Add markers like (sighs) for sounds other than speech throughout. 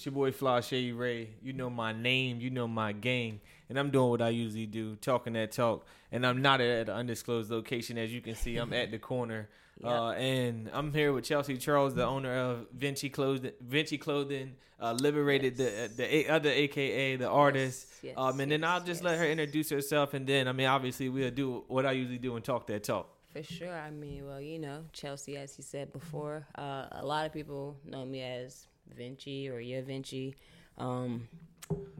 It's your boy Fly Shady Ray. You know my name, you know my gang, and I'm doing what I usually do, talking that talk. And I'm not at an undisclosed location, as you can see. I'm at the corner, (laughs) Yep. uh, and I'm here with Chelsea Charles, the owner of Venchi Clothing. Venchi Clothing, uh, liberated Yes. the the other AKA the artist. yes, um, and then I'll just let her introduce herself, and then I mean, obviously, we'll do what I usually do and talk that talk. For sure. I mean, well, you know, Chelsea, as he said before, uh, a lot of people know me as Venchi or Yeah Venchi. Um,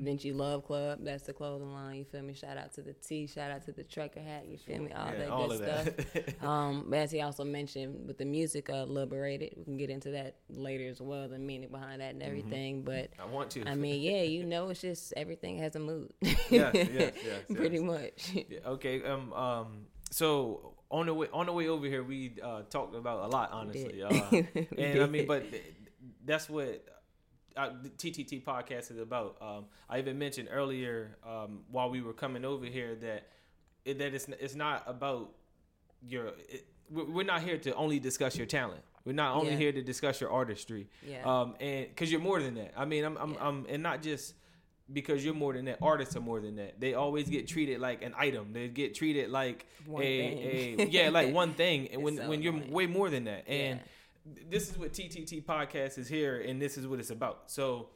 Venchi Love Club, that's the clothing line. You feel me? Shout out to the T, shout out to the trucker hat. You feel me? All Yeah, that all good stuff. that. (laughs) Um, as he also mentioned with the music, uh, liberated. We can get into that later as well, the meaning behind that and Mm-hmm. everything. But I want to. I mean, yeah, you know, it's just everything has a mood. (laughs) yes, yes, (laughs) yes, Pretty much. Yeah, okay. Um. Um. So on the way on the way over here, we uh, talked about a lot, honestly. Uh, and I mean, but that's what uh, the TTT podcast is about. Um, I even mentioned earlier um, while we were coming over here that it, that it's it's not about your. It, we're not here to only discuss your talent. We're not only Yeah. here to discuss your artistry. Yeah. Um, and because you're more than that. I mean, I'm, I'm, Yeah. I'm, and not just because you're more than that. Artists are more than that. They always get treated like an item. They get treated like One a, thing. a yeah, like (laughs) one thing. And when so when you're way more than that. And Yeah. This is what TTT podcast is here, and this is what it's about. So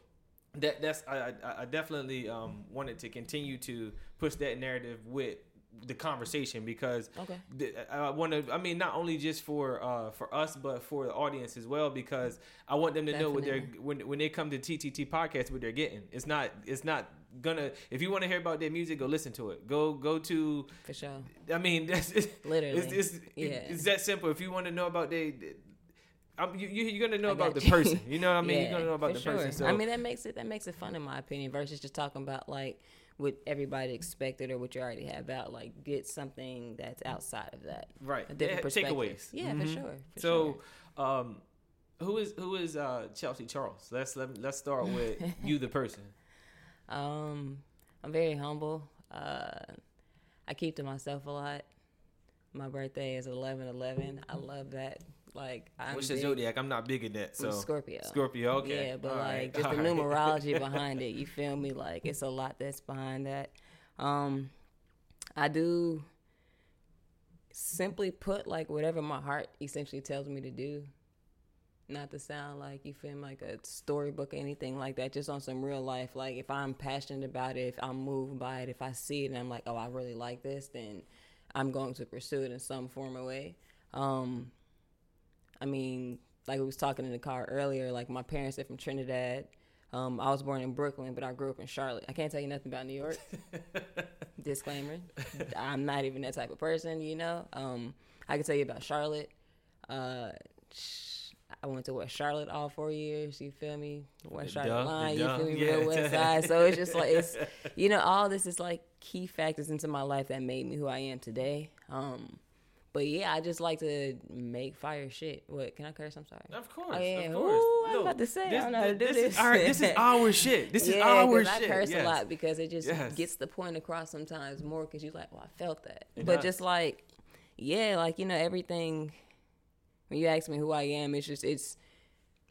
that that's I I, I definitely um, wanted to continue to push that narrative with the conversation because Okay. th- I want to. I mean, not only just for uh, for us, but for the audience as well, because I want them to know what they're when when they come to TTT podcast, what they're getting. It's not. It's not gonna. If you want to hear about their music, go listen to it. Go go to. For sure. I mean, (laughs) that's it's, Literally. It's, it's, Yeah. it's that simple. If you want to know about they. I'm, you, you- you're gonna know about got the you. person. You know what I mean? Yeah, you're gonna know about the sure. person. So I mean, that makes it that makes it fun in my opinion versus just talking about like what everybody expected or what you already have out. Like, get something that's outside of that. right, A different Yeah, takeaways. Yeah, for Mhm. sure. For So, um, who is who is uh, Chelsea Charles? Let's let, let's start with (laughs) you, the person. um, I'm very humble. Uh, I keep to myself a lot. My birthday is 11-11. I love that. Like, I'm What's your zodiac? I'm not big in that. So Scorpio. Scorpio. Okay. Yeah, but All like right, just the all right. numerology (laughs) behind it, you feel me? Like it's a lot that's behind that. Um I do simply put like whatever my heart essentially tells me to do. Not to sound like you feel like a storybook or anything like that, just on some real life. Like if I'm passionate about it, if I'm moved by it, if I see it and I'm like, oh, I really like this, then I'm going to pursue it in some form or way. Um, I mean, like we was talking in the car earlier, like my parents are from Trinidad. Um, I was born in Brooklyn, but I grew up in Charlotte. I can't tell you nothing about New York. (laughs) Disclaimer: I'm not even that type of person, you know. Um, I can tell you about Charlotte. Uh, I went to West Charlotte all four years. You feel me? West Charlotte line. You feel me? yeah. Real West (laughs) Side. So it's just like it's, you know, all this is like key factors into my life that made me who I am today. Um, but yeah, I just like to make fire shit. What can I curse? I'm sorry. Of course, Oh, yeah. of course. Ooh, I was about to say, I don't know how to do Is, this. all right, this is (laughs) our shit. This is yeah, shit. I curse yes. a lot because it just Yes. gets the point across sometimes more because you're like, well, I felt that. It but does. just like, yeah, like you know, everything. When you ask me who I am, it's just it's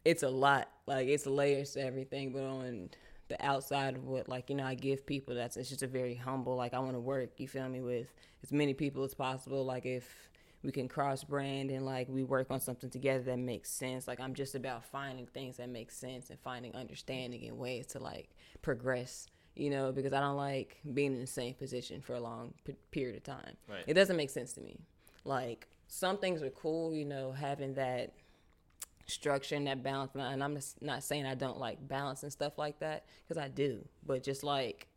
it's a lot. Like it's layers to everything. But on the outside of what, like you know, I give people that's it's just a very humble. Like I want to work. You feel me with as many people as possible. Like if we can cross brand and like we work on something together that makes sense. Like I'm just about finding things that make sense and finding understanding and ways to like progress. You know, because I don't like being in the same position for a long p- period of time. Right. It doesn't make sense to me. Like some things are cool, you know, having that structure and that balance. And I'm just not saying I don't like balance and stuff like that because I do, but just like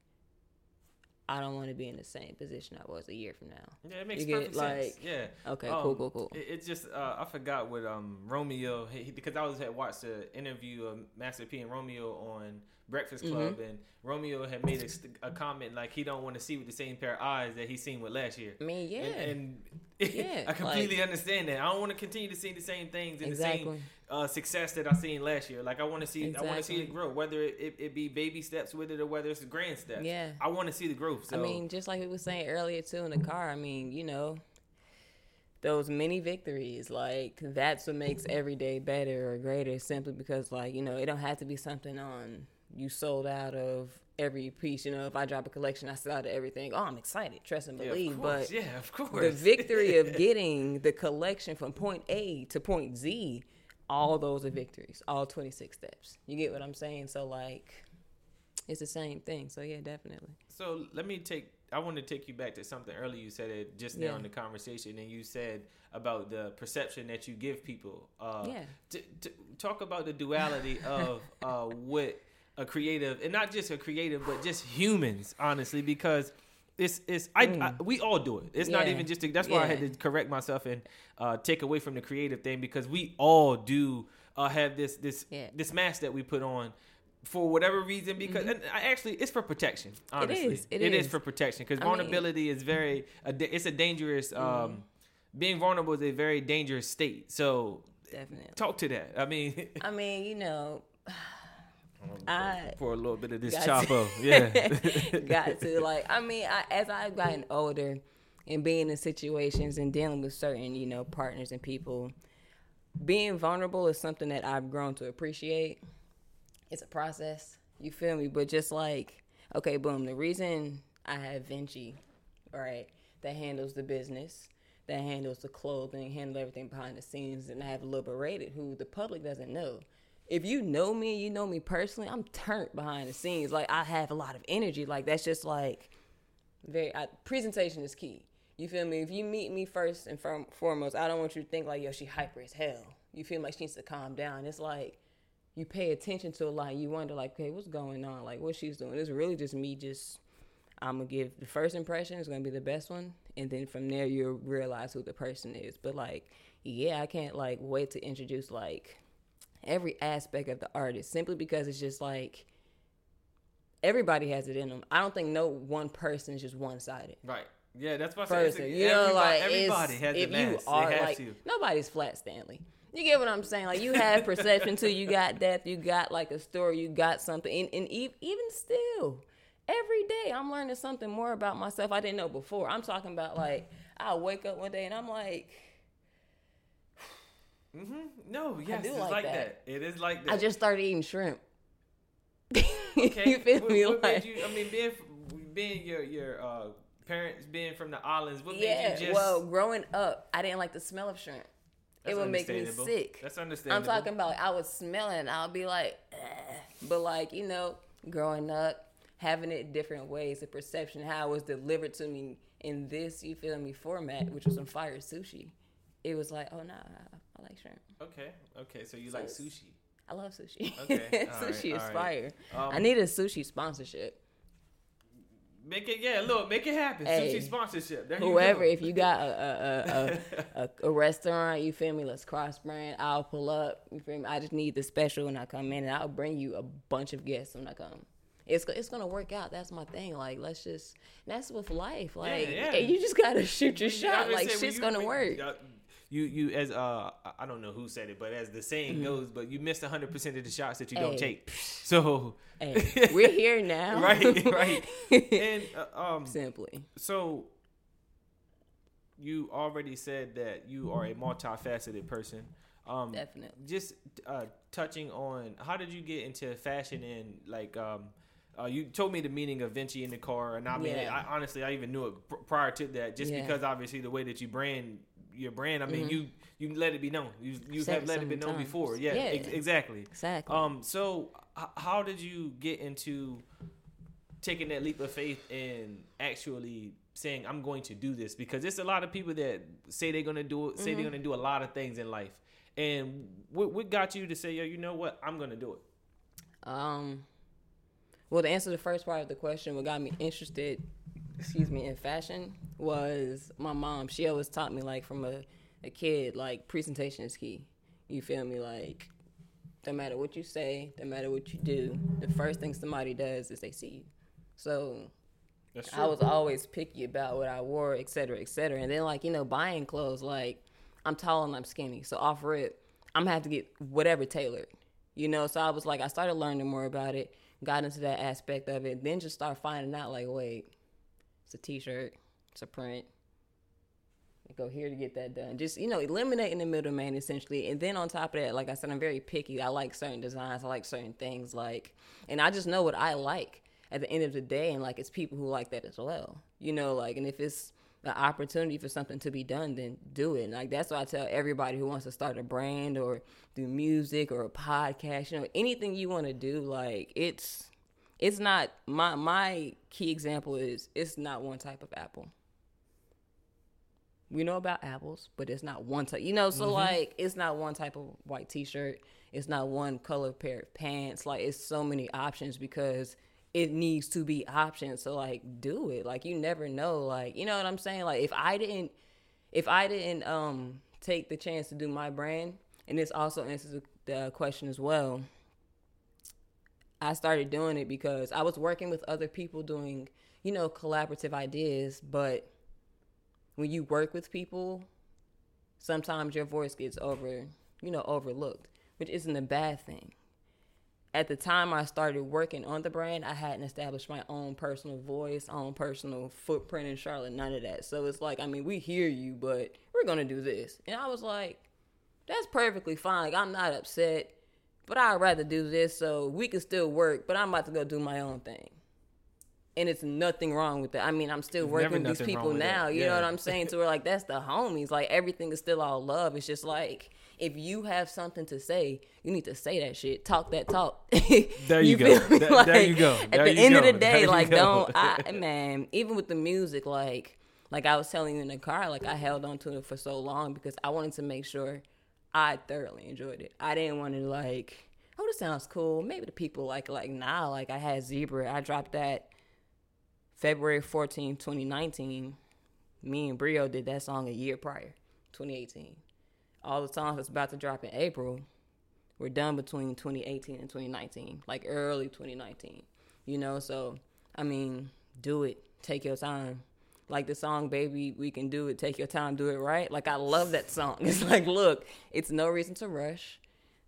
I don't want to be in the same position I was a year from now. Yeah, it makes You get, perfect sense. like- Yeah. Okay, Um, cool, cool, cool. It, it's just uh, I forgot what um Romeo he- because I was had watched the interview of Master P and Romeo on Breakfast Mm-hmm. Club and Romeo had made a, a comment like he don't want to see with the same pair of eyes that he seen with last year. I mean, yeah. And, and (laughs) Yeah, I completely understand that. I don't want to continue to see the same things and the Exactly. same uh, success that I seen last year. Like I want to see, I want to see it grow, whether it, it, it be baby steps with it or whether it's grand steps. Yeah. I want to see the growth. So I mean, just like we were saying earlier too in the car. I mean, you know, those mini victories, like that's what makes every day better or greater. Simply because, like you know, it don't have to be something on you sold out of every piece. You know, if I drop a collection, I sell out of everything. Oh, I'm excited, trust and Yeah, believe. of course. but yeah, of course. the (laughs) victory of getting the collection from point A to point Z, all those are victories, all 26 steps. You get what I'm saying? So, like, it's the same thing. So, yeah, definitely. So let me take. I want to take you back to something earlier. You said it just now Yeah. in the conversation, and you said about the perception that you give people. Uh, Yeah. To, to talk about the duality of uh, what a creative, and not just a creative, but just humans, honestly, because. It's, it's I, I we all do it. It's not Mm. Even just a, that's why I had to correct myself and uh, take away from the creative thing because we all do uh, have this this Yeah. this mask that we put on for whatever reason because and I actually it's for protection honestly Mm-hmm. it it is is. for protection because I mean- vulnerability is very it's a dangerous Mm-hmm. um being vulnerable is a very dangerous state so Definitely. talk to that i mean (laughs) I mean, you know, I for a little bit of this to- (laughs) yeah. Got to (laughs) like i mean I, as i've gotten older and being in situations and dealing with certain you know partners and people being vulnerable is something that i've grown to appreciate. It's a process you feel me? But just like okay boom the reason i have venchi right that handles the business that handles the clothing handle everything behind the scenes and i have liberated who the public doesn't know if you know me you know me personally i'm turned behind the scenes. Like i have a lot of energy. Like that's just like very I, presentation is key. You feel me? If you meet me first and firm, foremost i don't want you to think like yo she hyper as hell. You feel like she needs to calm down. It's like you pay attention to a lot. You wonder like okay what's going on? Like what she's doing? It's really just me just i'm gonna give the first impression is gonna be the best one. And then from there you'll realize who the person is. But like yeah i can't like wait to introduce like every aspect of the artist simply because it's just like everybody has it in them i don't think no one person is just one-sided right yeah that's what i'm saying. You know, like everybody has if you mask are like to. nobody's flat Stanley. You get what I'm saying? Like you have perception too. You got depth. You got like a story. You got something. And, and even still, every day I'm learning something more about myself I didn't know before. I'm talking about like I wake up one day and I'm like, mm-hmm. no yes it's like like that. that. it is like that I just started eating shrimp. (laughs) Okay. you feel what, me? what like, made you? I mean, being being your your uh, parents being from the islands, what yeah. made you just? well, growing up, I didn't like the smell of shrimp. That's it would make me sick. That's understandable. I'm talking about I was smelling. I'll be like, eh. but like, you know, growing up, having it different ways, the perception, how it was delivered to me in this, you feel me, format, which was on fire sushi. It was like, oh, no, I, I like shrimp. Okay. Okay. So you So like sushi? I love sushi. Okay, all (laughs) right, sushi is all right. fire. Um, I need a sushi sponsorship. Make it. Yeah. Look. Make it happen. Hey, sushi sponsorship. There Whoever, You if you got a a, a, a, (laughs) a, a restaurant, you feel me, let's cross brand, I'll pull up. You feel me? I just need the special when I come in, and I'll bring you a bunch of guests when I come. It's go- it's gonna work out. That's my thing. Like let's just. That's with life. Like yeah. you just gotta shoot your shot. Like saying, shit's you- gonna when- work. You you as uh I- don't know who said it, but as the saying Mm-hmm. goes, but you missed hundred percent of the shots that you don't take. (laughs) So Hey, (laughs) we're here now. (laughs) right, right, and uh, um, Simply. so you already said that you are a multifaceted person. Um, Definitely. Just uh, touching on how did you get into fashion and like um, uh, you told me the meaning of Venchi in the car, and I mean, Yeah. I, honestly, I even knew it pr- prior to that, just Yeah. Because obviously the way that you brand your brand. I mean, you you let it be known. You you Said have let it be known before. Yeah, Yeah. ex- exactly. Exactly. Um, so h- how did you get into taking that leap of faith and actually saying I'm going to do this? Because there's a lot of people that say they're gonna do it, say Mm-hmm. they're gonna do a lot of things in life. And what what got you to say, yo, you know what, I'm gonna do it? Um, well, to answer the first part of the question, what got me interested, excuse me, in fashion was my mom. She always taught me, like, from a, a kid, like, presentation is key. You feel me? Like, no matter what you say, no matter what you do, the first thing somebody does is they see you. So That's I was always picky about what I wore, et cetera, et cetera. And then, like, you know, buying clothes, like, I'm tall and I'm skinny. So, off rip, I'm gonna have to get whatever tailored, you know? So, I was like, I started learning more about it, got into that aspect of it, then just start finding out, like, wait, it's a t shirt, it's a print. go here to get that done. Just you know, eliminating the middleman essentially. And then on top of that, like I said, I'm very picky. I like certain designs. I like certain things. Like, and I just know what I like at the end of the day. And like, it's people who like that as well. You know, like, and if it's an opportunity for something to be done, then do it. Like that's what I tell everybody who wants to start a brand or do music or a podcast. You know, anything you want to do, like it's it's not my my key example is it's not one type of apple we know about apples, but it's not one type. You know, so mm-hmm. like it's not one type of white T-shirt. It's not one color pair of pants. Like it's so many options because it needs to be options. So like do it. Like you never know. Like you know what I'm saying. Like if I didn't, if I didn't um take the chance to do my brand, and this also answers the question as well. I started doing it because I was working with other people doing, you know, collaborative ideas, but when you work with people, sometimes your voice gets over, you know, overlooked, which isn't a bad thing. At the time I started working on the brand, I hadn't established my own personal voice, own personal footprint in Charlotte, none of that. So it's like, I mean, we hear you, but we're going to do this. And I was like, that's perfectly fine. Like, I'm not upset, but I'd rather do this so we can still work, but I'm about to go do my own thing and it's nothing wrong with that. I mean, I'm still working with these people now. You yeah. know what I'm saying? So we're like, that's the homies. Like everything is still all love. It's just like if you have something to say, you need to say that shit. Talk that talk. (laughs) there you, you go. Th- like, there you go. There at the end go. of the day, like don't (laughs) I man, even with the music, like like I was telling you in the car, like I held on to it for so long because I wanted to make sure I thoroughly enjoyed it. I didn't want to like, oh, this sounds cool. Maybe the people like like nah, like I had Zebra. I dropped that February 14, 2019, me and Brio did that song a year prior, 2018. All the songs that's about to drop in April were done between 2018 and 2019, like early 2019. You know, so I mean, do it. Take your time. Like the song Baby, we can do it. Take your time, do it right. Like I love that song. (laughs) It's like, look, it's no reason to rush.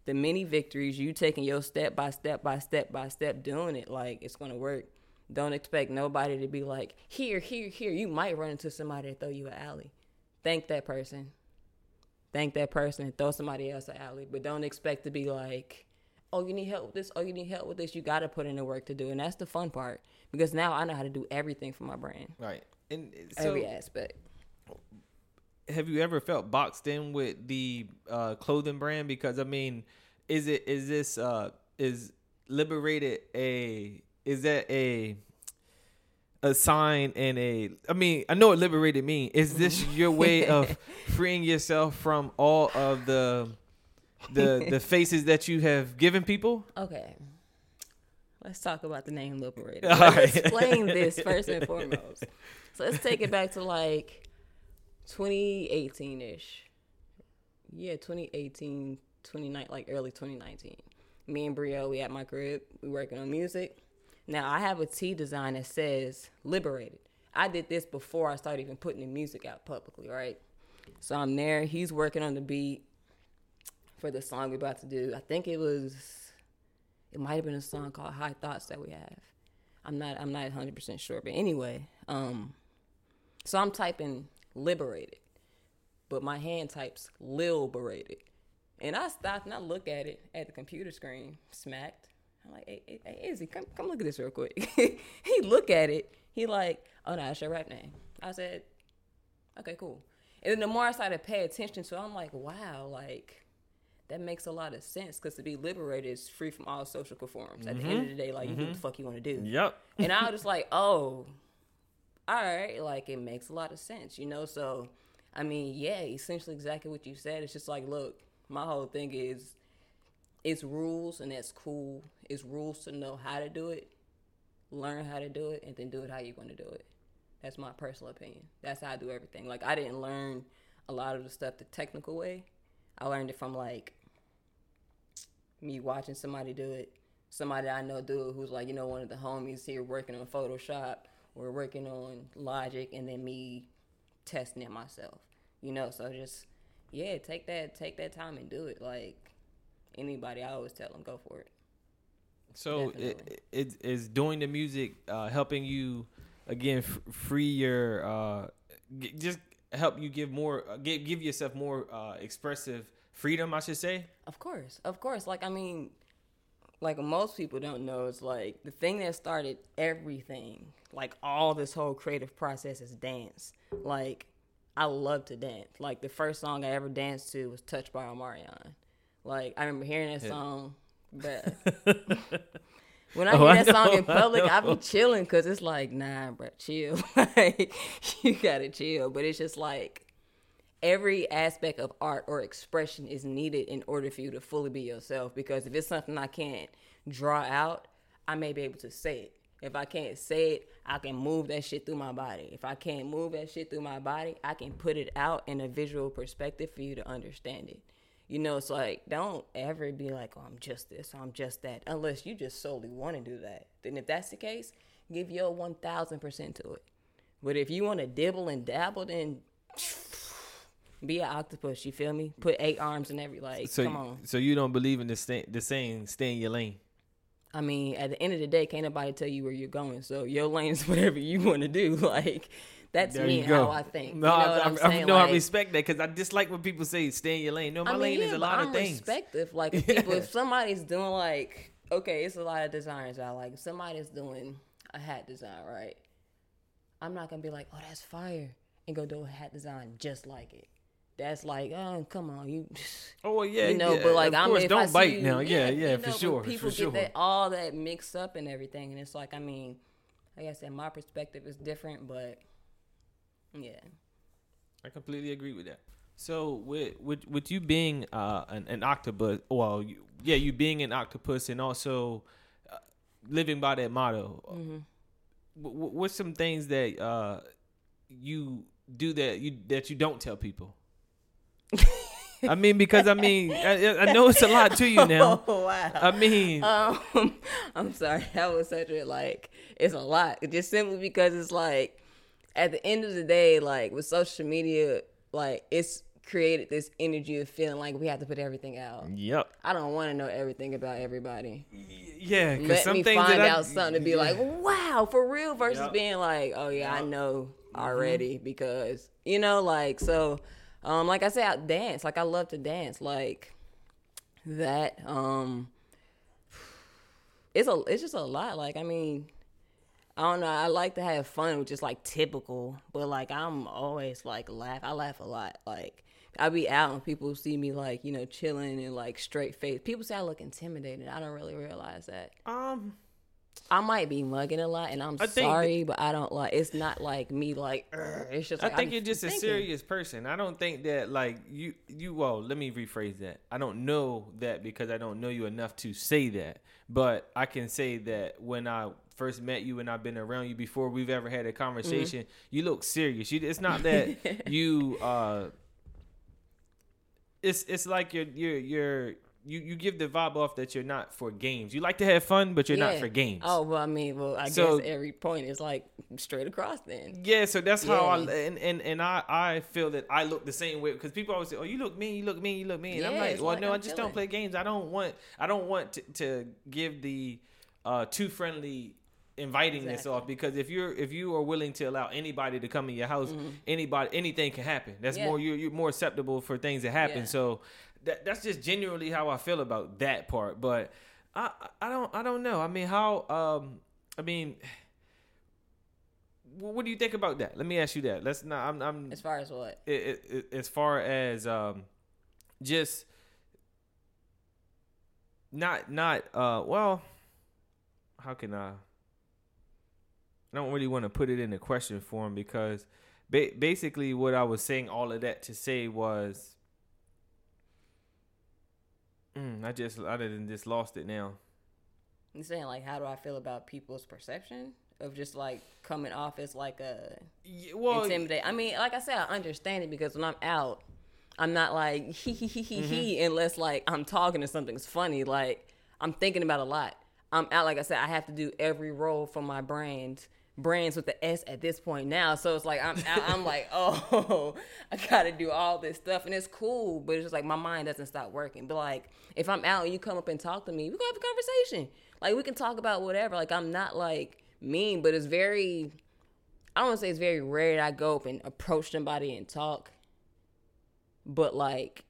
The many victories, you taking your step by step by step by step doing it, like it's gonna work. Don't expect nobody to be like, here, here, here. You might run into somebody and throw you an alley. Thank that person. Thank that person and throw somebody else an alley. But don't expect to be like, oh, you need help with this. Oh, you need help with this. You got to put in the work to do. And that's the fun part because now I know how to do everything for my brand. Right. And so, every aspect. Have you ever felt boxed in with the uh, clothing brand? Because I mean, is it is this uh, is liberated a is that a a sign and a I mean, I know what liberated me. Is this (laughs) your way of (laughs) freeing yourself from all of the the the (laughs) faces that you have given people? Okay. Let's talk about the name liberated. Let's (laughs) right. explain this first and foremost. So let's take it back to like 2018 ish. Yeah, 2018, 29, like early 2019. Me and Brio, we at my crib, we working on music now I have a T design that says liberated. I did this before I started even putting the music out publicly, right? So I'm there. He's working on the beat for the song we're about to do. I think it was, it might have been a song called High Thoughts that we have. I'm not, I'm not 100 percent sure, but anyway, um, so I'm typing liberated, but my hand types liberated, and I stopped and I look at it at the computer screen, smacked. I'm like, hey, hey, hey Izzy, come come look at this real quick. (laughs) he look at it. He like, oh no, that's your rap name. I said, okay, cool. And then the more I started to pay attention to it, I'm like, wow, like that makes a lot of sense because to be liberated is free from all social conforms. At mm-hmm. the end of mm-hmm. the day, like mm-hmm. you do what the mm-hmm. fuck you want to do. Yep. and I was just like, oh, all right, like it makes a lot of sense, you know. So, I mean, yeah, essentially exactly what you said. It's just like, look, my whole thing is it's rules and that's cool. It's rules to know how to do it, learn how to do it, and then do it how you're going to do it. That's my personal opinion. That's how I do everything. Like I didn't learn a lot of the stuff the technical way. I learned it from like me watching somebody do it. Somebody I know do it who's like, you know, one of the homies here working on Photoshop or working on Logic and then me testing it myself. You know, so just yeah, take that take that time and do it. Like anybody, I always tell them go for it. So it, it is doing the music uh, helping you again f- free your uh, just help you give more uh, give give yourself more uh, expressive freedom? I should say. Of course, of course. Like I mean, like most people don't know, it's like the thing that started everything, like all this whole creative process is dance. Like I love to dance. Like the first song I ever danced to was "Touched by Omarion." Like I remember hearing that song, but (laughs) when I Oh, hear I that song in public, I I, know. be (laughs) chilling because it's like, nah, bro, chill. (laughs) like you gotta chill. But it's just like every aspect of art or expression is needed in order for you to fully be yourself. Because if it's something I can't draw out, I may be able to say it. If I can't say it, I can move that shit through my body. If I can't move that shit through my body, I can put it out in a visual perspective for you to understand it. You know, it's like don't ever be like, "Oh, I'm just this, I'm just that," unless you just solely want to do that. Then, if that's the case, give your one thousand percent to it. But if you want to dibble and dabble, then (sniffs) be an octopus. You feel me? Put eight arms in every like. So come on. so you don't believe in the stay, the saying "stay in your lane." I mean, at the end of the day, can't nobody tell you where you're going. So your lane is (laughs) whatever you want to do. (laughs) Like that's There me how I think. No, you know I, what I, I'm I- saying? no, I respect that because I dislike when people say "stay in your lane." No, my I mean, lane yeah, is a lot I'm of things. respective. Like (laughs) if people, if somebody's doing like, okay, it's a lot of designs out. Like if somebody's doing a hat design, right? I'm not gonna be like, oh, that's fire, and go do a hat design just like it. That's like, oh, come on, you. (laughs) Oh yeah, you know, yeah, but like, course, if don't I bite you- now. Yeah, yeah, you for know, but sure, People for sure. get that all that mixed up and everything, and it's like, I mean, like I said, my perspective is different, but yeah. I completely agree with that. So with with with you being uh an, an octopus, well, you, yeah, you being an octopus and also uh, living by that motto. Mm-hmm. wh- wh- what's some things that uh you do that you that you don't tell people? I mean, because I mean, I, I know it's a lot to you now. (laughs) Oh wow. I mean, Um, (laughs) I'm sorry. (laughs) That was such a like. It's a lot. Just simply because it's like, at the end of the day, like with social media, like it's created this energy of feeling like we have to put everything out. yep, I don't want to know everything about everybody. yeah. Let some me find that I- out something to be yeah. like, wow, for real, versus Yep. being like, oh yeah, I Yep. know Mm-hmm. already because you know, like so. Um, like I said, I dance. Like I love to dance. Like that. Um, it's a it's just a lot. Like I mean, I don't know. I like to have fun, which is like typical. But like I'm always like laugh. I laugh a lot. Like I be out and people see me like you know chilling and like straight face. People say I look intimidated. I don't really realize that. um. I might be mugging a lot, and I'm I sorry, but I don't like. It's not like me. Like it's just. I Like, think I'm you're just a serious person. I don't think that like you you well, let me rephrase that. I don't know that because I don't know you enough to say that. But I can say that when I first met you and I've been around you before we've ever had a conversation, you look serious. You it's not that (laughs) you uh it's it's like you're you're you're you, you give the vibe off that you're not for games. You like to have fun, but you're not for games. Oh well, I mean, well, I So- guess every point is like straight across. Then Yeah, so that's how I and, and and I I feel that I look the same way because people always say, "Oh, you look mean, you look mean, you look mean." Yeah, I'm like, "Well, like no, I I'm just don't play games. I don't want I don't want to, to give the uh too friendly inviting this off because if you're if you are willing to allow anybody to come in your house, anybody anything can happen. That's Mm-hmm. Yeah. more you're you're more acceptable for things that happen. Yeah. So that that's just genuinely how I feel about that part. But I I don't I don't know. I mean, how um I mean. What do you think about that? Let me ask you that. Let's not. I'm. I'm as far as what? it, it, it- as far as um, just not not uh. Well, how can I? I don't really want to put it in a question form because ba- basically what I was saying all of that to say was. Mm, I just I didn't just lost it now. You saying like, how do I feel about people's perception of just like coming off as like a Yeah, well, intimidate? I mean, like I said, I understand it because when I'm out, I'm not like (laughs) he he he he he unless like I'm talking to something's funny. Like I'm thinking about a lot. I'm out. Like I said, I have to do every role for my brand. Brands with the S at this point now, so it's like I'm I'm like, (laughs) oh, I gotta do all this stuff, and it's cool, but it's just like my mind doesn't stop working. But like, if I'm out and you come up and talk to me, we can have a conversation. Like we can talk about whatever. Like I'm not like mean, but it's very I don't want to say it's very rare that I go up and approach somebody and talk, but like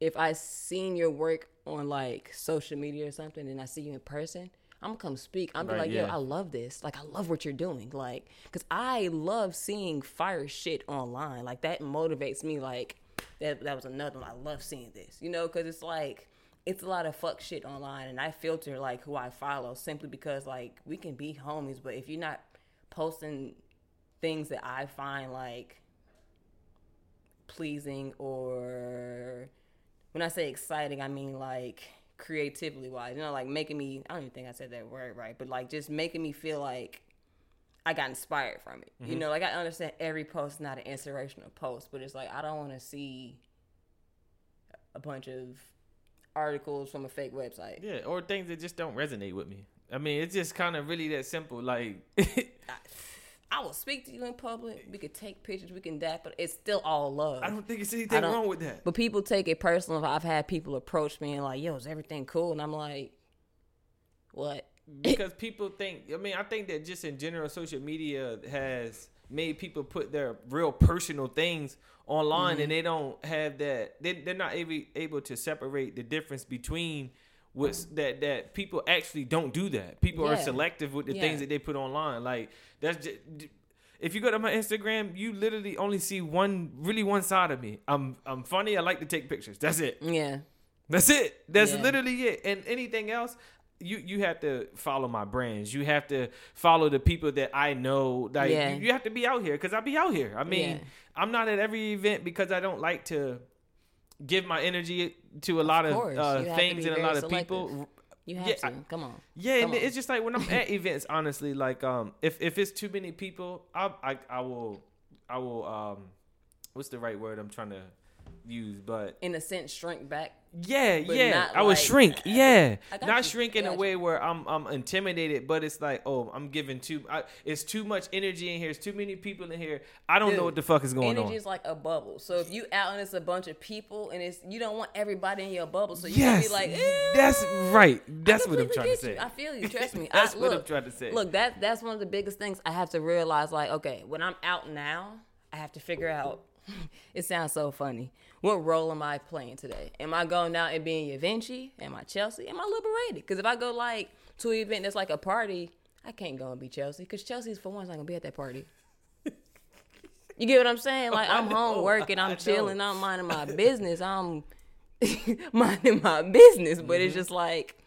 if I seen your work on like social media or something and I see you in person, I'm gonna come speak. I'm right, be like, yo. I love this. Like, I love what you're doing. Like, cause I love seeing fire shit online. Like that motivates me. Like, that that was another one. I love seeing this. You know, cause it's like it's a lot of fuck shit online, and I filter like who I follow simply because like we can be homies, but if you're not posting things that I find like pleasing or when I say exciting, I mean like creatively wise, you know, like making me, I don't even think I said that word right, but like just making me feel like I got inspired from it. Mm-hmm. You know, like I understand every post is not an inspirational post, but it's like I don't want to see a bunch of articles from a fake website. Yeah, or things that just don't resonate with me. I mean, it's just kind of really that simple. Like, (laughs) I will speak to you in public. We could take pictures. We can that, but it's still all love. I don't think it's anything wrong with that. But people take it personal. I've had people approach me and like, "Yo, is everything cool?" And I'm like, "What?" Because people think. I mean, I think that just in general, social media has made people put their real personal things online, mm-hmm. and they don't have that. They, they're not able able to separate the difference between what's that that people actually don't do that. People yeah. are selective with the yeah. things that they put online. Like that's just if you go to my Instagram, you literally only see one really one side of me. I'm I'm funny. I like to take pictures. That's it. Yeah. That's it. That's yeah. literally it. And anything else, you you have to follow my brands. You have to follow the people that I know. Like yeah. you, you have to be out here because I be out here. I mean, yeah. I'm not at every event because I don't like to give my energy to a lot of, of uh, things and a lot of people. You have yeah, to. Come on. Yeah, Come and on. it's just like when I'm at (laughs) events, honestly, like um if if it's too many people, I I I will I will um what's the right word I'm trying to use, but in a sense shrink back yeah, yeah. I would shrink. Yeah, not you. shrink in a way where I'm I'm intimidated, but it's like, oh, I'm giving too. I, it's too much energy in here. It's too many people in here. I don't Dude, know what the fuck is going energy on. Energy is like a bubble. So if you out and it's a bunch of people, and it's you don't want everybody in your bubble, so you yes, be like, that's right. That's what I'm trying to say. You. I feel you. (laughs) Trust me. that's I, what I'm trying to say. Look, that that's one of the biggest things I have to realize. Like, okay, when I'm out now, I have to figure out (laughs) it sounds so funny. What role am I playing today? Am I going out and being Yavenchi? Am I Chelsea? Am I liberated? Because if I go like to an event that's like a party, I can't go and be Chelsea because Chelsea's for one's not gonna be at that party. (laughs) You get what I'm saying? Like I'm home working, I'm chilling, I'm minding my business, I'm (laughs) minding my business. But mm-hmm. it's just like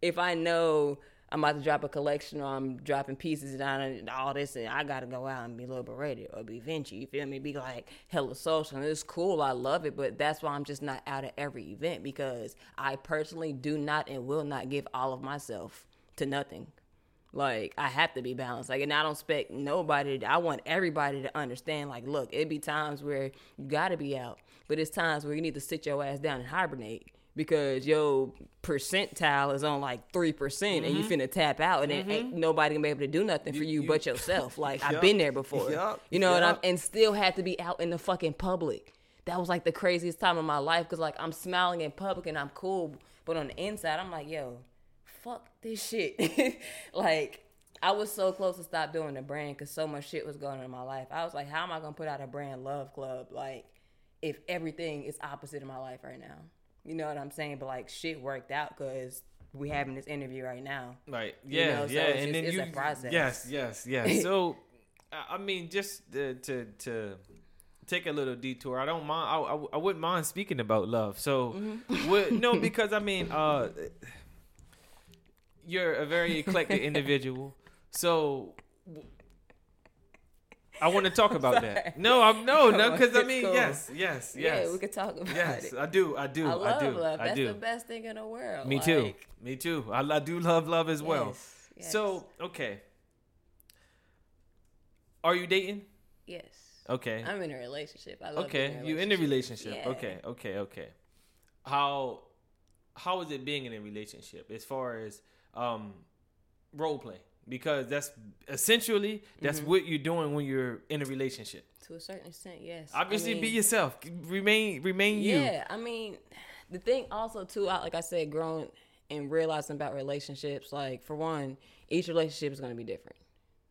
if I know I'm about to drop a collection or I'm dropping pieces down and all this and I gotta go out and be liberated or be Venchi, you feel me? Be like hella social and it's cool, I love it, but that's why I'm just not out at every event because I personally do not and will not give all of myself to nothing. Like I have to be balanced. Like, and I don't expect nobody. To, I want everybody to understand. Like, look, it be times where you got to be out, but it's times where you need to sit your ass down and hibernate because your percentile is on like 3% mm-hmm. and you finna tap out and mm-hmm. ain't nobody gonna be able to do nothing for you, you but yourself. (laughs) Like yep. I've been there before. Yep. You know, yep. and I'm and still had to be out in the fucking public. That was like the craziest time of my life because like I'm smiling in public and I'm cool, but on the inside I'm like, yo, fuck this shit. (laughs) like I was so close to stop doing the brand because so much shit was going on in my life. I was like, how am I gonna put out a brand love club like if everything is opposite in my life right now? You know what I'm saying? But like shit worked out because we having this interview right now. Right. Yeah. You know? so yeah. and just, then you. process. Yes. Yes. Yes. (laughs) so, I mean, just to, to to take a little detour. I don't mind. I, I, I wouldn't mind speaking about love. So, mm-hmm. no, (laughs) because I mean, uh, you're a very eclectic (laughs) individual. So I want to talk about that. No, I'm no, no, (laughs) because I mean, cool. yes, yes, yes. Yeah, we could talk about yes, it. Yes, I do, I do, I, love I do, love. I That's do. the best thing in the world. Me like, too, me too. I, I do love love as well. Yes, yes. So, okay, are you dating? Yes. Okay. I'm in a relationship. I love okay, you in a relationship. Yeah. Okay, okay, okay. How how is it being in a relationship as far as um role play? Because that's essentially that's mm-hmm. what you're doing when you're in a relationship. To a certain extent, yes. Obviously, I mean, be yourself. Remain, remain yeah, you. Yeah, I mean, the thing also too, like I said, growing and realizing about relationships. Like for one, each relationship is going to be different.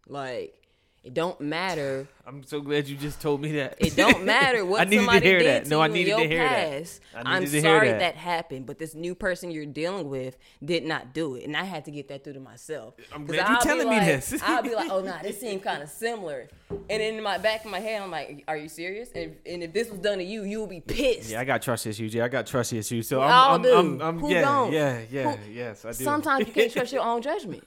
Like It don't matter. I'm so glad you just told me that. It don't matter (laughs) what I needed somebody to hear did that. to No, I needed your to hear past. that. I I'm needed to hear sorry that. that. happened, but this new person you're dealing with did not do it, and I had to get that through to myself. I'm glad you I'll be telling me this. (laughs) I'll be like, oh nah, this seemed kind of similar, and in my back of my head, I'm like, are you serious? And, and if this was done to you, you would be pissed. Yeah, I got trust issues. Yeah, I got trust issues. So We I'm, I'm. I'm, I'm, yeah, yeah, yeah, Who- yes, I do. Sometimes you can't (laughs) trust your own judgment.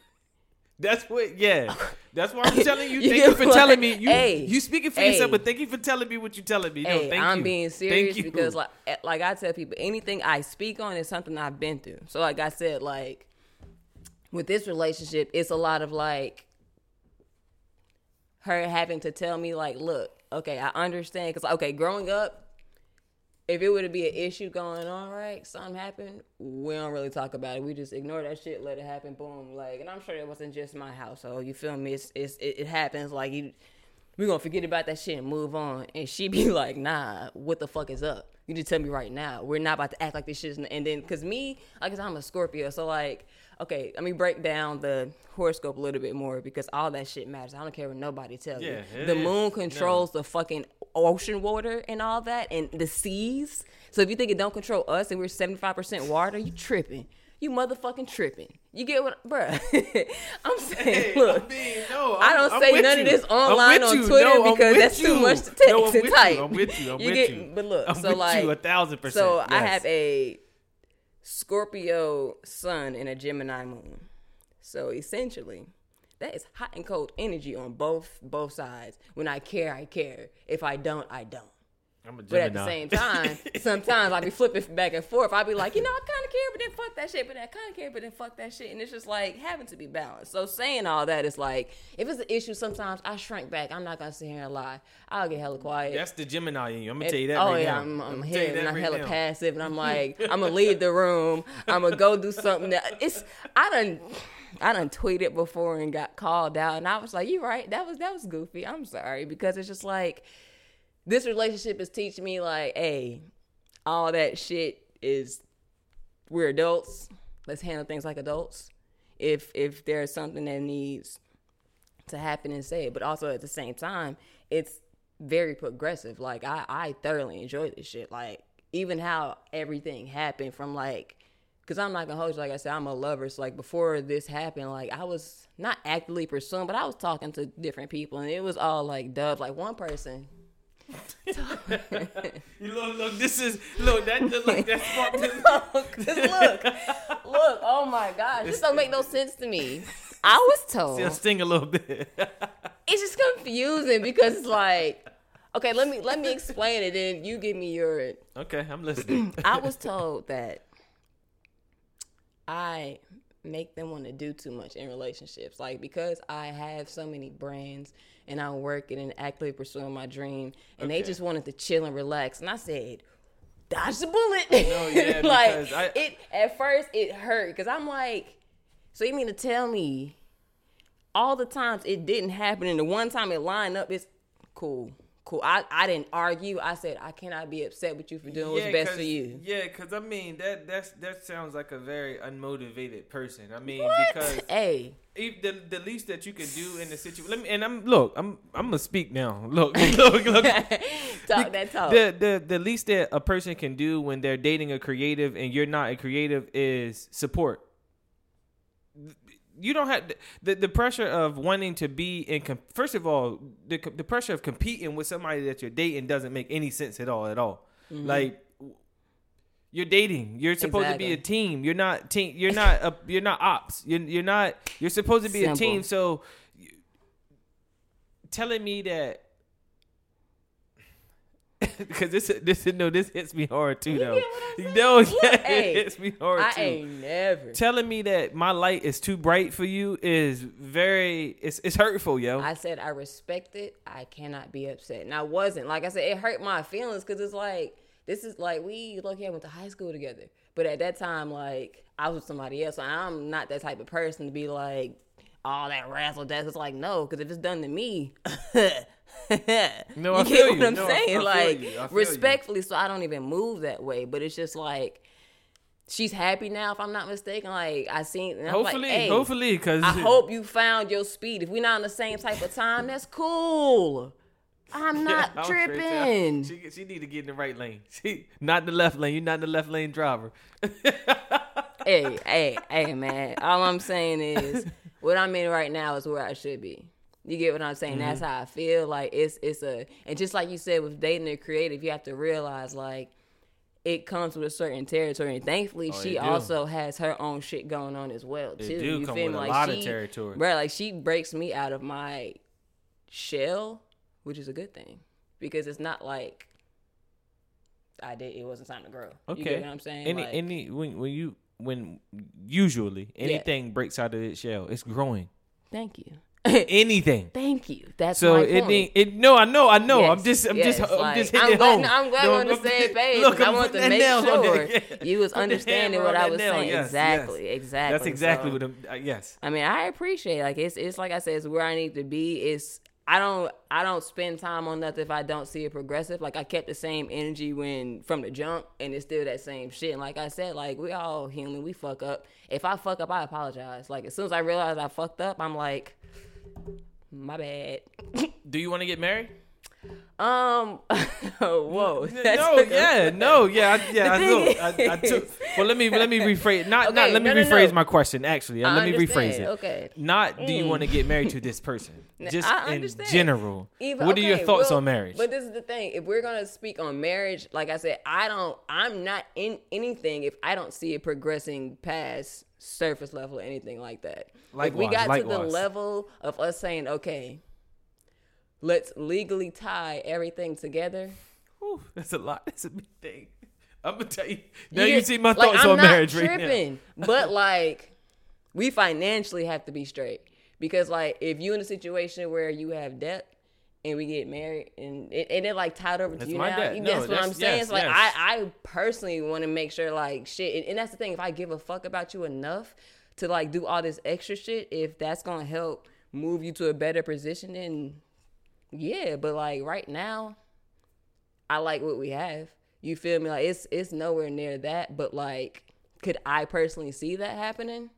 That's what. Yeah, that's why I'm (laughs) telling you. Thank you for what? telling me. You, Hey, you speaking for hey. yourself, but thank you for telling me what you're telling me. No, hey, thank I'm you. being Thank serious you. because like eh, like I tell people, anything I speak on is something I've been through. So like I said, like with this relationship, it's a lot of like her having to tell me like, look, okay, I understand because okay, growing up. If it were to be an issue going on, right, something happened, we don't really talk about it. We just ignore that shit, let it happen, boom. Like, and I'm sure it wasn't just my household. You feel me? It's, it's it, it happens. Like you, we gonna forget about that shit and move on. And she be (laughs) like, nah, what the fuck is up? You just tell me right now. We're not about to act like this shit. And then, cause me, like, cause I'm a Scorpio, so like, okay, let me break down the horoscope a little bit more because all that shit matters. I don't care what nobody tells Yeah, you. The is. moon controls the fucking ocean water and all that, and the seas. So if you think it don't control us and we're 75% water, you tripping. You motherfucking tripping. You get what, bruh? (laughs) I'm saying, Hey, look. I mean, no, I don't I'm say none you. of this online on. Twitter No, because that's too much to text No, I'm and type. You. I'm with you. I'm You with get- you. but look, I'm so like- you a thousand percent. So I have a Scorpio sun and a Gemini moon. So essentially, that is hot and cold energy on both both sides. When I care, I care. If I don't, I don't. I'm a But at the same time, (laughs) sometimes I be flipping back and forth. I be like, you know, I kind of care, but then fuck that shit. But I kind of care, but then fuck that shit. And it's just like having to be balanced. So saying all that is like, if it's an issue, sometimes I shrink back. I'm not gonna sit here and lie. I'll get hella quiet. That's the Gemini in you. I'm gonna tell you that oh right yeah, now. I'm, I'm I'ma here and I'm right hella now. passive, and I'm (laughs) like, I'm gonna leave the room. I'm gonna go do something that it's. I done, I done tweeted before and got called out, and I was like, you right, that was that was goofy. I'm sorry because it's just like this relationship is teaching me like, hey, all that shit is we're adults. Let's handle things like adults. If if there's something that needs to happen and say it, but also at the same time, it's very progressive. Like I, I thoroughly enjoy this shit. Like even how everything happened from like, cause I'm not gonna hold you. Like I said, I'm a lover. So like before this happened, like I was not actively pursuing, but I was talking to different people, and it was all like dubs. Like one person. (laughs) You look, look. This is look. That look. That sparked this. Cause look, look, oh my gosh, this don't make no sense to me. I was told Still sting a little bit. (laughs) it's just confusing because it's like, okay, let me let me explain it, and you give me your. okay, I'm listening. (clears throat) I was told that I make them want to do too much in relationships, like because I have so many brands and I'm working and actively pursuing my dream, and they just wanted to chill and relax, and I said. Dodge the bullet. No, yeah, (laughs) like I- it at first it hurt because I'm like, so you mean to tell me all the times it didn't happen and the one time it lined up it's cool cool i, I didn't argue i said i cannot be upset with you for doing what's best for you Yeah, because I mean that that's that sounds like a very unmotivated person. I mean, what because hey if the the least that you could do in the situation. Let me and I'm look. I'm I'm gonna speak now. (laughs) Look, look, look. (laughs) talk that talk The the the least that a person can do when they're dating a creative and you're not a creative is support. You don't have the the pressure of wanting to be in. First of all, the the pressure of competing with somebody that you're dating doesn't make any sense at all. At all, mm-hmm. like. You're dating. You're supposed to be a team. You're not team. You're not a. You're not ops. You're you're not. You're supposed to be a team. So, you- telling me that (laughs) because this this no this hits me hard too You though. I'm? No, (laughs) yeah, hey, it hits me hard i too. ain't never Telling me that my light is too bright for you is very it's it's hurtful, yo. i said i respect it i cannot be upset and i wasn't like i said it hurt my feelings because it's like this is like we look here went to high school together but at that time like i was with somebody else so i'm not that type of person to be like all that razzle dazzle. It's like no, because if it's done to me, (laughs) (laughs) No, you I get feel what you. I'm No, I- I saying? feel like. I feel you. respectfully, so I don't even move that way. But it's just like she's happy now, if I'm not mistaken. Like I seen, and Hopefully, like, hey, hopefully, because I hope you found your speed. If we're not on the same type of time, that's cool. I'm (laughs) not to- tripping. She she need to get in the right lane. (laughs) She not the left lane. You're not the left lane driver. hey, hey, hey, man. All I'm saying is, what I'm in right now is where I should be. You get what I'm saying? That's Mm-hmm. how I feel. Like it's it's a and just like you said with dating a creative, you have to realize like it comes with a certain territory. And thankfully, Oh, she also has her own shit going on as well too. do you come feel with me? a Like lot of she, territory. Bro, like she breaks me out of my shell, which is a good thing because it's not like I did. It wasn't time to grow. Okay, You get what I'm saying? Any Like- any when when you when usually anything breaks out of its shell, it's growing. Thank you. (laughs) Anything. Thank you. That's So my it point. it no, I know, I know. I'm just I'm yes, just I'm like, just I'm hitting it glad- home. I'm glad No, we're on the same page, Look, I want to make sure (laughs) you was understanding what I was nail. saying. Yes, exactly, yes. exactly. That's exactly So, what I'm. Uh, yes. I mean, I appreciate. it. Like it's it's like I said, it's where I need to be. It's I don't I don't spend time on nothing if I don't see it progressive. Like I kept the same energy when from the jump, and it's still that same shit. And like I said, like we all human, we fuck up. If I fuck up, I apologize. Like as soon as I realize I fucked up, I'm like, my bad. (laughs) Do you want to get married? Um, (laughs) whoa. (laughs) no, that yeah, no, yeah, I, yeah. I, The know. thing I, I took. Well, let me let me rephrase. Not not. Let me no, no, rephrase no. my question. Actually, I let me rephrase it. Okay. Not do you want to get married to this person? Just I in general. Even- what are your thoughts well, on marriage? But this is the thing: if we're gonna speak on marriage, like I said, I don't. I'm not in anything if I don't see it progressing past surface level or anything like that. if we Likewise, got to the level of us saying, okay, let's legally tie everything together. Whew, that's a lot. (laughs) That's a big thing. I'm gonna tell you. Now you, get- see my like, thoughts I'm on marriage right now. tripping, but like, we financially have to be straight because, like, if you in a situation where you have debt and we get married and it, and it like tied over to That's you my now, debt. you- No, that's what I'm saying. yes, it's like yes. I, I personally want to make sure, like, shit, and, and that's the thing. If I give a fuck about you enough to like do all this extra shit, if that's gonna help move you to a better position, then yeah. But like right now, I like what we have. You feel me? Like it's it's nowhere near that, but like could I personally see that happening?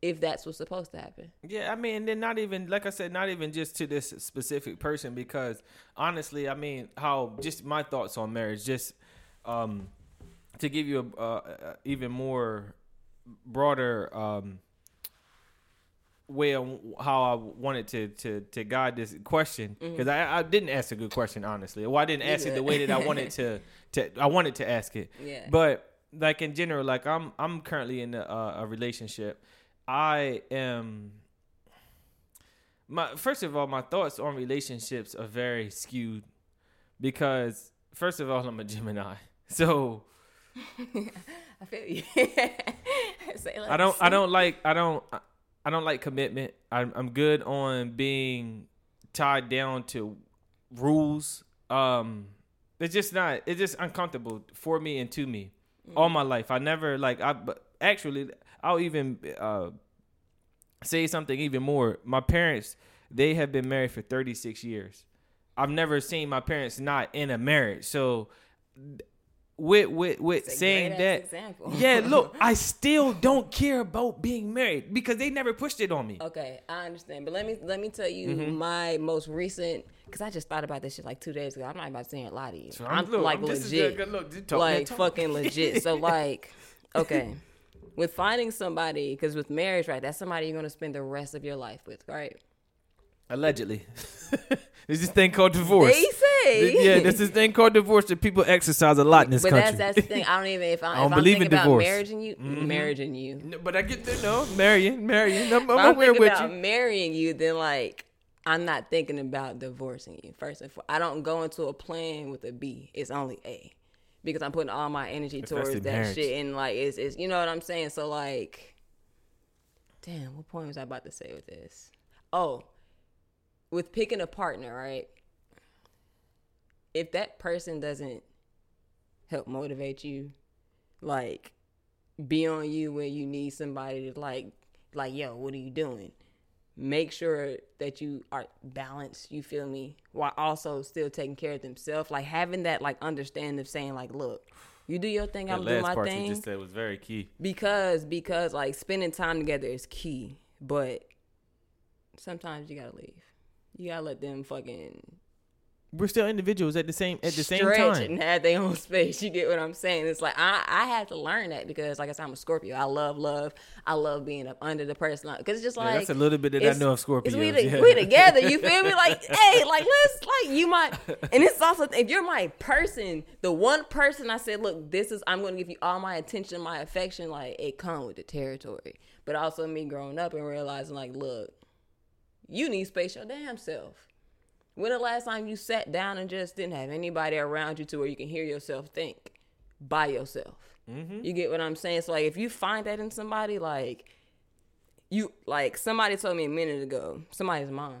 If that's what's supposed to happen. Yeah, I mean, and then not even like I said, not even just to this specific person, because honestly, I mean, how just my thoughts on marriage, just um, to give you a, uh, even more broader um way of how I wanted to to to guide this question because I, I didn't ask a good question honestly. Well, I didn't ask it the way that I wanted to to I wanted to ask it. (laughs) Yeah. But like in general, like I'm I'm currently in a, a relationship. I am my first of all, my thoughts on relationships are very skewed because first of all, I'm a Gemini, (laughs) so (laughs) I feel you. (laughs) I don't I don't like I don't I- don't like commitment. I'm I'm good on being tied down to rules. Um, it's just not. It's just uncomfortable for me and to me all my life. I never like I. But actually, I'll even uh say something even more. My parents they have been married for 36 years. I've never seen my parents not in a marriage. So with with with saying that example. yeah, (laughs) look, I still don't care about being married because they never pushed it on me. Okay, I understand, but let me let me tell you Mm-hmm. my most recent because I just thought about this shit like two days ago. I'm not about to say a lot of you. So I'm, look, like I'm- this is legit, good. Look, talk, like talk. fucking legit. So (laughs) like, okay, with finding somebody, because with marriage, right, that's somebody you're gonna spend the rest of your life with, right? Allegedly, (laughs) there's this thing called divorce. They say, yeah, there's this thing called divorce that people exercise a lot in this but country. that's that's the thing. I don't even if, I, (laughs) I don't if I'm believe thinking in about divorce. Mm-hmm. marrying you, marrying you. No, but I get there. No, marrying, marrying. I'm, I'm aware with about you. marrying you, then like I'm not thinking about divorcing you. First and foremost, I don't go into a plan with a B. It's only A, because I'm putting all my energy towards that shit. And like it's, it's you know what I'm saying. So like, damn, what point was I about to say with this? Oh, with picking a partner, right? If that person doesn't help motivate you, like be on you when you need somebody to like like yo what are you doing make sure that you are balanced you feel me while also still taking care of themselves like having that like understanding of saying like look You do your thing, I'm gonna do my part thing. you just said was very key. because because like spending time together is key, but sometimes you gotta leave. You gotta let them fucking We're still individuals at the same at the same time. (laughs) and have their own space. You get what I'm saying? It's like I I had to learn that because like I said, I'm a Scorpio. I love love. I love being up under the person because it's just Yeah, like that's a little bit that I know of Scorpio. We, yeah. we together. You feel me? Like, (laughs) hey, like let's like you might. And it's also if you're my person, the one person I said, look, this is I'm going to give you all my attention, my affection. Like it come with the territory, but also me growing up and realizing like, look, you need space your damn self. When the last time you sat down and just didn't have anybody around you to where you can hear yourself think by yourself? Mm-hmm. You get what I'm saying? So like, if you find that in somebody, like you like somebody told me a minute ago, somebody's mom.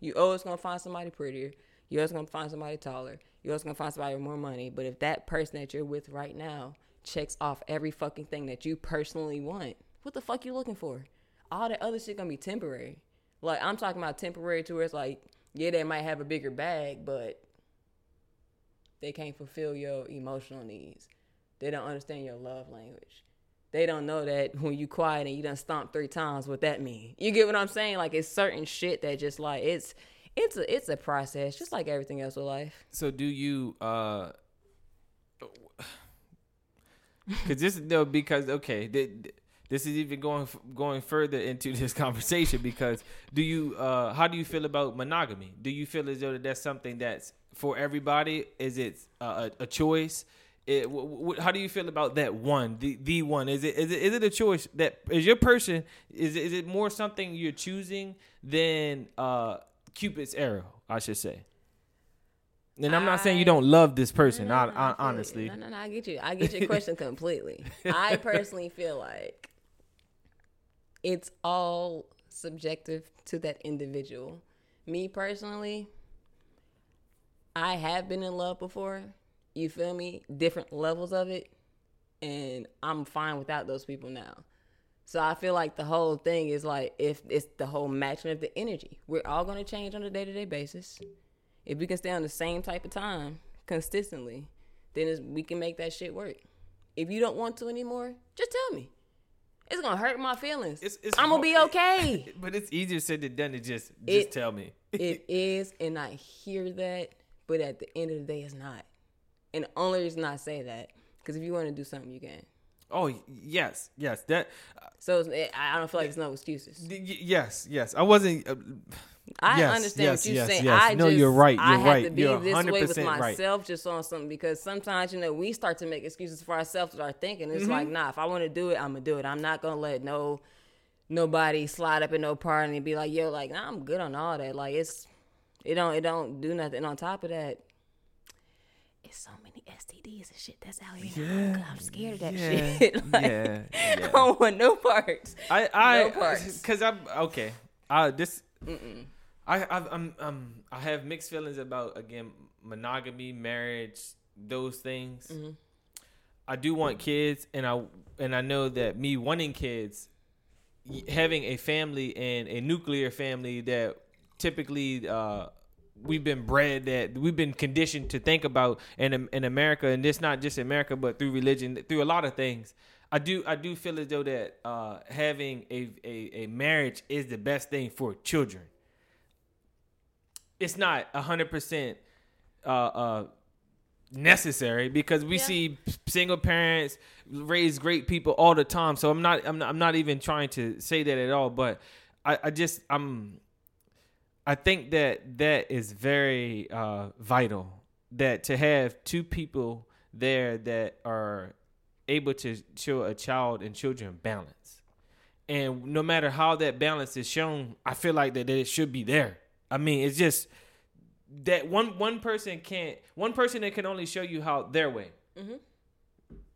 You always gonna find somebody prettier. You always gonna find somebody taller. You always gonna find somebody with more money. But if that person that you're with right now checks off every fucking thing that you personally want, what the fuck you looking for? All that other shit gonna be temporary. Like I'm talking about temporary to where it's like, yeah, they might have a bigger bag, but they can't fulfill your emotional needs. They don't understand your love language they don't know that when you quiet and you done stomp three times, what that mean. You get what I'm saying? Like it's certain shit that just like it's it's a it's a process, just like everything else with life. So do you uh (sighs) cuz this no because okay, this is even going going further into (laughs) this conversation because do you uh how do you feel about monogamy? Do you feel as though that that's something that's for everybody? Is it uh, a, a choice? It, w- w- how do you feel about that one, the the one? Is it is it is it a choice that is your person? Is it, is it more something you're choosing than uh Cupid's arrow? I should say. And I'm not saying you don't love this person. No, no, I, I honestly, no, no, no, I get you. I get your question (laughs) completely. I personally feel like it's all subjective to that individual. Me personally, I have been in love before. You feel me? Different levels of it, and I'm fine without those people now. So I feel like the whole thing is like if it's the whole matching of the energy. We're all gonna change on a day to day basis. If we can stay on the same type of time consistently, then we can make that shit work. If you don't want to anymore, just tell me. It's gonna hurt my feelings. It's- it's I'm gonna be okay. (laughs) but it's easier said than done to just just It- tell me. (laughs) it (laughs) is, and I hear that, but at the end of the day, it's not. And the only reason I say that, because if you want to do something, you can. Oh yes, yes. That So I don't feel like it's no excuses. yes, yes. I wasn't. Uh, I Yes, understand yes, what you're yes, saying. yes. I No, just, you're right, I you're have right. to be You're this way with 100% right. myself just on something because sometimes you know we start to make excuses for ourselves with our thinking. It's Mm-hmm. like, nah, if I want to do it, I'm gonna do it. I'm not gonna let no nobody slide up in no party and be like, yo, like, nah, I'm good on all that. Like it's it don't it don't do nothing. And on top of that, it's so many STDs and shit that's out here. now. I'm scared of that yeah, shit. (laughs) like, yeah, (laughs) I don't want no parts. I, I, No parts. (laughs) because I'm okay. I this, I, I, I'm, um, I have mixed feelings about again monogamy, marriage, those things. Mm-hmm. I do want kids, and I, and I know that me wanting kids, having a family and a nuclear family that typically. uh We've been bred that we've been conditioned to think about in in America, and it's not just America, but through religion, through a lot of things. I do I do feel as though that uh, having a, a a marriage is the best thing for children. It's not hundred percent uh, uh, necessary because we Yeah. see single parents raise great people all the time. So I'm not I'm not I'm not even trying to say that at all. But I, I just I'm I think that that is very uh, vital. That to have two people there that are able to show a child and children balance, and no matter how that balance is shown, I feel like that, that it should be there. I mean, it's just that one one person can't one person that can only show you how their way.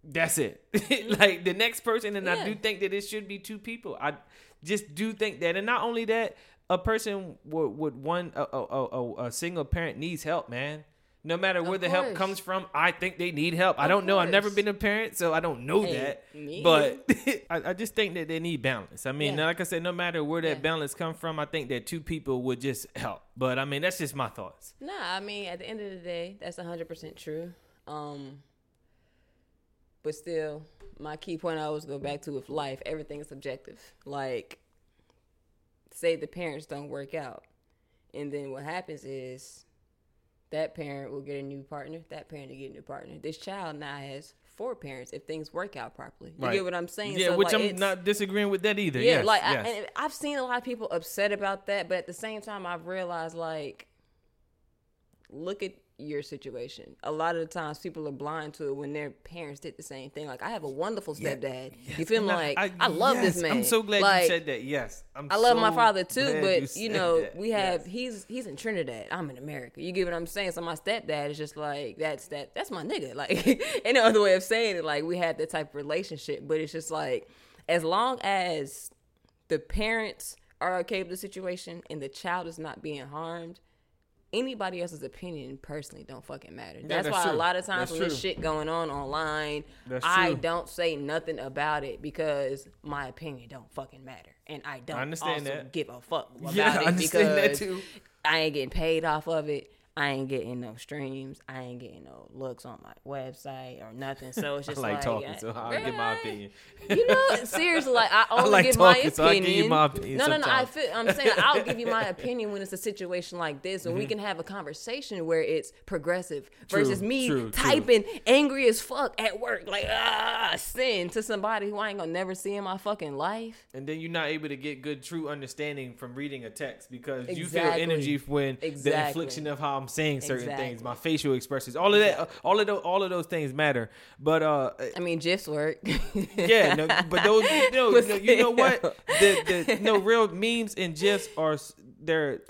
That's it. (laughs) like the next person, and I do think that it should be two people. I just do think that, and not only that, a person would would one a, a, a, a single parent needs help, man. No matter where Of the help comes from, I think they need help. I don't know. I've never been a parent, so I don't know Hey, that. me But (laughs) I, I just think that they need balance. I mean, Yeah. like I said, no matter where that Yeah. balance come from, I think that two people would just help. But I mean, that's just my thoughts. Nah, I mean, at the end of the day, that's hundred percent true. Um, but still, my key point I always go back to with life, everything is subjective. Like, say the parents don't work out, and then what happens is that parent will get a new partner, that parent will get a new partner. This child now has four parents if things work out properly. You Right. get what I'm saying? Yeah, So, which like, I'm not disagreeing with that either. yeah, yes, like yes. I, and I've seen a lot of people upset about that, but at the same time, I've realized like, look at your situation. A lot of the times, people are blind to it when their parents did the same thing. Like I have a wonderful stepdad. You feel me? Like I, love yes, this man. I'm so glad Like, you said that. Yes, I'm I love my father too, but you, said know, that. we have Yes. he's he's in Trinidad. I'm in America. You get what I'm saying? So my stepdad is just like that's that that's my nigga. Like (laughs) any other way of saying it, like we have that type of relationship. But it's just like as long as the parents are okay with the situation and the child is not being harmed, anybody else's opinion personally don't fucking matter. That's, that's why a lot of times That's when this shit going on online, That's I true. don't say nothing about it because my opinion don't fucking matter, and I don't I understand also that. give a fuck about (laughs) Yeah, I it because too. I ain't getting paid off of it. I ain't getting no streams. I ain't getting no looks on my website or nothing. So it's (laughs) I just like, talking, I- so I'll give my opinion. You know, seriously, like I (laughs) only like give my opinion. so I give you my opinion no, no, no. I feel, I'm saying I'll give you my (laughs) opinion when it's a situation like this, and we Mm-hmm. can have a conversation where it's progressive versus me true, true. typing angry as fuck at work, like ah, sin to somebody who I ain't gonna never see in my fucking life. And then you're not able to get good, true understanding from reading a text because you feel energy when the Exactly. infliction of how I'm saying certain things, my facial expressions, all of that, all of those, all of those things matter. But uh, I mean, gifs work. (laughs) yeah, no, but those, you know, (laughs) But no, you know what? The the no real memes and gifs are they're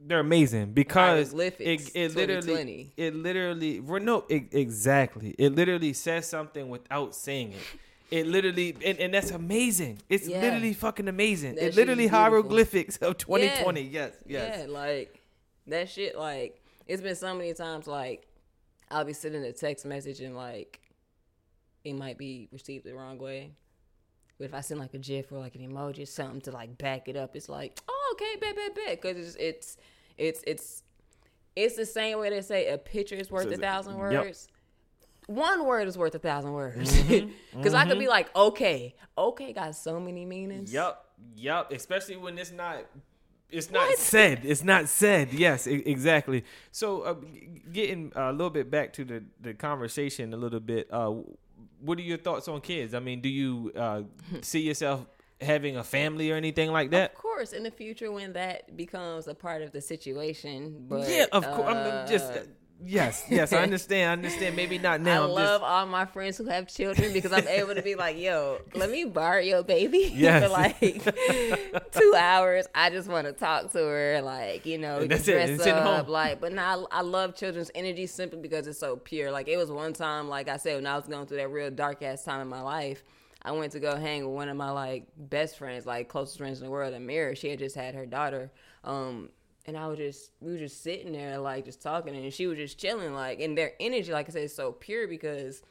they're amazing because it, it literally 2020. it literally no e- exactly it literally says something without saying it. It literally and, and that's amazing. It's Yeah. literally fucking amazing. That it literally hieroglyphics of 2020. Yes, yes. Yeah, like that shit. Like it's been so many times. Like I'll be sending a text message and like it might be received the wrong way. But if I send like a GIF or like an emoji, something to like back it up, it's like, oh, okay, bet, bet, bet, because it's it's it's it's it's the same way they say a picture is worth So a thousand yep. words. One word is worth a thousand words. Mm-hmm. (laughs) Because I could be like, okay, okay, got so many meanings. Yup, yup. Especially when it's not, it's not What? said. It's not said. Yes, e- exactly. So, uh, g- getting a little bit back to the the conversation a little bit. Uh, what are your thoughts on kids? I mean, do you uh, (laughs) see yourself having a family or anything like that? Of course, in the future when that becomes a part of the situation, but yeah, of course. I'm uh, just yes, yes. I understand. I understand. Maybe not now. I I'm love just, all my friends who have children because I'm able to be like, "Yo, let me borrow your baby (laughs) Yes. for like (laughs) two hours. I just want to talk to her, like you know, we And can that's it, dress up, like." But now I love children's energy simply because it's so pure. Like it was one time, like I said, when I was going through that real dark ass time in my life. I went to go hang with one of my like best friends, like closest friends in the world, Amira. She had just had her daughter. Um, and I was just we were just sitting there like just talking and she was just chilling like and their energy like I said is so pure because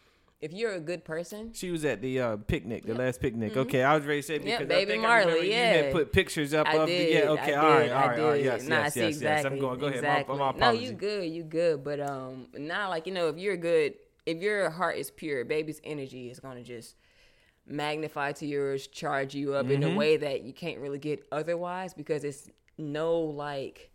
if you're a good person She was at the uh, picnic, the last picnic. Okay, I was ready to say because I Mm-hmm. baby think I Marley, you yeah. had put pictures up I of did. the yeah. Okay, I all right, all I right, all right. Yes, Nah, yes, yes, yes. I'm going. Go ahead. Exactly. My, my no, you good, you good. But um, now like you know, if you're good, if your heart is pure, baby's energy is gonna just magnify to yours, charge you up Mm-hmm. in a way that you can't really get otherwise because it's no like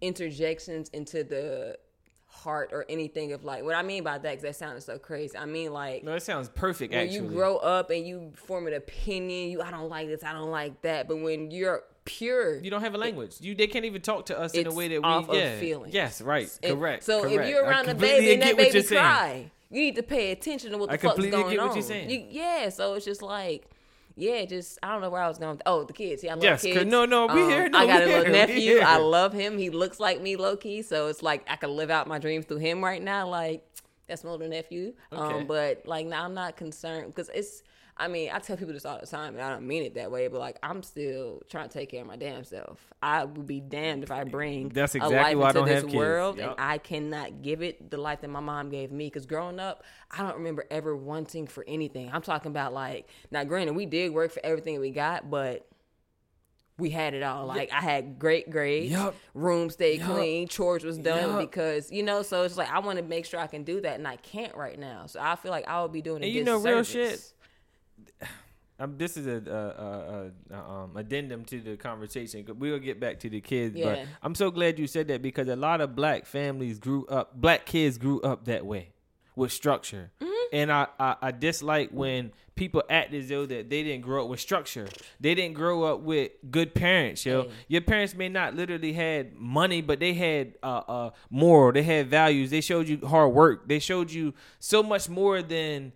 interjections into the heart or anything of like what I mean by that because that sounded so crazy. I mean like No, that sounds perfect. when actually, you grow up and you form an opinion, you I don't like this, I don't like that. But when you're pure, you don't have a language. You they can't even talk to us in a way that we off of yeah. feelings. Yes, right, correct. So correct. if you're around a baby and that baby you're saying. cry, you need to pay attention to what the I fuck's completely going get on. what you're saying. You- yeah, so it's just like. Yeah, just I don't know where I was going. Oh, the kids. Yeah, I love Yes, kids. Um, no, no, we here, no, I got a little here, nephew. I love him. He looks like me, low key. So it's like I can live out my dreams through him right now. Like that's my little nephew. Okay. Um, but like now I'm not concerned because it's. I mean, I tell people this all the time, and I don't mean it that way, but like I'm still trying to take care of my damn self. I would be damned if I bring That's a exactly life why I into this world Yep. and I cannot give it the life that my mom gave me. Because growing up, I don't remember ever wanting for anything. I'm talking about like now. Granted, we did work for everything we got, but we had it all. Like I had great grades, Yup. room stayed Yup. clean, chores was done because you know. So it's like I want to make sure I can do that, and I can't right now. So I feel like I would be doing. A And you know, real disservice. Um, this is a, a, a, a um, addendum to the conversation. We'll get back to the kids, but I'm so glad you said that because a lot of black families grew up, black kids grew up that way with structure, Mm-hmm. and I, I I dislike when people act as though that they didn't grow up with structure. They didn't grow up with good parents, yo. Hey. Your parents may not literally had money, but they had uh, uh moral. They had values. They showed you hard work. They showed you so much more than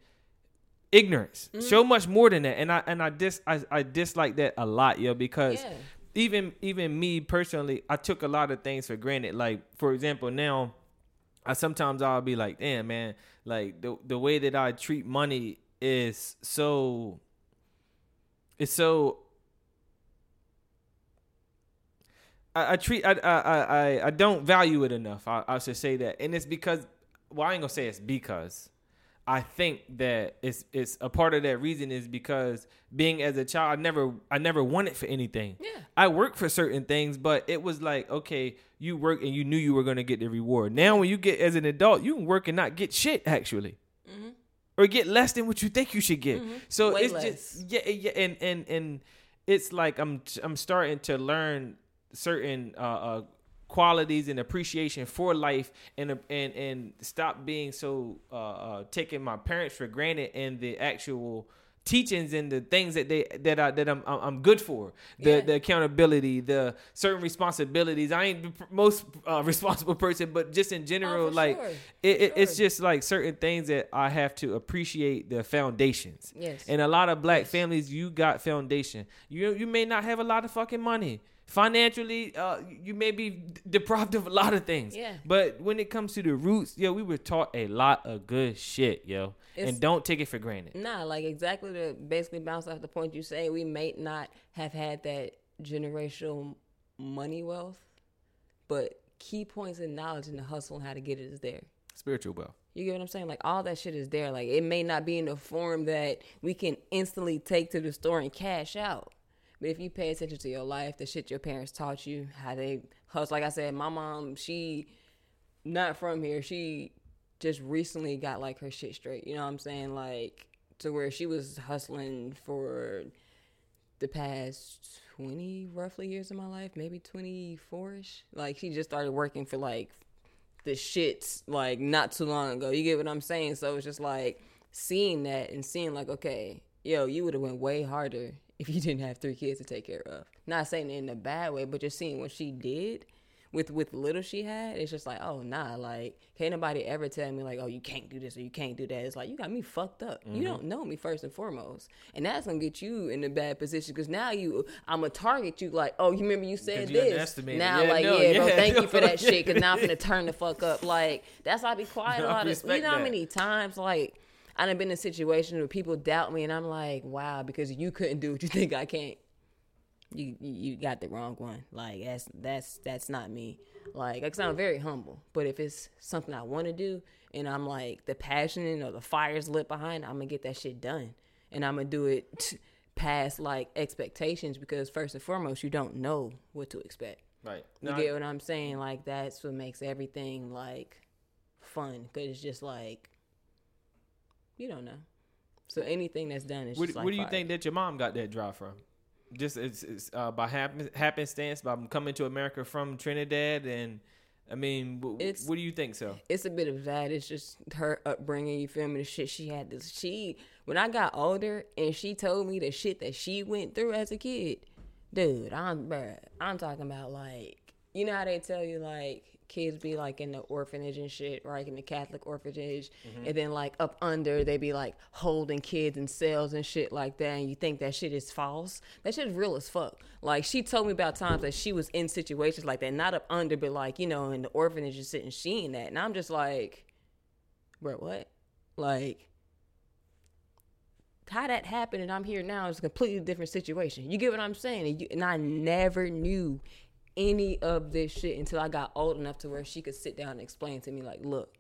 ignorance. Mm-hmm. So much more than that. And I and I dis I, I dislike that a lot, yo, because Yeah. even even me personally, I took a lot of things for granted. Like for example, now I sometimes I'll be like, damn man, like the the way that I treat money is so it's so I, I treat I, I I I don't value it enough. I, I should say that, and it's because well, I ain't gonna say it's because I think that it's it's a part of that reason is because being as a child, I never I never wanted for anything. Yeah. I worked for certain things, but it was like okay, you work and you knew you were gonna get the reward. Now, when you get as an adult, you can work and not get shit actually or get less than what you think you should get. So Mm-hmm. Way it's less. just yeah, yeah, and and and it's like I'm I'm starting to learn certain uh, uh qualities and appreciation for life and and and stop being so uh, uh taking my parents for granted and the actual teachings and the things that they that I that I'm I'm good for the Yeah. the accountability the certain responsibilities I ain't the most uh, (laughs) responsible person but just in general Oh, like sure. it, it, it's just like certain things that I have to appreciate the foundations. Yes. And a lot of black families, you got foundation. You you may not have a lot of fucking money. Financially, uh, you may be deprived of a lot of things. Yeah. But when it comes to the roots, yo, we were taught a lot of good shit, yo. It's- and don't take it for granted. Nah, like exactly to basically bounce off the point you say, we may not have had that generational money wealth, but key points in knowledge and the hustle and how to get it is there. Spiritual wealth. You get what I'm saying? Like all that shit is there. Like it may not be in the form that we can instantly take to the store and cash out. But if you pay attention to your life, the shit your parents taught you, how they hustle. Like I said, my mom, she not from here. She just recently got like her shit straight. You know what I'm saying? Like to where she was hustling for the past 20 roughly years of my life, maybe 24ish. Like she just started working for like the shits like not too long ago. You get what I'm saying? So it's just like seeing that and seeing like, okay, yo, you would have went way harder if you didn't have three kids to take care of. Not saying it in a bad way, but just seeing what she did with with little she had, it's just like, oh nah, like can't nobody ever tell me like, oh you can't do this or you can't do that. It's like you got me fucked up. Mm-hmm. You don't know me first and foremost, and that's gonna get you in a bad position because now you, I'm gonna target you like, oh you remember you said you this. Now Yeah, like no, yeah, bro, yeah, thank you (laughs) for that shit because now I'm gonna turn the fuck up. Like that's why I be quiet No, a lot of. You know how many times like. I done been in situations where people doubt me, and I'm like, "Wow," because you couldn't do what you (laughs) think I can't you you you got the wrong one. Like that's that's that's not me. Like I sound very humble, but if it's something I want to do and I'm like the passion or the fire's lit behind, it, I'm gonna get that shit done, and I'm gonna do it (laughs) past like expectations because first and foremost, you don't know what to expect. Right. You No, get what I'm saying? Like that's what makes everything like fun because it's just like you don't know. So anything that's done is What, just like where do you fire. think that your mom got that drive from? Just it's, it's uh, by happen, happenstance, by coming to America from Trinidad, and I mean, It's- what do you think so? it's a bit of that. It's just her upbringing. You feel me? The shit she had. This she when I got older and she told me the shit that she went through as a kid, dude. I'm bruh, I'm talking about like you know how they tell you like kids be like in the orphanage and shit, right? In the Catholic orphanage, mm-hmm. and then like up under they be like holding kids in cells and shit like that, and you think that shit is false. That shit is real as fuck. Like she told me about times that she was in situations like that, not up under, but like you know in the orphanage and sitting she seeing that, and I'm just like, bro, what? Like how that happened and I'm here now is a completely different situation. You get what I'm saying? And, you, and I never knew any of this shit until I got old enough to where she could sit down and explain to me, like, look,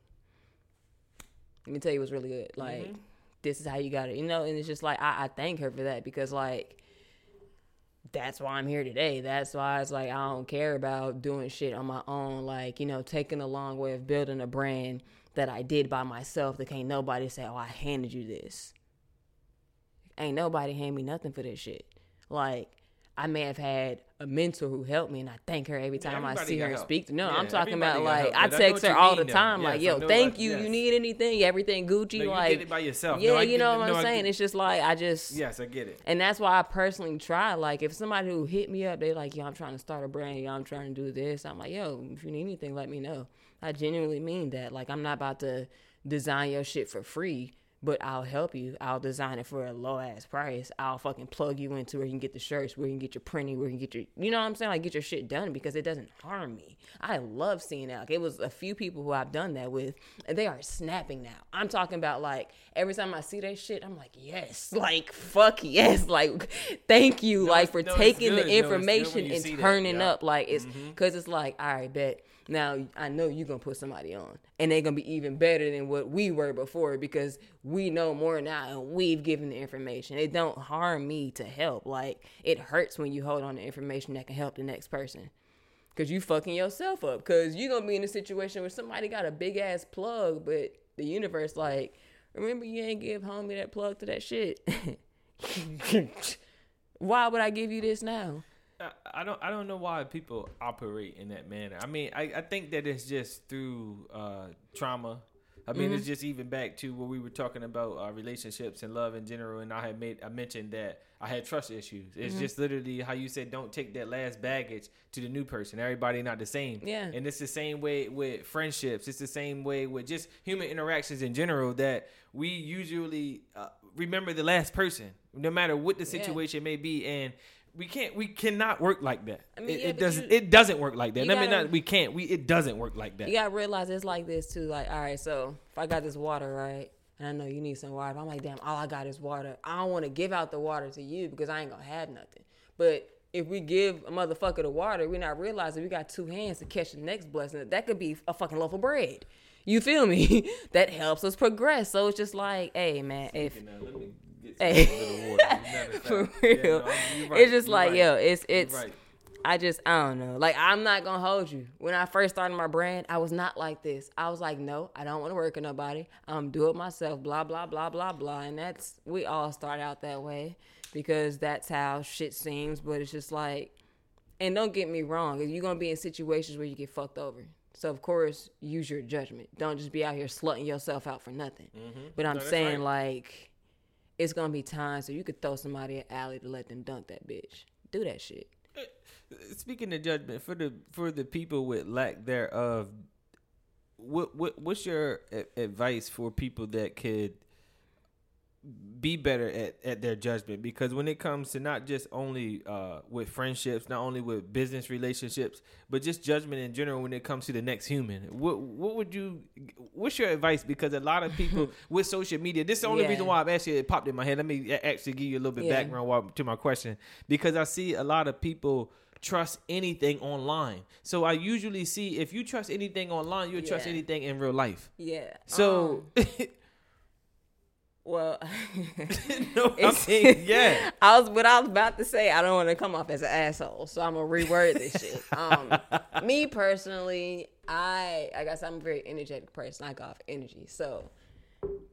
let me tell you what's really good. Like, mm-hmm. this is how you got it, you know? And it's just like, I, I thank her for that because, like, that's why I'm here today. That's why it's like I don't care about doing shit on my own. Like, you know, taking a long way of building a brand that I did by myself that can't nobody say, Oh, I handed you this. Ain't nobody hand me nothing for this shit. Like, I may have had a mentor who helped me, and I thank her every time I see her help. speak. No, Yeah, I'm talking about like help, I but I know text her all the time, Yes, like, yo, thank you. yes. You need anything? Everything Gucci? No, you like, did it by yourself. yeah, No, you know what I'm saying. It's just like I just Yes, I get it. and that's why I personally try. Like, if somebody who hit me up, they like, yo, I'm trying to start a brand, yo, I'm trying to do this. I'm like, yo, if you need anything, let me know. I genuinely mean that. Like, I'm not about to design your shit for free, but I'll help you. I'll design it for a low ass price. I'll fucking plug you into where you can get the shirts, where you can get your printing, where you can get your, you know what I'm saying? Like, get your shit done because it doesn't harm me. I love seeing that. Like, it was a few people who I've done that with, and they are snapping now. I'm talking about like every time I see that shit, I'm like, yes, (laughs) like fuck yes, like thank you, like for no, taking the information you and turning yeah. Mm-hmm. up. Like it's because it's like, all right, bet now I know you're gonna put somebody on, and they're gonna be even better than what we were before because we know more now and we've given the information. It don't harm me to help. Like it hurts when you hold on to information that can help the next person. Cause you fucking yourself up. Cause you're gonna be in a situation where somebody got a big ass plug, but the universe like, remember you ain't give homie that plug to that shit. (laughs) Why would I give you this now? I, don't I don't know why people operate in that manner. I mean, I, I think that it's just through uh, trauma. I mean, Mm-hmm. it's just even back to what we were talking about uh, relationships and love in general. And I had made I mentioned that I had trust issues. Mm-hmm. It's just literally how you said don't take that last baggage to the new person. Everybody not the same. Yeah. And it's the same way with friendships. It's the same way with just human interactions in general that we usually uh, remember the last person, no matter what the situation may be, and. We can't. We cannot work like that. I mean, it, yeah, it doesn't. you- it doesn't work like that. you I mean, not we can't. We it doesn't work like that. You gotta realize it's like this too. Like, all right, so if I got this water, right, and I know you need some water, I'm like, damn, all I got is water. I don't want to give out the water to you because I ain't gonna have nothing. But if we give a motherfucker the water, we not realizing we got two hands to catch the next blessing. That could be a fucking loaf of bread. You feel me? (laughs) that helps us progress. So it's just like, hey, man, if Now, let me get Hey. some little water. Matter of (laughs) for real, Yeah, no, right. it's just You're like, right. yo, it's it's. right. I just I don't know. Like I'm not gonna hold you. When I first started my brand, I was not like this. I was like, no, I don't want to work with nobody. I'm do it myself. Blah blah blah blah blah. And that's we all start out that way because that's how shit seems. But it's just like, and don't get me wrong, you're gonna be in situations where you get fucked over. So of course, use your judgment. Don't just be out here slutting yourself out for nothing. But I'm Mm-hmm. saying right. like, it's gonna be times so you could throw somebody an alley to let them dunk that bitch. Do that shit. Eh, speaking of judgment, for the for the people with lack thereof, what what what's your advice for people that could be better at, at their judgment? Because when it comes to not just only uh, with friendships, not only with business relationships, but just judgment in general when it comes to the next human, what what would you? What's your advice? Because a lot of people (laughs) with social media, this is the only Yeah. reason why I've actually it popped in my head. Let me actually give you a little bit Yeah. background while, to my question because I see a lot of people trust anything online. So I usually see if you trust anything online, you'll trust anything in real life. Yeah. So um, (laughs) well, (laughs) (laughs) no, I mean, yeah. (laughs) I was what I was about to say. I don't want to come off as an asshole, so I'm gonna reword this shit. Um, me personally, I I guess I'm a very energetic person. I go off energy. So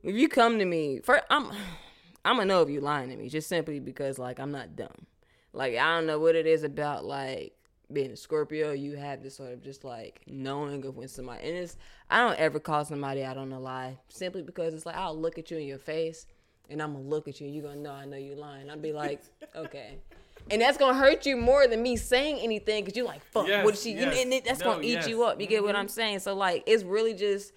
if you come to me, first, I'm I'm gonna know if you're lying to me, just simply because like I'm not dumb. Like I don't know what it is about like being a Scorpio. You have this sort of just like knowing of when somebody and it's I don't ever call somebody out on a lie simply because it's like I'll look at you in your face and I'm gonna look at you and you're gonna know I know you lying. I'll be like, (laughs) okay. And that's gonna hurt you more than me saying anything because you're like, fuck, Yes, what is she? yes. And it, that's No, gonna eat yes. you up. You get what I'm mm-hmm. saying? So like, it's really just,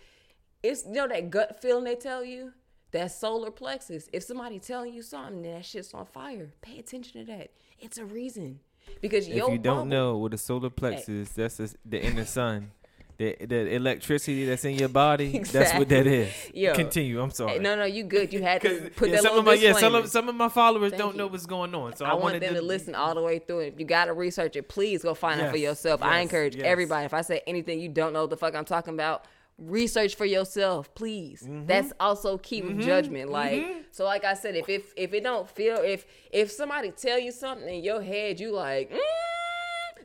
it's you know that gut feeling they tell you, that solar plexus. If somebody telling you something, that shit's on fire. Pay attention to that. It's a reason because If your you don't bubble- know what a solar plex is, that's the the inner sun. The, the electricity that's in your body, (laughs) that's what that is. Yo. Continue. I'm sorry. No, no, you good. You had to put yeah, that some little of my yeah, some of some of my followers Thank don't you. know what's going on. So I, I, want wanted them to listen all the way through it. If you got to research it, please go find it for Yes, yourself. I encourage yes. everybody. If I say anything you don't know what the fuck I'm talking about, research for yourself, please. Mm-hmm. That's also keep judgment. Like so, like I said, if if if it don't feel if if somebody tell you something in your head, you like, mm,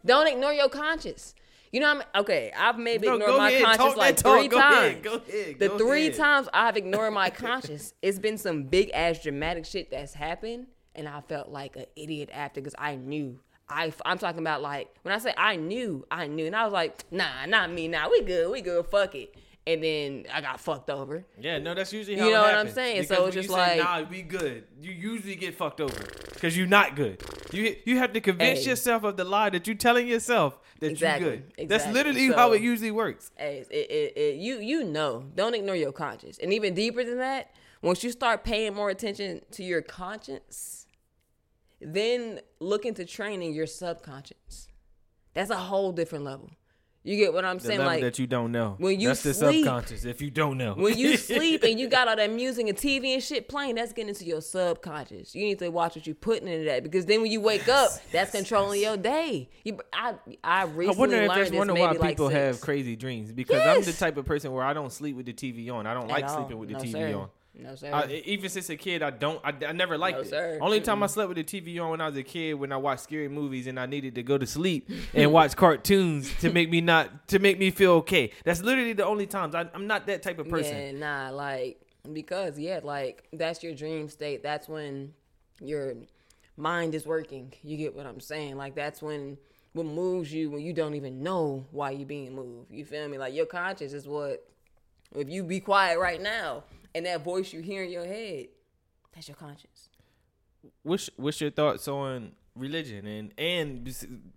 don't ignore your conscience. You know I mean? Okay, I've maybe No, ignored my ahead, conscience like three Go times. ahead, go ahead, the go three ahead. times I've ignored my (laughs) conscience, it's been some big ass dramatic shit that's happened, and I felt like an idiot after because I knew. I, I'm talking about like when I say I knew, I knew, and I was like, nah, not me, nah, we good, we good, fuck it. And then I got fucked over. Yeah, no, that's usually You how it know what I'm saying? Because So it's you just say, like- nah, we good. You usually get fucked over because you're not good. You you have to convince Hey. yourself of the lie that you're telling yourself that Exactly, you're good. Exactly. That's literally how it usually works. Hey, it, it, it, you you know, don't ignore your conscience. And even deeper than that, once you start paying more attention to your conscience, then look into training your subconscious. That's a whole different level. You get what I'm The saying? level Like that you don't know. when you that's the sleep- subconscious. If you don't know, when you sleep and you (laughs) got all that music and TV and shit playing, that's getting into your subconscious. You need to watch what you're putting into that because then when you wake up, that's controlling your day. You, I I I recently wonder if learned that's this one maybe why like people six. have crazy dreams because I'm the type of person where I don't sleep with the TV on. I don't like all. sleeping with the No, TV sir. on. No sir. I, even since a kid, I don't. I, I never liked No, it. sir. Only time I slept with the TV on when I was a kid, when I watched scary movies and I needed to go to sleep (laughs) and watch cartoons to make me not to make me feel okay. That's literally the only times I, I'm not that type of person. Yeah, nah, like because yeah, like that's your dream state. That's when your mind is working. You get what I'm saying? Like that's when what moves you when you don't even know why you're being moved. You feel me? Like your conscience is what if you be quiet right now and that voice you hear in your head, that's your conscience. What's what's your thoughts on religion and and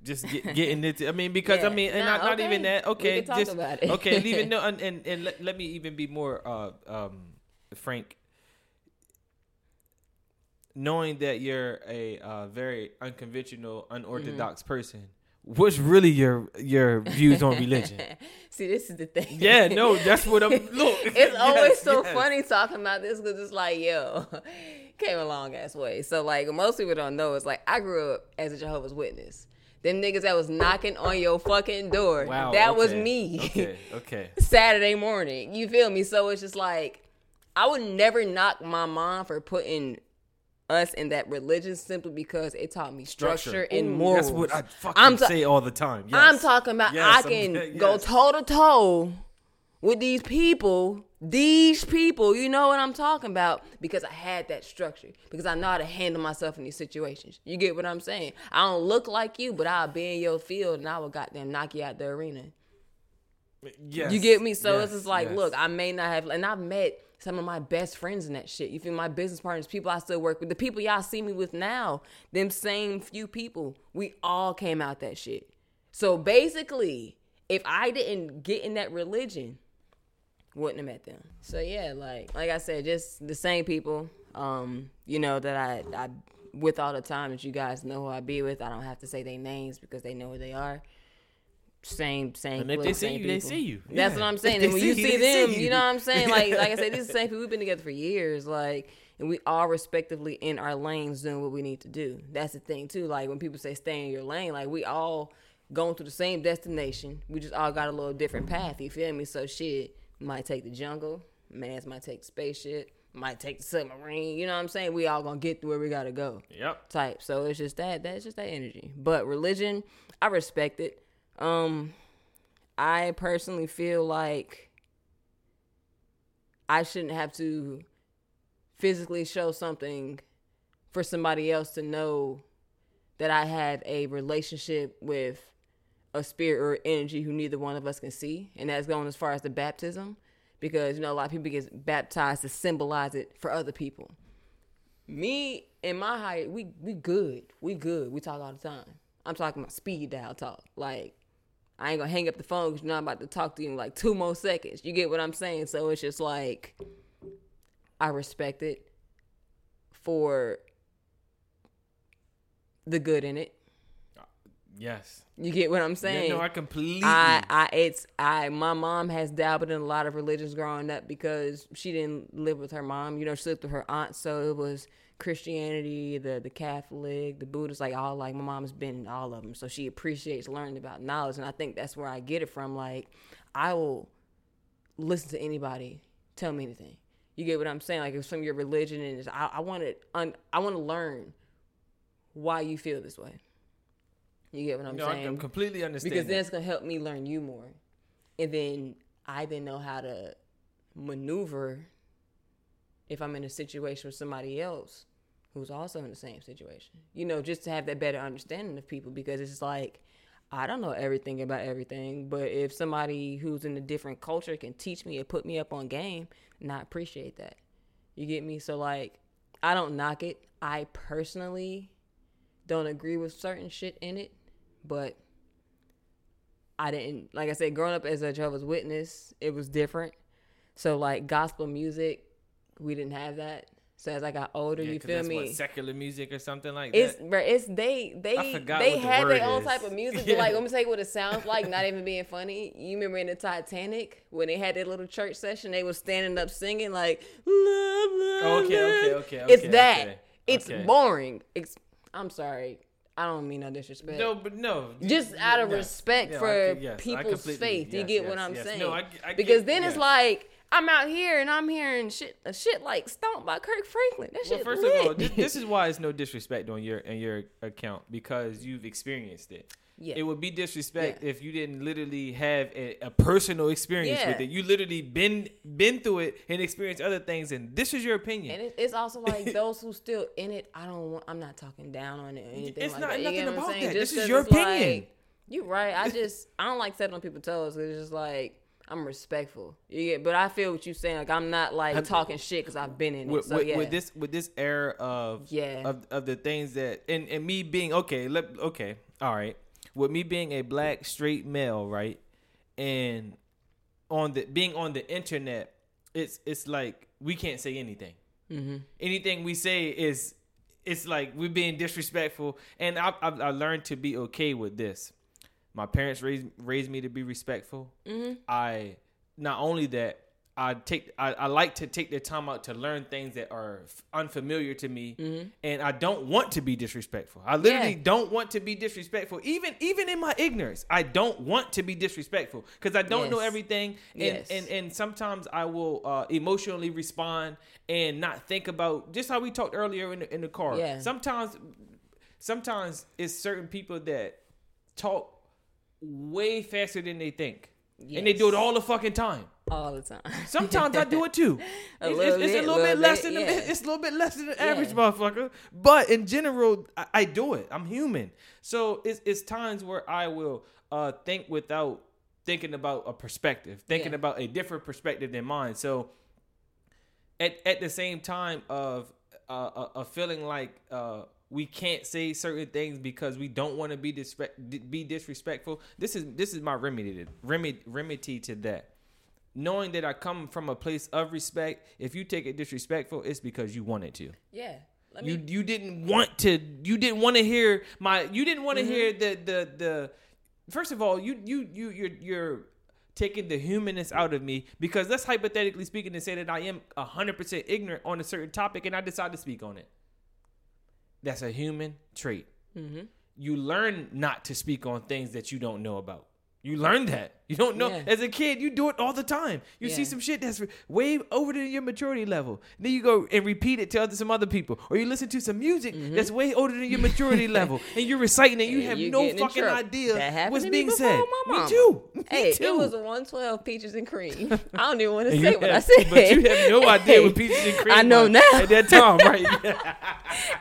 just- get, getting into? I mean, (laughs) because I mean, and Nah, not, not even that. Okay, talk just about it. okay. Leave it. (laughs) No, and and, and let, let me even be more uh um frank. Knowing that you're a uh, very unconventional, unorthodox Mm-hmm. person, what's really your your views on religion? (laughs) See, this is the thing. Yeah, no, that's what I'm. (laughs) Look, it's always so yes. funny talking about this because it's like, yo, (laughs) came a long ass way. So like most people don't know, it's like I grew up as a Jehovah's Witness. Them niggas that was knocking on your fucking door. Wow, that was me. Okay, okay. Saturday morning. You feel me? So it's just like I would never knock my mom for putting us in that religion simply because it taught me structure, and Ooh, morals. That's what I fucking I'm ta- say all the time. Yes. I'm talking about Yes, I can (laughs) go toe to toe with these people, these people, you know what I'm talking about? Because I had that structure. Because I know how to handle myself in these situations. You get what I'm saying? I don't look like you, but I'll be in your field and I will goddamn knock you out the arena. Yes, You get me? So yes, it's just like, yes. look, I may not have, and I've met some of my best friends in that shit. You feel my business partners, people I still work with, the people y'all see me with now, them same few people, we all came out that shit. So basically, if I didn't get in that religion, wouldn't have met them. So yeah, like like I said, just the same people, um, you know, that I I with all the time that you guys know who I be with. I don't have to say their names because they know who they are. Same, same. And if they see you, they see you. That's Yeah. what I'm saying. And when you see see you, (laughs) they them, see you you. know what I'm saying? Like, like I said, these are the (laughs) same people. We've been together for years. Like, and we all respectively in our lanes doing what we need to do. That's the thing too. Like when people say stay in your lane, like we all going to the same destination. We just all got a little different path. You feel me? So shit, might take the jungle. Man's might take the spaceship. Might take the submarine. You know what I'm saying? We all gonna get to where we gotta go Yep. type. So it's just that that's just that energy. But religion, I respect it. Um I personally feel like I shouldn't have to physically show something for somebody else to know that I have a relationship with a spirit or energy who neither one of us can see. And that's going as far as the baptism. Because, you know, a lot of people get baptized to symbolize it for other people me and my height, we we good. We good. We talk all the time. I'm talking about speed dial talk. Like I ain't gonna hang up the phone because you know I'm about to talk to you in like two more seconds. You get what I'm saying? So it's just like I respect it for the good in it. Yes. You get what I'm saying? Yeah, no, I completely. I, I, it's, I, my mom has dabbled in a lot of religions growing up because she didn't live with her mom. You know, she lived with her aunt, so it was Christianity, the the Catholic, the Buddhist, like all like my mom's been in all of them, so she appreciates learning about knowledge, and I think that's where I get it from. Like, I will listen to anybody tell me anything. You get what I'm saying? Like if it's from your religion, and it's, I, I want to un, I want to learn why you feel this way. You get what I'm No, I'm completely understand. because then it's gonna help me learn you more, and then I then know how to maneuver if I'm in a situation with somebody else who's also in the same situation. You know, just to have that better understanding of people because it's like I don't know everything about everything, but if somebody who's in a different culture can teach me and put me up on game, and I appreciate that. You get me? So like I don't knock it. I personally don't agree with certain shit in it, but I didn't like I said, growing up as a Jehovah's Witness, it was different. So like gospel music, we didn't have that. So as I got older, Yeah, you feel me? What, secular music or something like It's that. it's they they they the had word their own is. type of (laughs) music. Yeah. But like let me tell you what it sounds like, not even being funny. You remember in the Titanic when they had their little church session, they was standing up singing like love, love, Okay, okay, love." okay, It's okay, that. okay, It's okay. boring. It's I'm sorry. I don't mean no disrespect. No, but no. just out of Yes. respect for yes, people's faith. you get yes, what I'm yes. saying? No, I, I because get- then it's like I'm out here and I'm hearing shit, a shit like "Stomp" by Kirk Franklin. That Well, shit first lit. of all, this, this is why it's no (laughs) disrespect on your on your account because you've experienced it. Yeah. It would be disrespect Yeah. if you didn't literally have a, a personal experience Yeah. with it. You literally been been through it and experienced other things, and this is your opinion. And it, it's also like (laughs) those who still in it. I don't want. I'm not talking down on it or anything. It's like not that. Nothing about that. Just This is your it's like- opinion. you right. I (laughs) just I don't like stepping on people's toes. It's just like I'm respectful. Yeah, but I feel what you're saying. Like I'm not like talking shit because I've been in it. with, so with, yeah, with this with this era of Yeah. of, of the things that and, and me being okay let okay all right with me being a black straight male right and on the being on the internet it's it's like we can't say anything Mm-hmm. anything we say is it's like we're being disrespectful and I, I, I learned to be okay with this my parents raised raised me to be respectful Mm-hmm. I not only that I take I, I like to take the time out to learn things that are f- unfamiliar to me, and I don't want to be disrespectful. I literally Mm-hmm. Yeah. don't want to be disrespectful, even even in my ignorance. I don't want to be disrespectful because I don't know everything, and Yes. and and sometimes I will uh, emotionally respond and not think about just how we talked earlier in the, in the car. Yeah. Sometimes, sometimes it's certain people that talk way faster than they think. And they do it all the fucking time. all the time. Sometimes I do it (laughs) too. A It's, it's, it's a little bit less bit, than the, yeah. it's a little bit less than the average Yeah. motherfucker. But in general, I, I do it. I'm human. So it's it's times where I will uh think without thinking about a perspective, thinking Yeah. about a different perspective than mine. So at at the same time of uh, a, a feeling like uh we can't say certain things because we don't want to be disrespect be disrespectful. This is this is my remedy to, remedy remedy to that. Knowing that I come from a place of respect, if you take it disrespectful, it's because you wanted to. yeah. Let You you didn't want to you didn't want to hear my you didn't want to Mm-hmm. hear the the the first of all you you you you're you're taking the humanness out of me because let's hypothetically speaking and say that I am hundred percent ignorant on a certain topic and I decide to speak on it. That's a human trait. Mhm. You learn not to speak on things that you don't know about. You learn that. You don't know. Yeah. As a kid, you do it all the time. You see some shit that's way over than your maturity level. Then you go and repeat it to other, some other people. Or you listen to some music mm-hmm. that's way older than your maturity (laughs) level. And you're reciting it. You And have no fucking idea what's to me being said. Me too. (laughs) Me Hey, too. it was a 112 peaches and cream. (laughs) I don't even want to say you what I said. But you have no idea what peaches and cream I know now. At that time, right?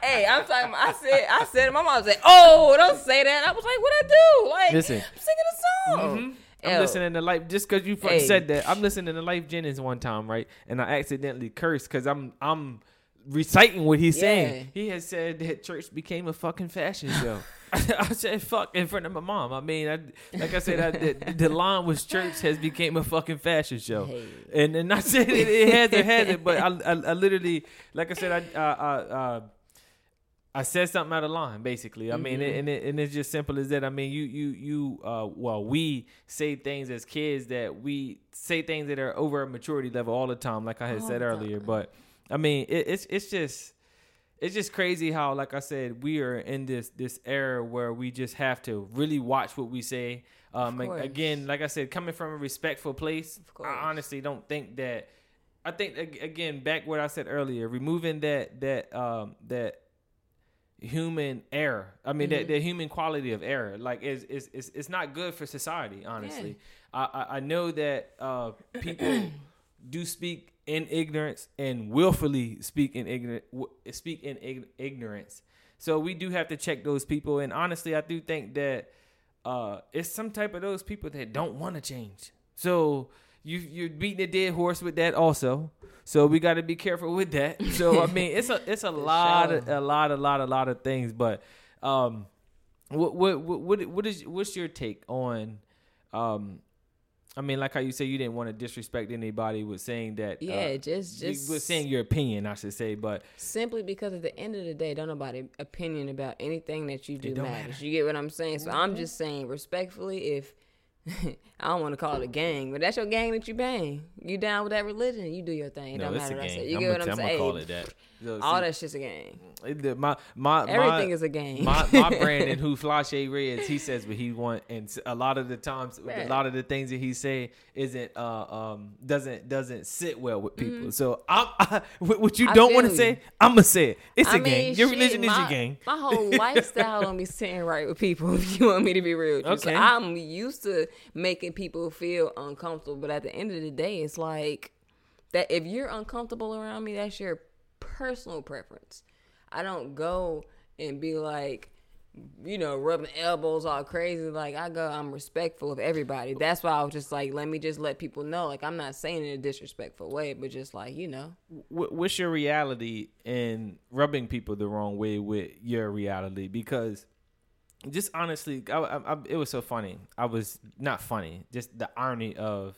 hey, I'm talking. I said, I said, it. my mom said, "Oh, don't say that." I was like, "What I do?" Like, Listen. I'm singing a song. Mm-hmm. I'm Ew. listening to life just because you fucking Hey. said that. I'm listening to Lyfe Jennings one time, right? And I accidentally cursed because I'm I'm reciting what he's saying. He has said that church became a fucking fashion show. (laughs) I said fuck in front of my mom. I mean, I, like I said, I, the, the line was church has became a fucking fashion show, Hey. and and I said it, it has it has it, but I, I, I literally, like I said, I I, I, uh, I said something out of line, basically. I mean, Mm-hmm. and it, and it's just simple as that. I mean, you you you uh, well, we say things as kids that we say things that are over a maturity level all the time, like I had All said earlier. time. But I mean, it, it's it's just it's just crazy how, like I said, we are in this this era where we just have to really watch what we say. Um, again, like I said, coming from a respectful place. I honestly don't think that. I think again, back what I said earlier, removing that that um that human error. I mean, Mm-hmm. that the human quality of error, like, is is is it's not good for society. Honestly, I, I I know that uh people (clears throat) do speak in ignorance and willfully speak in ignorant speak in ig- ignorance. So we do have to check those people. And honestly, I do think that uh, it's some type of those people that don't want to change. So you you're beating a dead horse with that also. So we got to be careful with that. (laughs) So I mean, it's a it's a lot of, a lot a lot a lot of things. But um, what what what what is what's your take on um. I mean, like how you say you didn't want to disrespect anybody with saying that. Yeah, uh, just just with saying your opinion, I should say. But simply because at the end of the day, don't nobody opinion about anything that you do matters. matter. You get what I'm saying? So I'm just saying respectfully, if (laughs) I don't want to call it a gang, but that's your gang that you bang. You down with that religion? You do your thing. It no, don't it's a matter. what I gang. said. You I'm get what I'm I'm saying? gonna call it that. So, All see, that shit's a game. it- the- my my Everything my, is a game. my my (laughs) Brandon who Flashe Reds, he says what he want, and a lot of the times, a lot of the things that he say isn't uh um doesn't doesn't sit well with people. Mm-hmm. So I'm (laughs) I, what you I don't want to say, I'm gonna say it. It's a I gang. mean, Your shit, religion is my, your gang. My whole (laughs) lifestyle don't be sitting right with people. If you want me to be real. Okay. So I'm used to making people feel uncomfortable. But at the end of the day, it's like that. If you're uncomfortable around me, that's your personal preference. I don't go and be like. You know, rubbing elbows all crazy. Like I go, I'm respectful of everybody. That's why I was just like, let me just let people know. Like I'm not saying in a disrespectful way, but just like you know, what's your reality in rubbing people the wrong way with your reality? Because just honestly, I, I, I, it was so funny. I was not funny. Just the irony of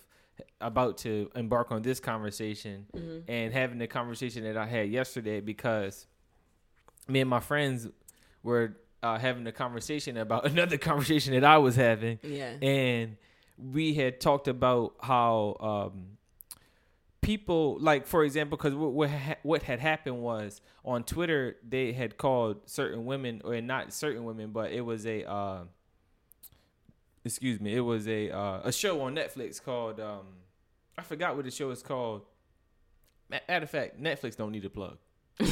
about to embark on this conversation and having the conversation that I had yesterday because me and my friends were uh, having a conversation about (laughs) another conversation that I was having yeah. and we had talked about how um, people like for example because what what, ha- what had happened was on twitter they had called certain women or not certain women but it was a uh, excuse me it was a uh, a show on netflix called um, i forgot what the show is called Ma- matter of fact netflix don't need a plug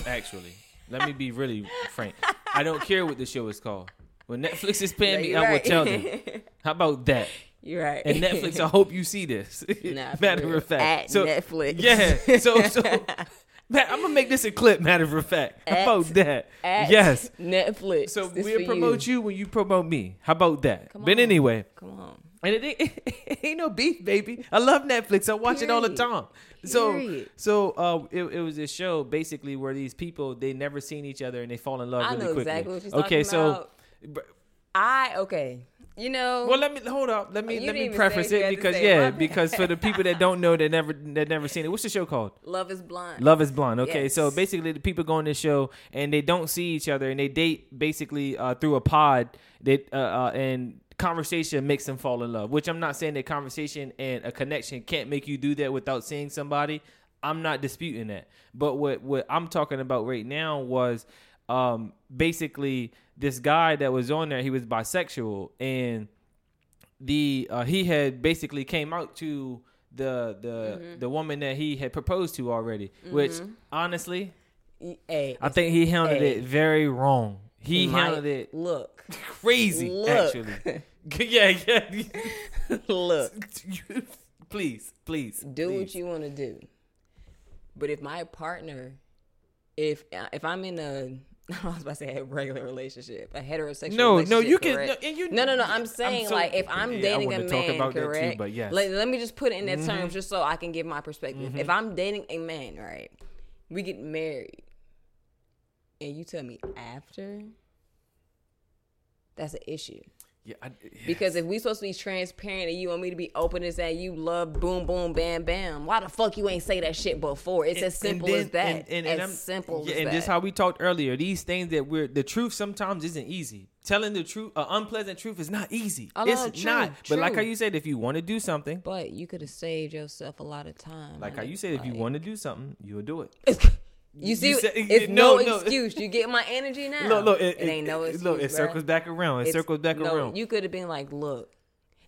actually (laughs) let me be really frank i don't care what the show is called when netflix is paying me i will tell them (laughs) how about that You're right. and Netflix. I hope you see this. Nah, matter of fact, At so Netflix. yeah. So so, (laughs) man, I'm gonna make this a clip. Matter of fact, how At- about that? At yes. Netflix. So This we'll promote you. when you promote me. How about that? Come but on. anyway, Come on. and it, ain't- (laughs) it ain't no beef, baby. I love Netflix. I watch it all the time. So Period. so uh, it, it was a show basically where these people they never seen each other and they fall in love I really know quickly. exactly what you're okay, talking so. about. I okay. You know. Well, let me hold up. Let me let me preface say what you it because yeah, because for the people that don't know that never that never seen it, what's the show called? Love is blind. Love is Blind. Okay, so basically the people go on this show and they don't see each other and they date basically uh, through a pod. That uh, uh, and conversation makes them fall in love. Which I'm not saying that conversation and a connection can't make you do that without seeing somebody. I'm not disputing that. But what what I'm talking about right now was um, basically this guy that was on there. He was bisexual and the uh, he had basically came out to the the Mm-hmm. the woman that he had proposed to already. Which honestly, Hey, I think he handled Hey. it very wrong. He might- handled it Look. crazy. Look. Actually, (laughs) (laughs) yeah, yeah. Look. (laughs) please, please, Do please. what you want to do. But if my partner, if if I'm in a, (laughs) I was about to say a regular relationship, a heterosexual. No, no, you can- no, and you- no, no, no. I'm I'm saying so- like if I'm Yeah, dating a man, that too, correct? but yes. Mm-hmm. Let, let me just put it in that terms, just so I can give my perspective. If I'm dating a man, right, we get married, and you tell me after, that's an issue. Yeah, I, Because if we supposed to be transparent and you want me to be open and say you love boom boom bam bam, why the fuck you ain't say that shit before? It's as simple then- as that. and- and- and as I'm- simple yeah, as and that. this how we talked earlier. These things that we're the truth sometimes isn't easy. Telling the truth, an unpleasant truth, is not easy. It's true, not. But like how you said, if you want to do something, but you could have saved yourself a lot of time. like how you said, if you want to do something, you'll do it. (laughs) You see, said- it's no, no, no. excuse. You get my energy (laughs) now. Look, look, it, ain't no excuse. Look, it bruh. circles back around. It It's- circles back no, around. You could have been like, look,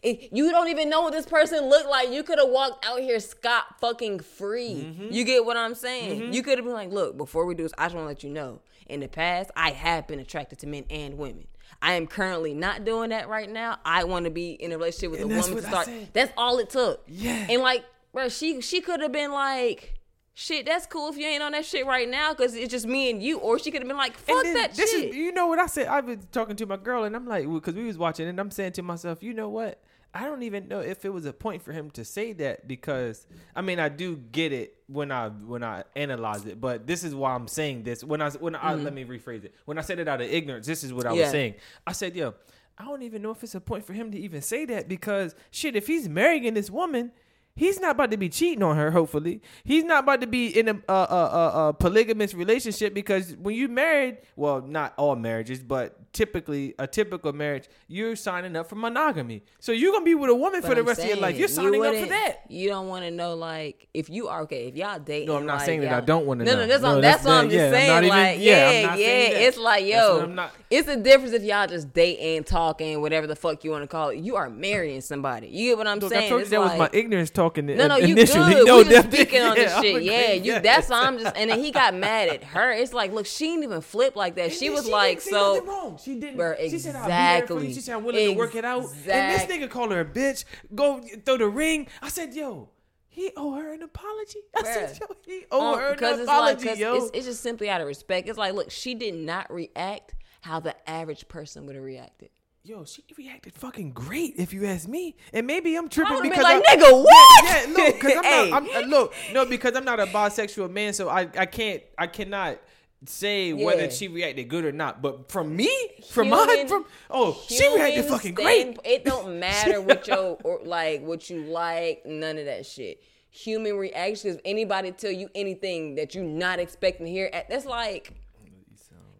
it, you don't even know what this person looked like. You could have walked out here scot fucking free. Mm-hmm. You get what I'm saying? You could have been like, look, before we do this, I just want to let you know. In the past, I have been attracted to men and women. I am currently not doing that right now. I want to be in a relationship with And a woman to start. That's all it took. Yeah. And like, bro, she she could have been like. Shit, that's cool if you ain't on that shit right now because it's just me and you. Or she could have been like, fuck then that this shit. Is, you know what I said? I've been talking to my girl, and I'm like, because we was watching, and I'm saying to myself, you know what? I don't even know if it was a point for him to say that because I mean I do get it when I when I analyze it, but this is why I'm saying this. When I when I let me rephrase it. When I said it out of ignorance, this is what I Mm-hmm. Yeah. was saying. I said, yo, I don't even know if it's a point for him to even say that because shit, if he's marrying this woman. He's not about to be cheating on her. Hopefully, he's not about to be in a, a, a, a, polygamous relationship because when you married, well, not all marriages, but typically a typical marriage, you're signing up for monogamy. So you're gonna be with a woman But for the I'm rest of your life. You're you signing up for that. You don't want to know, like, if you are okay, if y'all dating. No, I'm not like, saying that I don't wanna no, know. No, that's, No, that's that's, what I'm just yeah, saying. not even- like, yeah, I'm yeah, not yeah. that. It's like, yo, I'm not- it's a difference if y'all just dating, talking, whatever the fuck you want to call it. You are marrying somebody. You get what I'm Look, saying? I told you It's that was my ignorance talking. No, no, you initially. good. (laughs) No, we just speaking on this Yeah, shit. Yeah, agreeing. you. That's why I'm just. And then he got mad at her. It's like, look, she didn't even flip like that. She was she like, didn't so. wrong. She didn't. Bruh, She said, "I'll be there for you." exactly. She said, "I'm willing to work it out." And this nigga called her a bitch. Go throw the ring. I said, "Yo." He owe her an apology. (laughs) I said, yo, he owe Um, her an apology, like, yo. It's, it's just simply out of respect. It's like, look, she did not react how the average person would have reacted. Yo, she reacted fucking great, if you ask me. And maybe I'm tripping because like, I- "Nigga, what?" Yeah, yeah look, because I'm Hey. not. (laughs) I'm, uh, look, no, because I'm not a bisexual man, so I, I can't, I cannot say whether she reacted good or not. But from me, from my, from oh, she reacted fucking stand- great. It don't (laughs) matter what your or like what you like, none of that shit. Human reactions. If anybody tell you anything that you're not expecting to hear, at- that's like.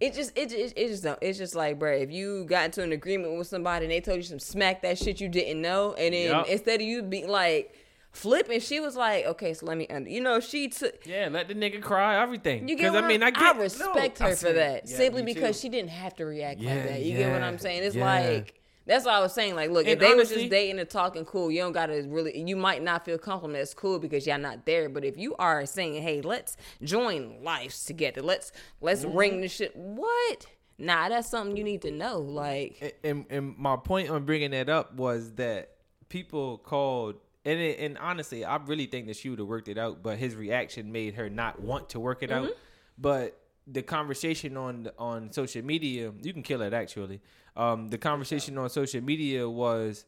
It just, it just, it just, don't, it's just like, bro. If you got into an agreement with somebody and they told you some smack that shit you didn't know, and then Yup. instead of you being like flipping, she was like, okay, so let me, under, you know, she took. Yeah, let the nigga cry, everything. You get what I mean, I get. I respect no, I her for that yeah, simply because she didn't have to react Yeah, like that. You get what I'm saying? It's yeah. like that's what I was saying. Like, look, if And they was honestly- just dating and talking cool, you don't gotta really. You might not feel comfortable. That's cool because y'all not there. But if you are saying, hey, let's join lives together. Let's let's Mm-hmm. ring this shit. What? Nah, that's something you need to know. Like, and, and my point on bringing that up was that people called and it, and honestly, I really think that she would have worked it out, but his reaction made her not want to work it out. But the conversation on on social media, you can kill it actually. Um, the conversation on social media was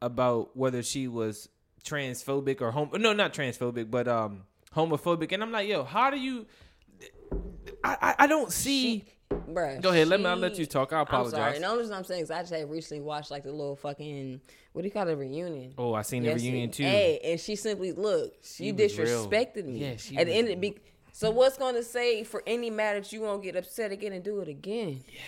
about whether she was transphobic or home. No, not transphobic, but um, homophobic. And I'm like, yo, how do you? I I, I don't see. bruh. Go ahead, let me- I'll let she- you talk. I I'm sorry. apologize. No, the reason I'm saying is I just had recently watched like the little fucking what do you call it reunion. Oh, I seen the Yes, reunion too. Hey, and she simply look, She real. disrespected me. Yeah, she At the end of be so what's going to say for any matter that you won't get upset again and do it again? Yeah.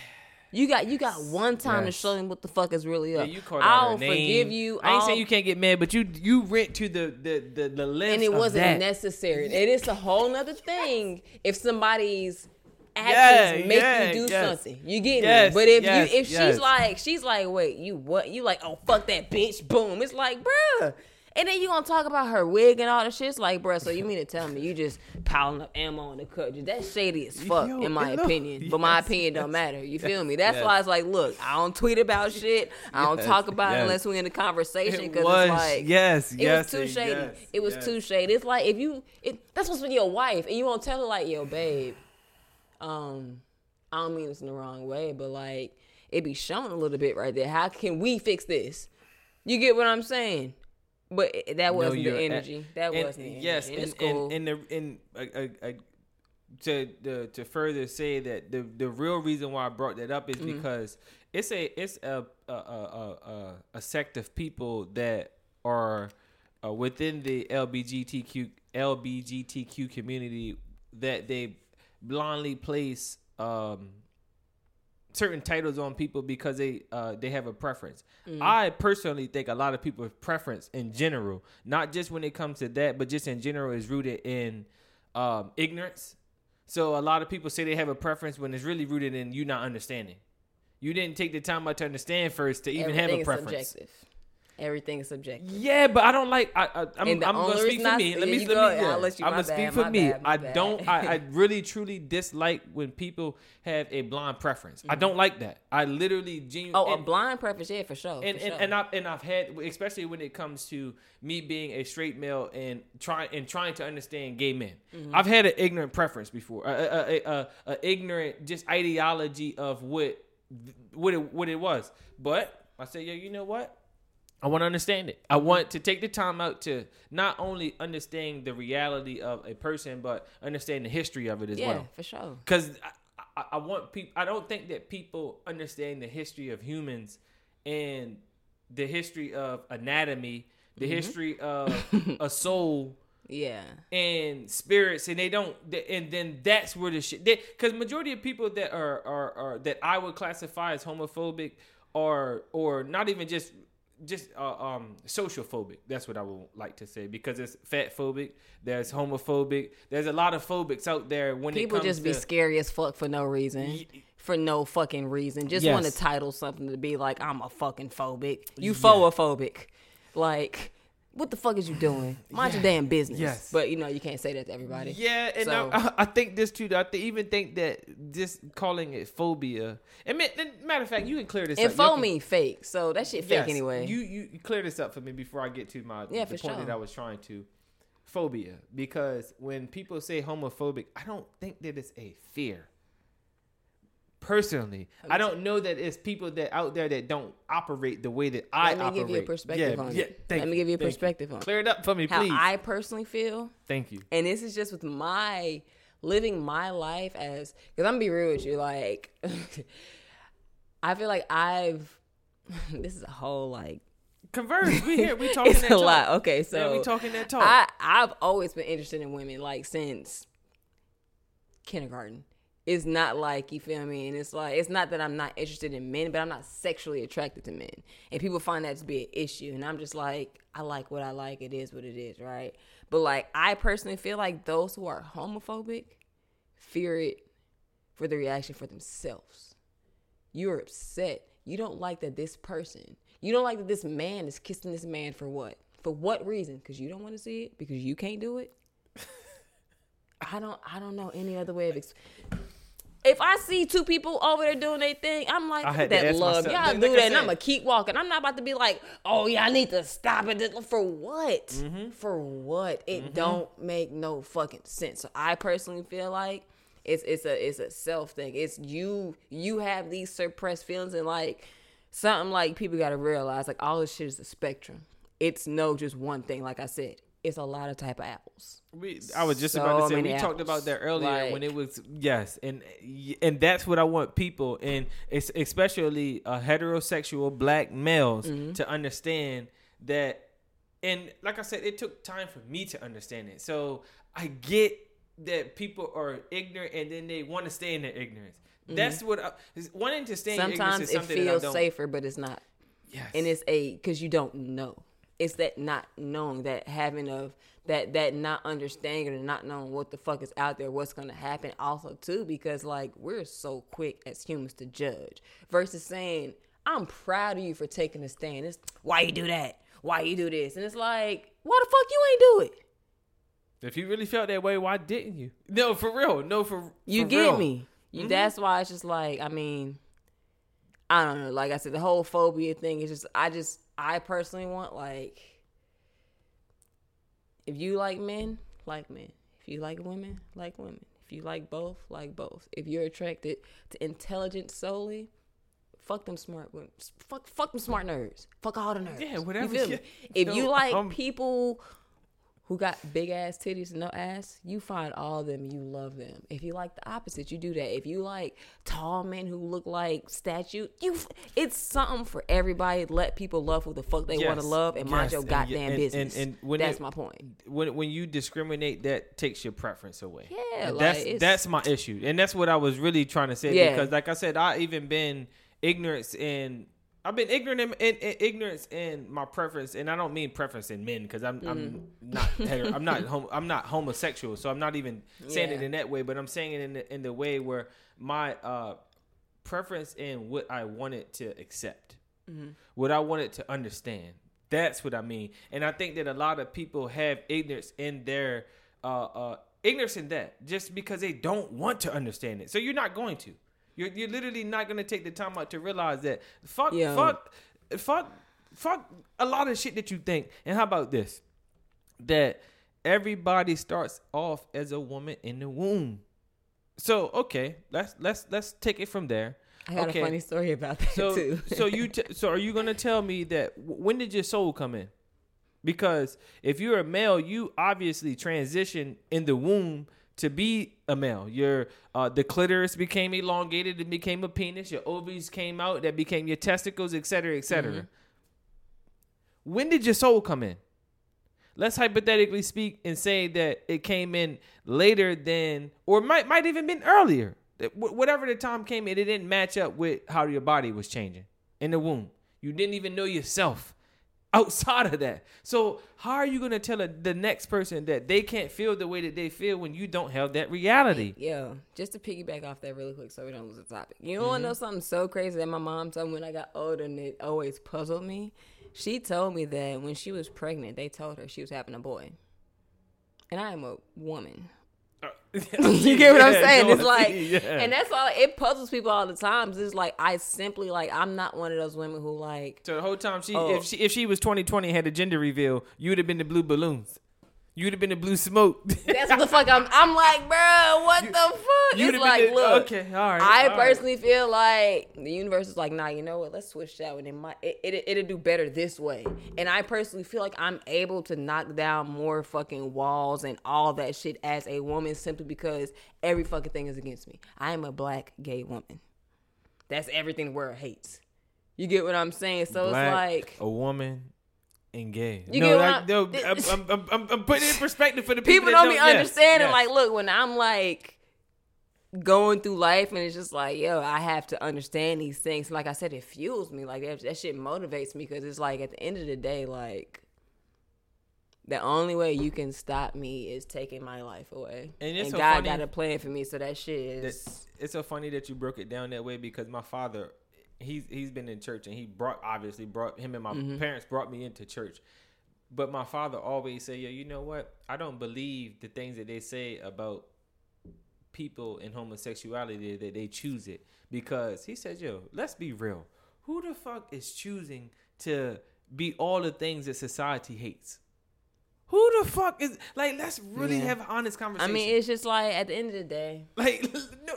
You got you got one time Yes. to show them what the fuck is really Yeah, up. you called out I'll her name. forgive you. I ain't I'll- saying you can't get mad, but you you went to the the the, the length and it of wasn't that. necessary. It is a whole nother thing if somebody's Yeah, actions make yeah, you do yes. something. You get Yes, me? But if yes, you if yes. she's like she's like, wait, you what? You like, oh fuck that bitch, boom. It's like, bruh. And then you gonna talk about her wig and all the shit. It's like, bruh, so you mean to tell me you just piling up ammo in the cut? That's shady as fuck, Yo, in my opinion. But my yes, opinion don't matter. You feel me? That's yes. why it's like, look, I don't tweet about shit. I don't Yes, talk about it unless we're in the conversation because was, it's like, yes, it yes, was too shady. yes, it was yes. too shady. It's like if you, it, that's supposed to be your wife, and you won't tell her like, yo, babe, um, I don't mean this in the wrong way, but like it be shown a little bit right there. How can we fix this? You get what I'm saying? But that wasn't the energy. That and- wasn't the yes, And and and and, the, and uh, uh, uh, to the, to further say that the the real reason why I brought that up is Mm-hmm. because it's a it's a a a, a, a, a sect of people that are uh, within the LBGTQ LBGTQ community that they blindly place um, certain titles on people because they uh, they have a preference. I personally think a lot of people's preference in general, not just when it comes to that, but just in general, is rooted in um, ignorance. So a lot of people say they have a preference when it's really rooted in you not understanding. You didn't take the time out to understand first to even have a preference. subjective. Everything is subjective. Yeah, but I don't like. I, I, I'm, I'm gonna speak for me. Let me let go. me. I'll Yeah. let you- I'm gonna speak for me. bad, I bad. don't. I, I (laughs) really truly dislike when people have a blind preference. I don't like that. I literally genuinely. Oh, a blind preference, yeah, for sure. and for and, sure. and I've and I've had especially when it comes to me being a straight male and trying and trying to understand gay men. Mm-hmm. I've had an ignorant preference before, a, a, a, a, a ignorant just ideology of what what it what it was. But I said, yeah, you know what? I want to understand it. I want to take the time out to not only understand the reality of a person, but understand the history of it as well. yeah, well for sure. because I, I, I want people. I don't think that people understand the history of humans and the history of anatomy, the Mm-hmm. history of (laughs) a soul Yeah. and spirits, and they don't. And then that's where the shit. Because majority of people that are, are are that I would classify as homophobic or or not even just just uh, um social phobic that's what i would like to say because it's fat phobic there's homophobic there's a lot of phobics out there when People it comes just be to, scary as fuck for no reason. Ye- For no fucking reason. Just Yes. want to title something to be like, I'm a fucking phobic. You Yeah. phoophobic. Like, what the fuck is you doing? (sighs) Mind your damn business. Yes. But you know, you can't say that to everybody. Yeah, and So- I, I think this too. I th- even think that just calling it phobia. And ma- and matter of fact, you can clear this And up. Y'all faux mean fake. So that shit fake Yes, anyway. You, you you clear this up for me before I get to my Yeah, the for point sure. that I was trying to. Phobia, because when people say homophobic, I don't think that it's a fear. Personally, I don't know that it's people that out there that don't operate the way that I operate. Let me operate. give you a perspective yeah, on yeah, it. thank Let me give you a perspective on it. Clear it up for me, How please. I personally feel. thank you. and this is just with my living my life as because I'm gonna be real with you, like (laughs) I feel like I've (laughs) this is a whole like Converse, we here, we (laughs) talking it's that a talk. lot. Okay, so yeah, we talking that talk. I I've always been interested in women like since kindergarten. It's not like you feel me, and it's like it's not that I'm not interested in men, but I'm not sexually attracted to men, and people find that to be an issue, and I'm just like I like what I like. It is what it is, right? But like I personally feel like those who are homophobic fear it for the reaction for themselves. You're upset. You don't like that this person. You don't like that this man is kissing this man for what? For what reason? Because you don't want to see it? Because you can't do it? (laughs) I don't. I don't know any other way of. Ex- if I see two people over there doing their thing, I'm like, I that love. myself- Y'all like- do like that, and I'm gonna keep walking. I'm not about to be like, oh yeah, I need to stop it. For what? Mm-hmm. For what? It don't make no fucking sense. So I personally feel like it's it's a it's a self thing. It's you you have these suppressed feelings and like something like people got to realize like all this shit is a spectrum. It's no just one thing. Like I said, it's a lot of type of apples. We, I was just So about to say we many talked about that earlier Like- when it was yes, and and that's what I want people and it's especially uh, heterosexual black males Mm-hmm. to understand that. And like I said, it took time for me to understand it. So I get that people are ignorant and then they want to stay in their ignorance. That's what I, wanting to stay in ignorance Mm-hmm. Sometimes is it something that I feels safer, but it's not. Yes. and it's a because you don't know it's that not knowing that having of that that not understanding and not knowing what the fuck is out there what's going to happen also too because like we're so quick as humans to judge versus saying i'm proud of you for taking a stand it's why you do that why you do this and it's like why the fuck you ain't do it if you really felt that way, why didn't you? No, for real. No, for You for get real. me. You, Mm-hmm. That's why it's just like I mean, I don't know. Like I said, the whole phobia thing is just I just I personally want like if you like men, like men. If you like women, like women. If you like both, like both. If you're attracted to intelligence solely, fuck them smart women. Fuck fuck them smart nerds. Fuck all the nerds. Yeah, whatever. You? Yeah. (laughs) If No, you like um, people who got big ass titties and no ass, you find all of them, you love them. If you like the opposite, you do that. If you like tall men who look like statue, you it's something for everybody. Let people love who the fuck they want to love and mind yes, your and- goddamn and- and- business. and when That's it- my point. when when you discriminate, that takes your preference away. Yeah, like, that's that's my issue, and that's what I was really trying to say. Yeah. Because, like I said, I even been ignorance in. I've been ignorant in, in, in ignorance in my preference, and I don't mean preference in men because I'm I'm not (laughs) hetero, I'm not hom- I'm not homosexual, so I'm not even saying it in that way. But I'm saying it in the, in the way where my uh, preference in what I wanted to accept, what I wanted to understand. That's what I mean, and I think that a lot of people have ignorance in their uh, uh, ignorance in that just because they don't want to understand it. So you're not going to. You're, you're literally not going to take the time out to realize that fuck Yeah. fuck fuck fuck a lot of shit that you think. And how about this? That everybody starts off as a woman in the womb. So okay, let's let's let's take it from there. I got okay. a funny story about that So too. so you t- so are you gonna tell me that w- when did your soul come in? Because if you're a male, you obviously transition in the womb to be a male. Your uh, the clitoris became elongated and became a penis. Your ovaries came out that became your testicles, etc., etc. When did your soul come in? Let's hypothetically speak and say that it came in later than, or might might even been earlier. Whatever the time came in, it didn't match up with how your body was changing in the womb. You didn't even know yourself outside of that. So how are you gonna tell a, the next person that they can't feel the way that they feel when you don't have that reality? Yeah, just to piggyback off that really quick so we don't lose the topic. You Mm-hmm. want to know something so crazy that my mom told me when I got older and it always puzzled me? She told me that when she was pregnant, they told her she was having a boy. And I am a woman. (laughs) you get what I'm saying? It's like, (laughs) yeah. and that's all. It puzzles people all the times. It's like I simply like I'm not one of those women who like So the whole time she, Oh. if she, if she was 2020 had a gender reveal, you would have been the blue balloons. You would have been the blue smoke. (laughs) That's what the fuck I'm. I'm like, bro, what the fuck? you'd It's like, been the- look, okay, all right, I all right. personally feel like the universe is like, nah, you know what? Let's switch that one. It might, it, it, it'll do better this way. And I personally feel like I'm able to knock down more fucking walls and all that shit as a woman simply because every fucking thing is against me. I am a black gay woman. That's everything the world hates. You get what I'm saying? So Black, it's like a woman and gay. You no, like, I'm- no, I'm, I'm, I'm, I'm putting it in perspective for the people. people that don't be understanding. Like, look, when I'm like going through life and it's just like, yo, I have to understand these things. Like I said, it fuels me. Like that, that shit motivates me because it's like at the end of the day, like the only way you can stop me is taking my life away. And And, so God funny got a plan for me, so that shit That- is. it's so funny that you broke it down that way because my father, he's he's been in church and he brought obviously brought him and my Mm-hmm. parents brought me into church. But my father always say, "Yo, you know what? I don't believe the things that they say about people in homosexuality that they choose it because he says, "Yo, let's be real. Who the fuck is choosing to be all the things that society hates?" Who the fuck is like? Let's really Yeah. have honest conversation. I mean, it's just like at the end of the day, Like (laughs) no,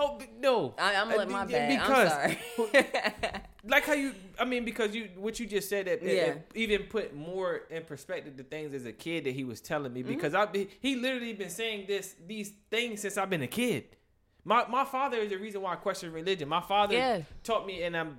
hope no. I, I'm gonna Uh, my yeah, bad. I'm sorry. (laughs) like how you, I mean, because you, what you just said that it- Yeah. even put more in perspective the things as a kid that he was telling Mm-hmm. me. Because I, be- he literally been saying this, these things since I've been a kid. My my father is the reason why I question religion. My father Yeah. taught me, and I'm,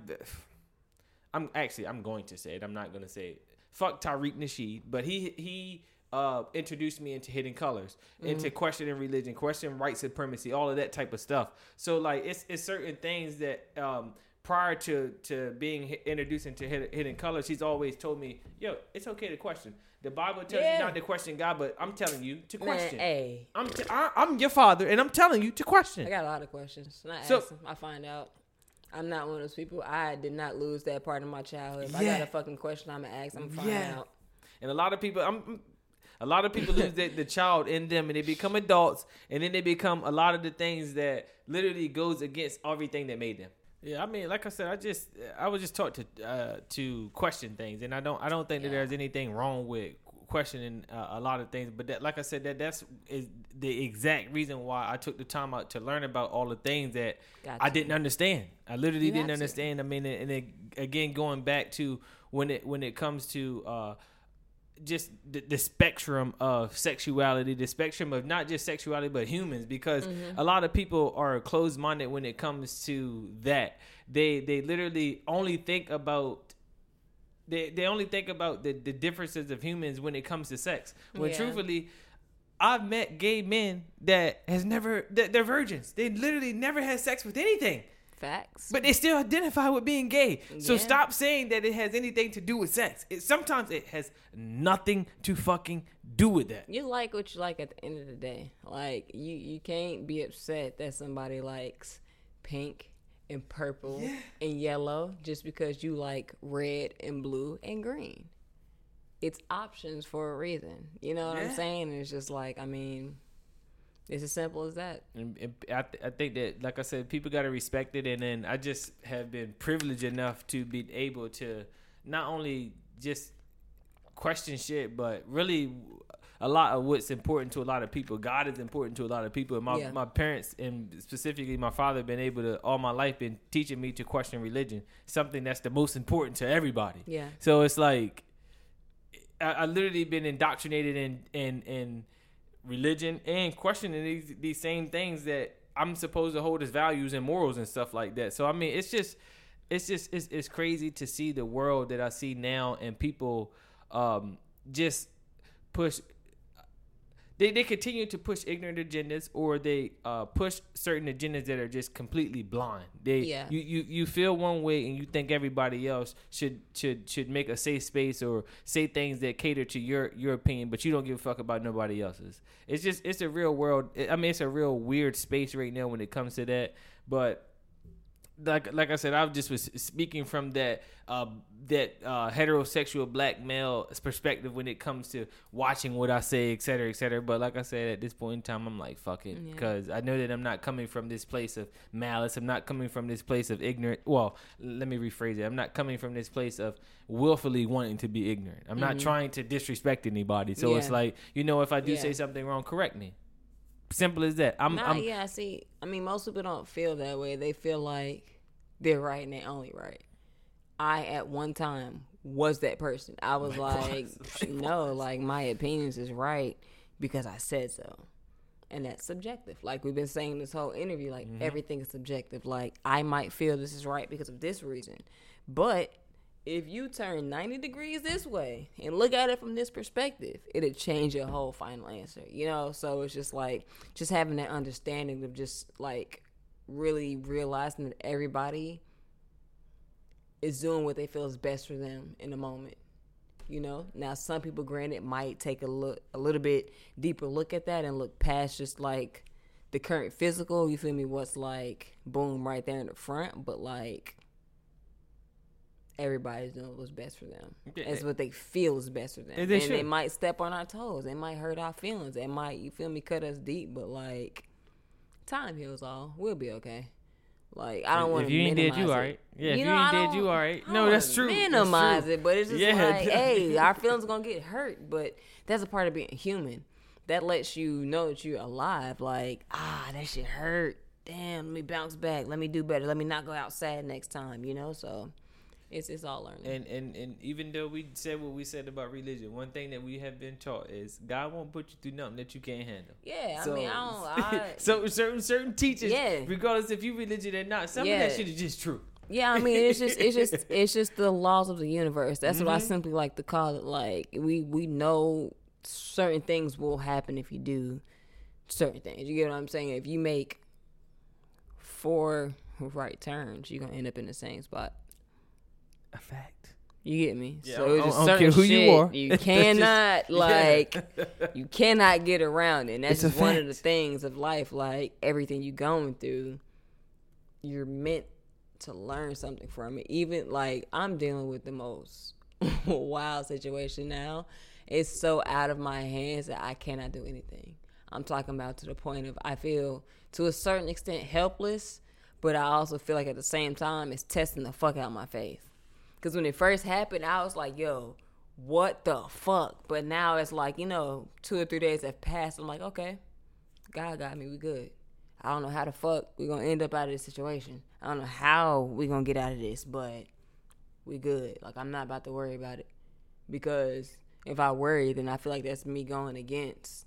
I'm actually I'm going to say it. I'm not going to say it. Fuck Tariq Nasheed, but he he uh, introduced me into hidden colors, into questioning religion, questioning white supremacy, all of that type of stuff. So like it's it's certain things that um, prior to to being introduced into hidden, hidden colors, he's always told me, yo, it's okay to question. The Bible tells Yeah. you not to question God, but I'm telling you to Man, question. hey, I'm t- I, I'm your father, and I'm telling you to question. I got a lot of questions. I So- ask them, I find out. I'm not one of those people. I did not lose that part of my childhood. If I got a fucking question, I'm gonna ask. I'm gonna find Yeah. out. And a lot of people, I'm, a lot of people lose the, the child in them, and they become adults, and then they become a lot of the things that literally goes against everything that made them. Yeah, I mean, like I said, I just I was just taught to uh, to question things, and I don't I don't think that there's anything wrong with questioning uh, a lot of things. But that, like I said, that that's is the exact reason why I took the time out to learn about all the things that Gotcha. I didn't understand. I literally You didn't have to. understand. I mean, and it, again, going back to when it when it comes to uh, just the, the spectrum of sexuality, the spectrum of not just sexuality but humans, because Mm-hmm. a lot of people are closed minded when it comes to that. They they literally only think about they they only think about the, the differences of humans when it comes to sex. When Yeah. truthfully, I've met gay men that has never that they're virgins. They literally never had sex with anything. Facts. But they still identify with being gay. So Yeah. stop saying that it has anything to do with sex. It, sometimes it has nothing to fucking do with that. you like what you like at the end of the day. Like you, you can't be upset that somebody likes pink and purple and yellow just because you like red and blue and green. It's options for a reason. You know what Yeah. I'm saying? It's just like I mean, it's as simple as that. And, and I, th- I think that, like I said, people got to respect it. And then I just have been privileged enough to be able to not only just question shit, but really a lot of what's important to a lot of people. God is important to a lot of people. And my, Yeah. my parents, and specifically my father, been able to, all my life, been teaching me to question religion, something that's the most important to everybody. Yeah. So it's like I, I literally been indoctrinated in in in religion and questioning these these same things that I'm supposed to hold as values and morals and stuff like that. So I mean, it's just it's just it's, it's crazy to see the world that I see now and people um just push they, they continue to push ignorant agendas or they uh, push certain agendas that are just completely blind. They Yeah. you, you you feel one way and you think everybody else should should should make a safe space or say things that cater to your your opinion, but you don't give a fuck about nobody else's. It's just it's a real world. I mean, it's a real weird space right now when it comes to that. But like like I said, I just was speaking from that uh, that uh, heterosexual black male perspective when it comes to watching what I say, et cetera, et cetera. But like I said, at this point in time, I'm like, fuck it, Yeah. because I know that I'm not coming from this place of malice. I'm not coming from this place of ignorant. Well, let me rephrase it. I'm not coming from this place of willfully wanting to be ignorant. I'm not trying to disrespect anybody. So it's Mm-hmm. Like, you know, if I do Yeah. say something wrong, correct me. Simple as that. I'm, Nah, I'm yeah, see, I mean, most people don't feel that way. They feel like they're right and they're only right. I, at one time, was that person. I was (laughs) like, no, like, my opinions is right because I said so. And that's subjective. Like, we've been saying this whole interview, like, everything is subjective. Like, I might feel this is right because of this reason. But if you turn 90 degrees this way and look at it from this perspective, it'll change your whole final answer, you know? So it's just like, just having that understanding of just like really realizing that everybody is doing what they feel is best for them in the moment. You know, now some people, granted, might take a look, a little bit deeper look at that and look past just like the current physical. You feel me? What's like boom right there in the front, but like everybody's doing what's best for them. Yeah. It's what they feel is best for them. And And they they, might step on our toes. They might hurt our feelings. They might, you feel me, cut us deep. But like, time heals all. We'll be okay. Like I don't want to. If you ain't dead, you it. alright. Yeah, if you know, I ain't dead, you alright. No, that's true. That's Minimize true. it, but it's just Yeah. like, (laughs) hey, our feelings gonna get hurt, but that's a part of being human. That lets you know that you're alive. Like, ah, that shit hurt. Damn, let me bounce back. Let me do better. Let me not go out sad next time. You know, so it's it's all learning. And, and and even though we said what we said about religion, one thing that we have been taught is God won't put you through nothing that you can't handle. yeah, I mean, I don't. (laughs) I, so certain certain teachers, Yeah. regardless if you religion or not, some Yeah. of that shit is just true. Yeah, I mean it's just it's just (laughs) it's just the laws of the universe. That's what I Mm-hmm. simply like to call it. Like we we know certain things will happen if you do certain things. You get what I'm saying? If you make four right turns, you're gonna end up in the same spot. A fact. You get me? Yeah, so I- it's I just don't certain care who you are. You (laughs) That's just- cannot yeah. like you cannot get around it. And that's It's a just one of the things of life. Like everything you're going through, you're meant to learn something from it. Even like I'm dealing with the most (laughs) wild situation now. It's so out of my hands that I cannot do anything. I'm talking about to the point of I feel to a certain extent helpless, but I also feel like at the same time it's testing the fuck out my faith. Because when it first happened, I was like, yo, what the fuck? But now it's like, you know, two or three days have passed. I'm like, okay, God got me. We good. I don't know how the fuck we're going to end up out of this situation. I don't know how we're going to get out of this, but we good. Like, I'm not about to worry about it. Because if I worry, then I feel like that's me going against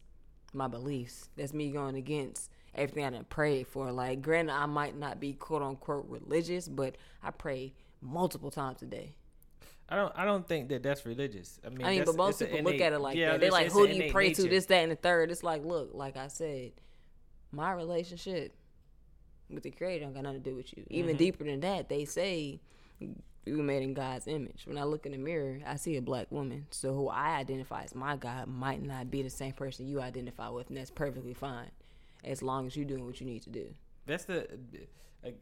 my beliefs. That's me going against everything I done prayed for. Like, granted, I might not be quote unquote religious, but I pray multiple times a day. I don't. I don't think that that's religious. I mean, I mean, that's- but most people look innate- at it like yeah, that. They're like, who do you pray to? This, that, and the third. It's like, look, like I said, my relationship with the creator don't got nothing to do with you. Even mm-hmm. deeper than that, they say we were made in God's image. When I look in the mirror, I see a black woman. So who I identify as my God might not be the same person you identify with, and that's perfectly fine, as long as you're doing what you need to do. That's the. Like,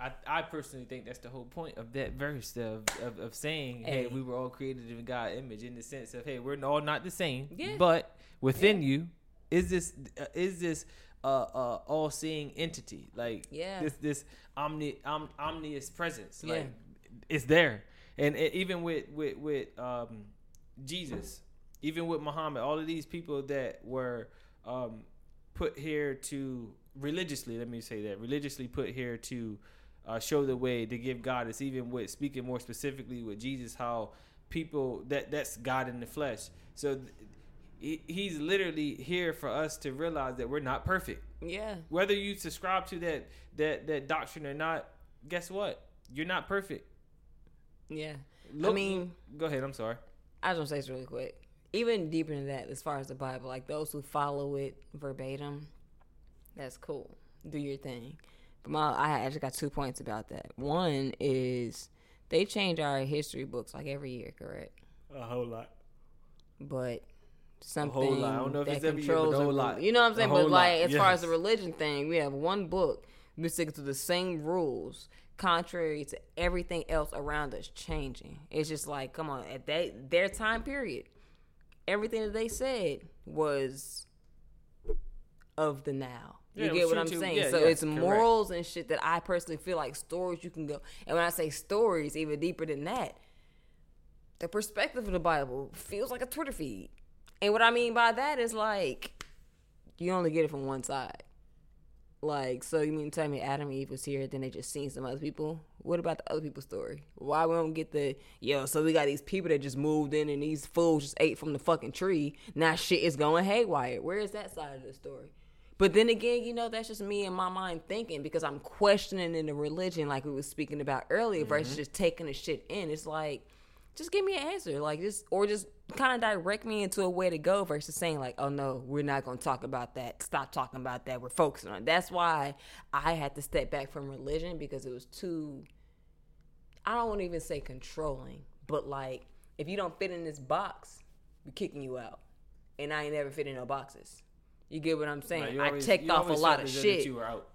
I, I personally think that's the whole point of that verse of, of, of saying, hey. hey. we were all created in God's image, in the sense of, hey, we're all not the same, yeah. but within yeah. you is this uh, is this uh, uh, all seeing entity, like yeah. this this omni om, omnious presence, like yeah it's there. And it, even with with with um, Jesus, even with Muhammad, all of these people that were um, put here to religiously, let me say that religiously put here to uh, show the way to give God. It's even with speaking more specifically with Jesus, how people that that's God in the flesh. So th- he's literally here for us to realize that we're not perfect. Yeah. Whether you subscribe to that that that doctrine or not, guess what? You're not perfect. Yeah. Look, I mean, go ahead. I'm sorry. I just want to say this really quick. Even deeper than that, as far as the Bible, like those who follow it verbatim, that's cool. Do your thing. But my, I actually got two points about that. One is they change our history books like every year, correct? A whole lot. But something that controls year, a lot. You know what I'm saying? But like, lot. as yes. far as the religion thing, we have one book. We stick to the same rules contrary to everything else around us changing. It's just like, come on, at that their time period, everything that they said was of the now. You yeah, get what I'm too, saying? Yeah, so yeah, it's correct. morals and shit that I personally feel like stories you can go. And when I say stories, even deeper than that, the perspective of the Bible feels like a Twitter feed. And what I mean by that is like you only get it from one side. Like, so you mean tell me Adam and Eve was here, then they just seen some other people? What about the other people's story? Why we don't get the yo? So we got these people that just moved in and these fools just ate from the fucking tree. Now shit is going haywire. Where is that side of the story? But then again, you know, that's just me in my mind thinking because I'm questioning in the religion, like we was speaking about earlier, mm-hmm. versus just taking the shit in. It's like, just give me an answer, like just or just kind of direct me into a way to go versus saying like, oh no, we're not going to talk about that. Stop talking about that. We're focusing on. It. That's why I had to step back from religion because it was too. I don't want to even say controlling, but like if you don't fit in this box, we're kicking you out, and I ain't never fit in no boxes. You get what I'm saying? Always, I checked off a lot of shit.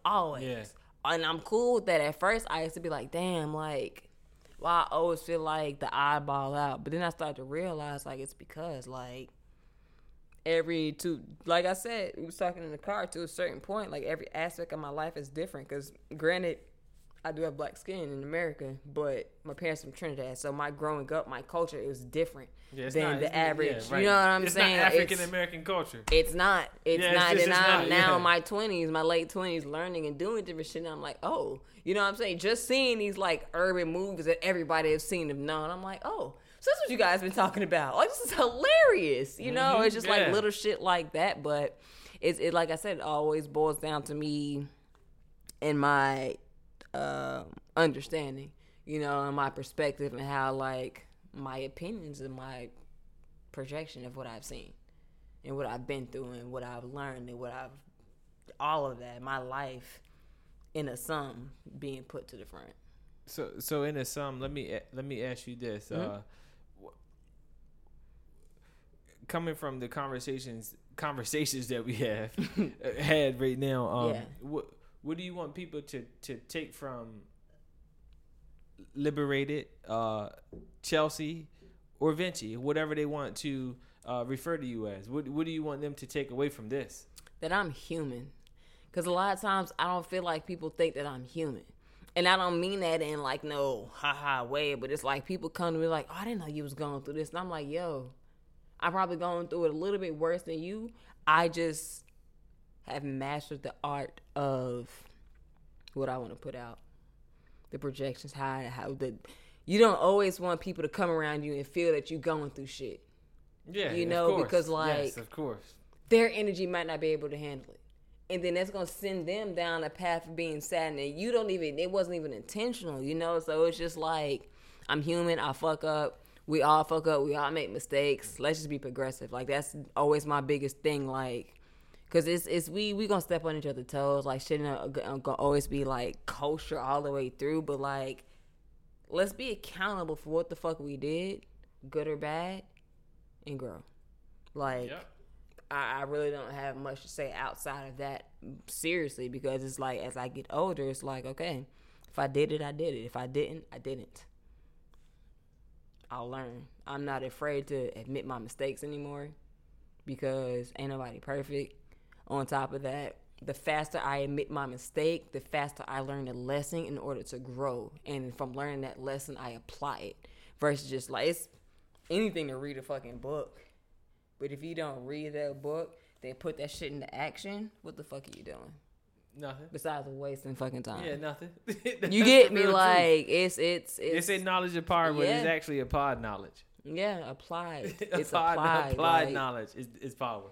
Always. Yeah. And I'm cool with that. At first, I used to be like, damn, like why I always feel like the eyeball out. But then I started to realize like it's because like every two like I said, we was talking in the car to a certain point, like every aspect of my life is different. Cause granted, I do have black skin in America, but my parents from Trinidad, so my growing up, my culture is different yeah, than not, the average. Yeah, right. You know what I'm it's saying? African American culture. It's not. It's yeah, not. It's and I'm now in my twenties, my late twenties, learning and doing different shit. And I'm like, oh, you know what I'm saying? Just seeing these like urban movies that everybody has seen and known. I'm like, oh, so that's what you guys been talking about. Like this is hilarious. You know, mm-hmm. it's just like little shit like that. But it's it like I said, it always boils down to me and my uh, understanding, you know, and my perspective and how like my opinions and my projection of what I've seen and what I've been through and what I've learned and what I've all of that, my life in a sum being put to the front. So so in a sum, let me let me ask you this. Mm-hmm. Uh, coming from the conversations conversations that we have (laughs) had right now, um, yeah. what what do you want people to to take from Liberated, uh, Chelsea, or Venchi, whatever they want to uh, refer to you as? What what do you want them to take away from this? That I'm human, because a lot of times I don't feel like people think that I'm human. And I don't mean that in like no haha way, but it's like people come to me like, oh, I didn't know you was going through this, and I'm like, yo, I'm probably going through it a little bit worse than you. I just have mastered the art of what I want to put out. The projections, how how the you don't always want people to come around you and feel that you're going through shit. Yeah, you know, because like, yes, of course, their energy might not be able to handle it, and then that's gonna send them down a path of being sad, and you don't even. It wasn't even intentional, you know. So it's just like, I'm human. I fuck up. We all fuck up. We all make mistakes. Let's just be progressive. Like that's always my biggest thing. Like Cause it's it's we we gonna step on each other's toes. Like shouldn't gonna always be like kosher all the way through, but like let's be accountable for what the fuck we did, good or bad, and grow. Like Yep. I, I really don't have much to say outside of that seriously because it's like as I get older, it's like okay, if I did it, I did it. If I didn't, I didn't. I'll learn. I'm not afraid to admit my mistakes anymore because ain't nobody perfect. On top of that, the faster I admit my mistake, the faster I learn a lesson in order to grow. And from learning that lesson, I apply it versus just like it's anything to read a fucking book. But if you don't read that book, then put that shit into action, what the fuck are you doing? Nothing. Besides wasting fucking time. Yeah, nothing. (laughs) You get me? Like it's it's they it's a knowledge of power, but it's Yeah. actually applied knowledge. yeah, applied. (laughs) It's applied, applied. applied like, knowledge is, is power.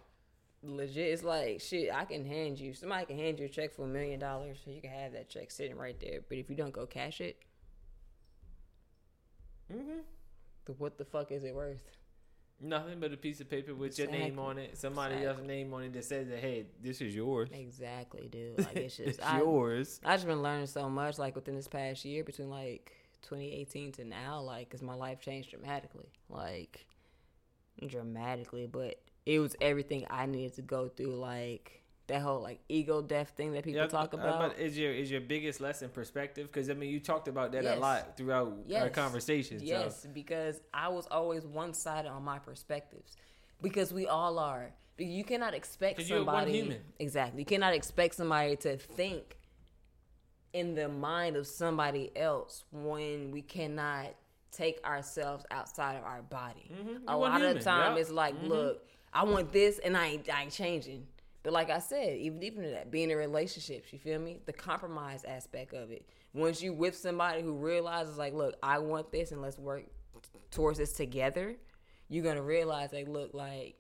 Legit. It's like shit. I can hand you. Somebody can hand you a check for a million dollars, so you can have that check sitting right there. But if you don't go cash it, Mm-hmm. then what the fuck is it worth? Nothing but a piece of paper with your name on it. Somebody Exactly. else's name on it that says that hey, this is yours. Exactly, dude. (laughs) Like it's just it's I, yours. I just been learning so much, like within this past year, between like 2018 to now, like, cause my life changed dramatically, like, dramatically. But it was everything I needed to go through, like that whole like ego death thing that people Yeah, talk about. But is your is your biggest lesson perspective? Because I mean, you talked about that Yes. a lot throughout our Yes. conversation. Yes, So. because I was always one sided on my perspectives. Because we all are. You cannot expect 'Cause you're one somebody. human. Exactly. You cannot expect somebody to think in the mind of somebody else when we cannot take ourselves outside of our body. Mhm. A lot of human, the time, yep. it's like, Mhm. look, I want this, and I ain't, I ain't changing. But like I said, even deeper than that, being in relationships, you feel me? The compromise aspect of it. Once you with somebody who realizes, like, look, I want this, and let's work towards this together, you're gonna realize, like, look, like,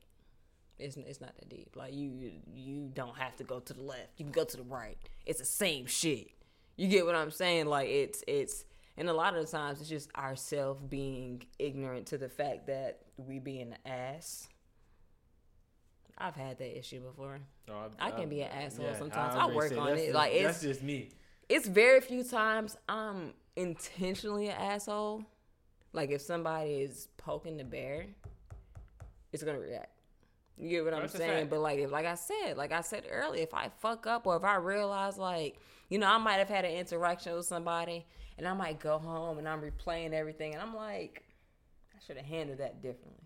it's it's not that deep. Like, you you don't have to go to the left. You can go to the right. It's the same shit. You get what I'm saying? Like, it's it's. And a lot of the times, it's just ourselves being ignorant to the fact that we be an ass. I've had that issue before. Oh, I can be an asshole yeah, sometimes. was I work on it. just- Like, it's- that's just me. It's very few times I'm intentionally an asshole. Like if somebody is poking the bear, it's gonna react. You get what I'm saying? But like if like I said, like I said earlier, if I fuck up or if I realize like, you know, I might have had an interaction with somebody and I might go home and I'm replaying everything and I'm like, I should have handled that differently.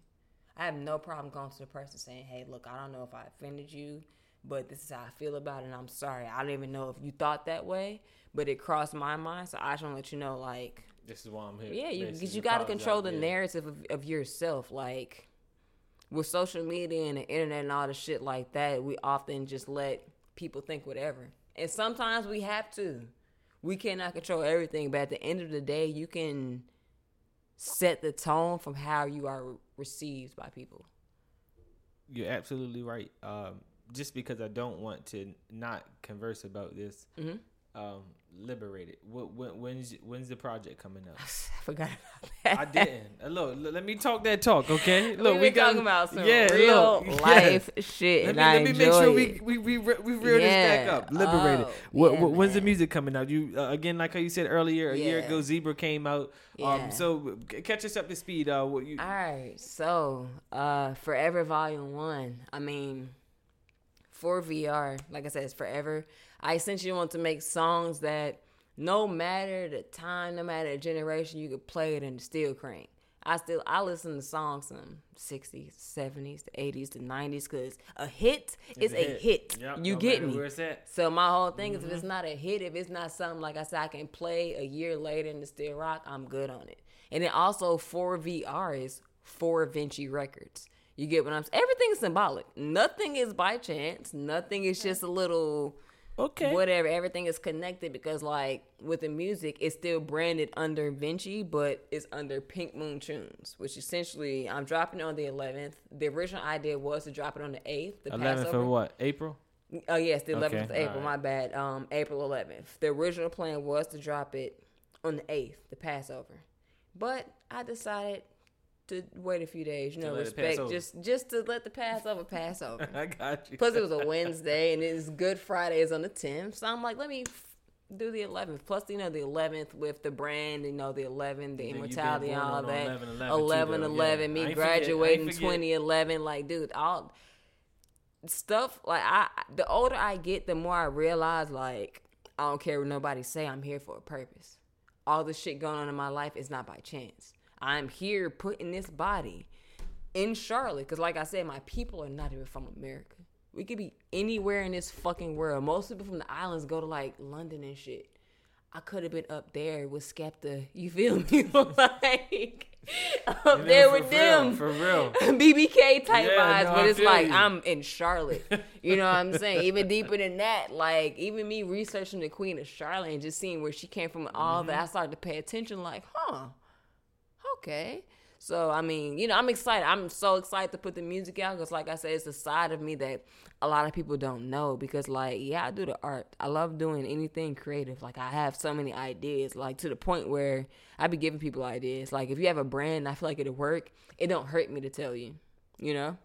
I have no problem going to the person saying, Hey, look, I don't know if I offended you, but this is how I feel about it and I'm sorry. I don't even know if you thought that way, but it crossed my mind. So I just want to let you know, like, This is why I'm here. yeah, you because you got to control the yeah. narrative of, of yourself. Like with social media and the internet and all the shit like that, we often just let people think whatever, and sometimes we have to. We cannot control everything, but at the end of the day, you can set the tone from how you are received by people. You're absolutely right. Um, just because I don't want to not converse about this, Mhm. um, liberated. What, when, when's when's the project coming up? (laughs) I forgot about that. I didn't. Uh, Look, l- let me talk that talk, okay? (laughs) Look, we, we, got talking about some yeah, real look, life yes. shit, Let me, let me make sure it. we we we, we reel this back up. Liberated. Oh, what, yeah, what, when's the music coming out? You uh, again, like how you said earlier, a year ago, Zebra came out. Yeah. Um, so catch us up to speed. Uh, what you? All right, so uh, Forever Volume One. I mean, for VR, like I said, it's forever. I essentially want to make songs that no matter the time, no matter the generation, you could play it and still crank. I still I listen to songs from sixties, seventies, the eighties, the nineties, cause a hit is It's a hit. Yep, you no get me. Where it's at. So my whole thing is, if Mm-hmm. it's not a hit, if it's not something like I said, I can play a year later and still rock, I'm good on it. And then also for VR is for Venchi Records. You get what I'm saying? Everything's symbolic. Nothing is by chance. Nothing is just a little Okay. whatever. Everything is connected because, like, with the music, it's still branded under Venchi, but it's under Pink Moon Tunes, which essentially I'm dropping it on the 11th. The original idea was to drop it on the 8th. The 11 Passover. for what? April. Oh yes, the eleventh Okay, of April. alright. My bad. Um, April eleventh. The original plan was to drop it on the eighth, the Passover, but I decided to wait a few days. You know, let it pass respect just just to let the Passover pass (laughs) over. I got you. Plus, it was a Wednesday, and it's Good Friday is on the 10th. So I'm like, let me f- do the 11th. Plus, you know, the 11th with the brand, you know, the 11, the immortality, all that. 11, 11 11, too, 11, Yeah. Me graduating forget. 2011. Like, dude, all stuff like I. The older I get, the more I realize, like, I don't care what nobody say. I'm here for a purpose. All the shit going on in my life is not by chance. I'm here putting this body in Charlotte because, like I said, my people are not even from America. We could be anywhere in this fucking world. Most people from the islands go to like London and shit. I could have been up there with Skepta. You feel me? (laughs) like up know, there with real, them. for real. (laughs) BBK type Yeah, vibes, no, but it's like you. I'm in Charlotte. You know what I'm saying? (laughs) Even deeper than that, like even me researching the Queen of Charlotte and just seeing where she came from and all that, I Mm-hmm. started to pay attention. Like, huh, okay. So I mean, you know, I'm excited. I'm so excited to put the music out because, like I said, it's a side of me that a lot of people don't know. Because, like, yeah, I do the art. I love doing anything creative. Like, I have so many ideas. Like to the point where I be giving people ideas. Like, if you have a brand, and I feel like it'll work. It don't hurt me to tell you. You know.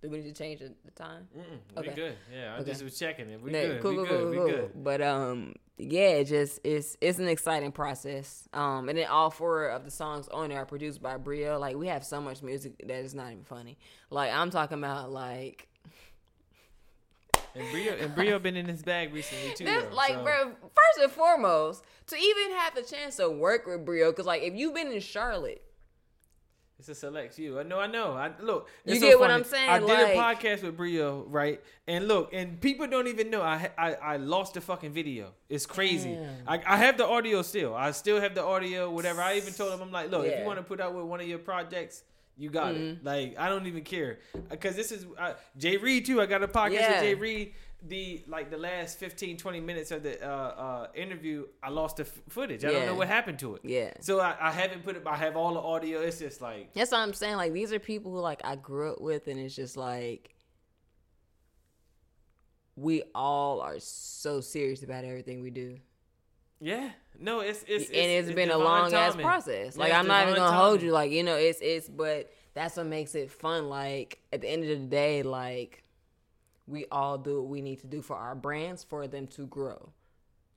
Do we need to change the, the time? Mm-mm, Okay. We good. Yeah, I Okay. just was checking it. We Yeah, good. cool, we cool, good. cool, we good. But um, yeah, it just it's it's an exciting process. Um, and then all four of the songs on there are produced by Brio. Like we have so much music that is not even funny. Like I'm talking about like (laughs) And Brio and Brio been in his bag recently too. though, like so- bro. First and foremost, to even have the chance to work with Brio, because like if you've been in Charlotte. It's a select few. I know. I know. I look. You get what. I'm saying? I did Like- a podcast with Brio, right? And look, and people don't even know. I I, I lost the fucking video. It's crazy. Damn. I, I have the audio still. I still have the audio. Whatever. I even told him, I'm like, look, if you want to put out with one of your projects. You got Mm-hmm. it. Like I don't even care because this is uh, Jay Reed too. I got a podcast Yeah. with Jay Reed. The like the last 15, 20 minutes of the uh, uh, interview, I lost the f- footage. I don't know what happened to it. Yeah. So I, I haven't put it. I have all the audio. It's just like That's what I'm saying. Like these are people who like I grew up with, and it's just like we all are so serious about everything we do. Yeah, no, it's it's, and it's been a long ass process. Like Yeah, I'm not even gonna hold you. Like you know, it's it's but that's what makes it fun. Like at the end of the day, like we all do what we need to do for our brands for them to grow.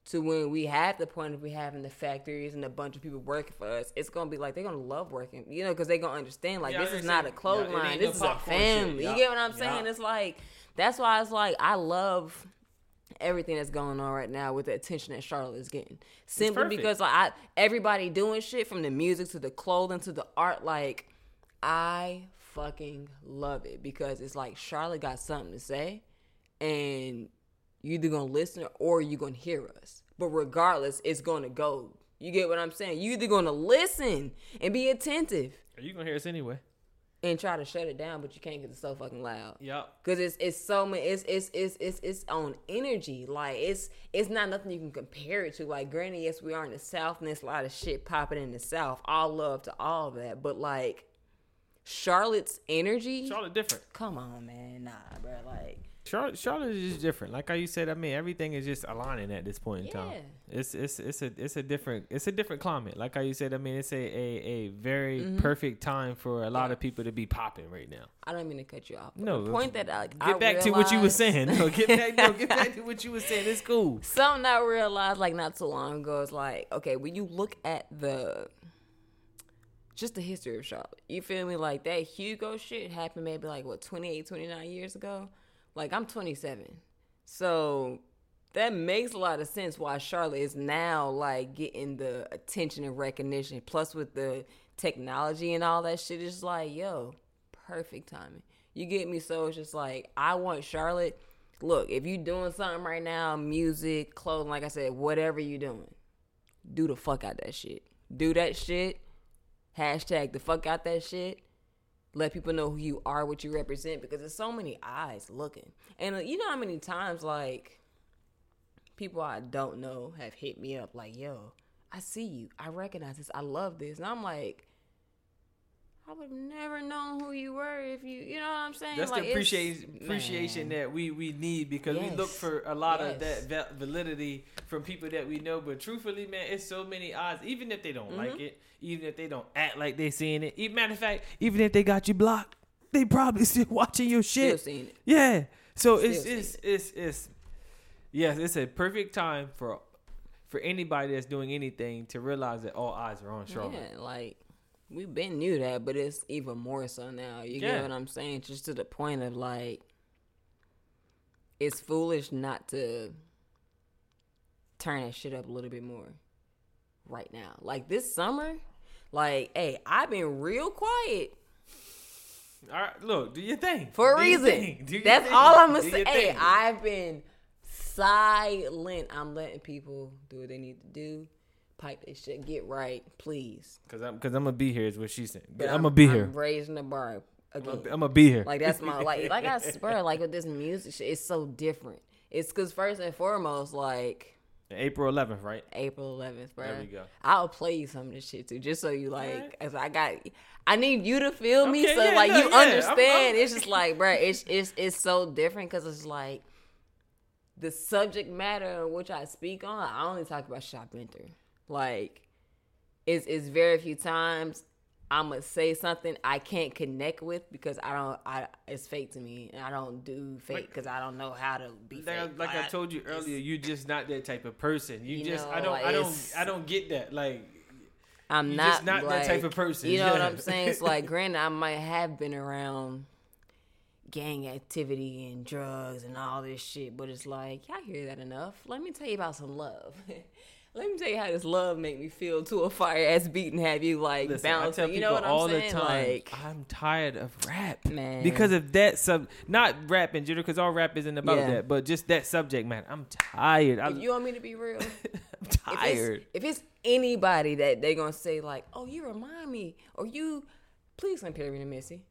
To when we have the point of we having the factories and a bunch of people working for us, it's gonna be like they're gonna love working, you know, because they're gonna understand like Yeah, this is not a clothing Yeah, line, this is a family. Yeah. You get what I'm saying? It's like that's why it's like I love everything that's going on right now with the attention that Charlotte is getting. Simply because like I everybody doing shit from the music to the clothing to the art, like I fucking love it because it's like Charlotte got something to say and you either gonna listen or you're gonna hear us. But regardless, it's gonna go. You get what I'm saying? You either gonna listen and be attentive You gonna hear us anyway? and try to shut it down, but you can't get it so fucking loud. Yup. Cause it's it's so many it's it's it's it's it's on energy. Like it's it's not nothing you can compare it to. Like granny, yes, we are in the South and there's a lot of shit popping in the South. All love to all of that. But like Charlotte's energy. Charlotte different. come on, man. Nah, bro. Like Charlotte, Charlotte is just different. Like how you said, I mean, everything is just aligning at this point in time. Yeah. It's it's it's a it's a different it's a different climate. Like how you said, I mean, it's a a, a very Mm-hmm. perfect time for a lot of people to be popping right now. I don't mean to cut you off. No, the point that I Get I back to what you were saying. No, get back. No, get back to (laughs) what you were saying. It's cool. Something I realized like not so long ago is like, okay, when you look at the just the history of Charlotte, you feel me? Like that Hugo shit happened maybe like what 28, 29 years ago. Like I'm 27, so that makes a lot of sense why Charlotte is now like getting the attention and recognition. Plus with the technology and all that shit, it's like yo, perfect timing. You get me? So it's just like I want Charlotte. Look, if you doing something right now, music, clothing, like I said, whatever you doing, do the fuck out that shit. Do that shit. Hashtag the fuck out that shit. Let people know who you are, what you represent, because there's so many eyes looking. And uh, you know how many times like people I don't know have hit me up like, "Yo, I see you. I recognize this. I love this." And I'm like, I would have never known who you were if you, you know what I'm saying? That's like, the appreciation appreciation man. that we we need because we look for a lot of that validity from people that we know. But truthfully, man, it's so many odds. Even if they don't like Mm-hmm. it, even if they don't act like they're seeing it. Even matter of fact, even if they got you blocked, they probably (laughs) still watching your Still shit. seeing it. Yeah. So Still it's seeing it's, it's it's yes, it's a perfect time for for anybody that's doing anything to realize that all eyes are on Charlotte. Yeah, like we've been knew that, but it's even more so now. You Yeah. get what I'm saying? Just to the point of like, it's foolish not to turn that shit up a little bit more right now. Like this summer, like, hey, I've been real quiet All right, look, do your thing for a Do reason. That's thing. all I'm gonna Do say. Hey. I've been silent. I'm letting people do what they need to do. Pipe this shit. Get right, please. Cause I'm, cause I'm gonna be here is what she said. But I'm, gonna be here. I'm raising the bar I'm again. gonna, I'm gonna be here. Like that's my like like I (laughs) swear like with this music shit, it's so different. It's because first and foremost, like April 11th, right? April 11th, bro. There we go. I'll play you some of this shit too, just so you like. As I got, I need you to feel me, Okay, so yeah, like no, you yeah, I'm- understand. I'm- it's just (laughs) like, bro, it's it's it's so different because it's like the subject matter which I speak on. I only talk about shop enter. Like, it's it's very few times I'm gonna say something I can't connect with because I don't. I it's fake to me, and I don't do fake because I don't know how to be Like, fake. I, like I told you earlier, you're just not that type of person. You, You just I don't like, I don't I don't get that. Like I'm not, just not that type of person, You know what. I'm saying? It's like, (laughs) granted, I might have been around gang activity and drugs and all this shit, but it's like, y'all hear that enough? Let me tell you about some love. (laughs) Let me tell you how this love make me feel to a fire ass beat and have you like listen, I tell You know what I'm all saying? the time, Like, I'm tired of rap, Man. Because of that sub, not rap in general, because all rap isn't about Yeah. that, but just that subject matter. I'm tired. I, if you want me to be real, (laughs) I'm if it's, tired. if it's anybody that they're gonna say like, "Oh, you remind me," or "You," please compare me to Missy.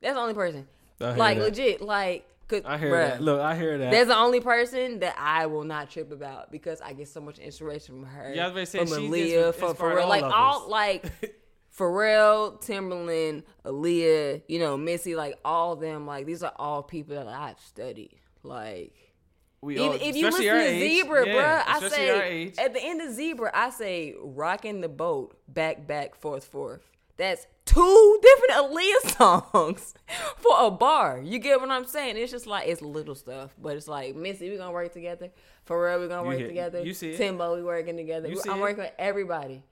That's the only person. I Like that. legit, like, cause, I hear bruh, that. Look, I hear that. That's the only person that I will not trip about because I get so much inspiration from her, Yeah, I was about say, from Aaliyah, from (laughs) Pharrell, like all like Pharrell, Timbaland, Aaliyah, you know, Missy, like all them, like these are all people that I've studied, like. we all, Even if you listen to age, Zebra, yeah, bruh, I say at the end of Zebra, I say rocking the boat, back, back, forth, forth. That's two different Aaliyah (laughs) songs for a bar. You get what I'm saying? It's just like it's little stuff, but it's like Missy, We're gonna work together. Pharrell, we're gonna You work hear- together. you see it. Timbo, we working together. We- I'm it. working with everybody.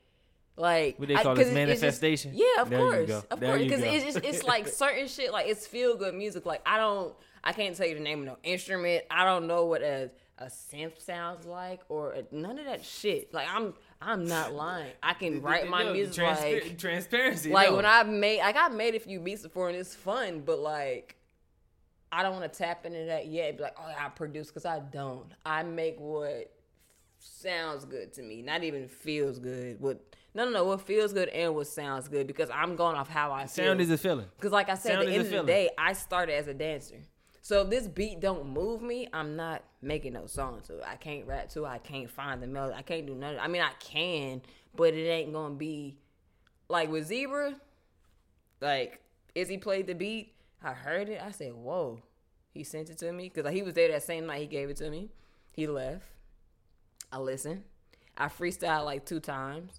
Like What they I- this it's just- manifestation? yeah, of There course, of There course, because it's just it's like (laughs) certain shit. Like it's feel good music. Like I don't, I can't tell you the name of no instrument. I don't know what a a synth sounds like or a, none of that shit. Like I'm, I'm not lying. I can write my No, music like transparency. like no. when I made like I made a few beats before and it's fun, but like I don't want to tap into that yet. Be like, oh, I produce because I don't. I make what sounds good to me, not even feels good. What no, no, no. What feels good and what sounds good because I'm going off how I sound feel. is a feeling. Because like I said, sound at the end of the day, I started as a dancer. So if this beat don't move me, I'm not making no song to it. I can't rap to it. I can't find the melody. I can't do nothing. I mean, I can, but it ain't gonna be like with Zebra. Like Izzy played the beat. I heard it. I said, "Whoa!" He sent it to me because he was there that same night. He gave it to me. He left. I listened. I freestyled like two times,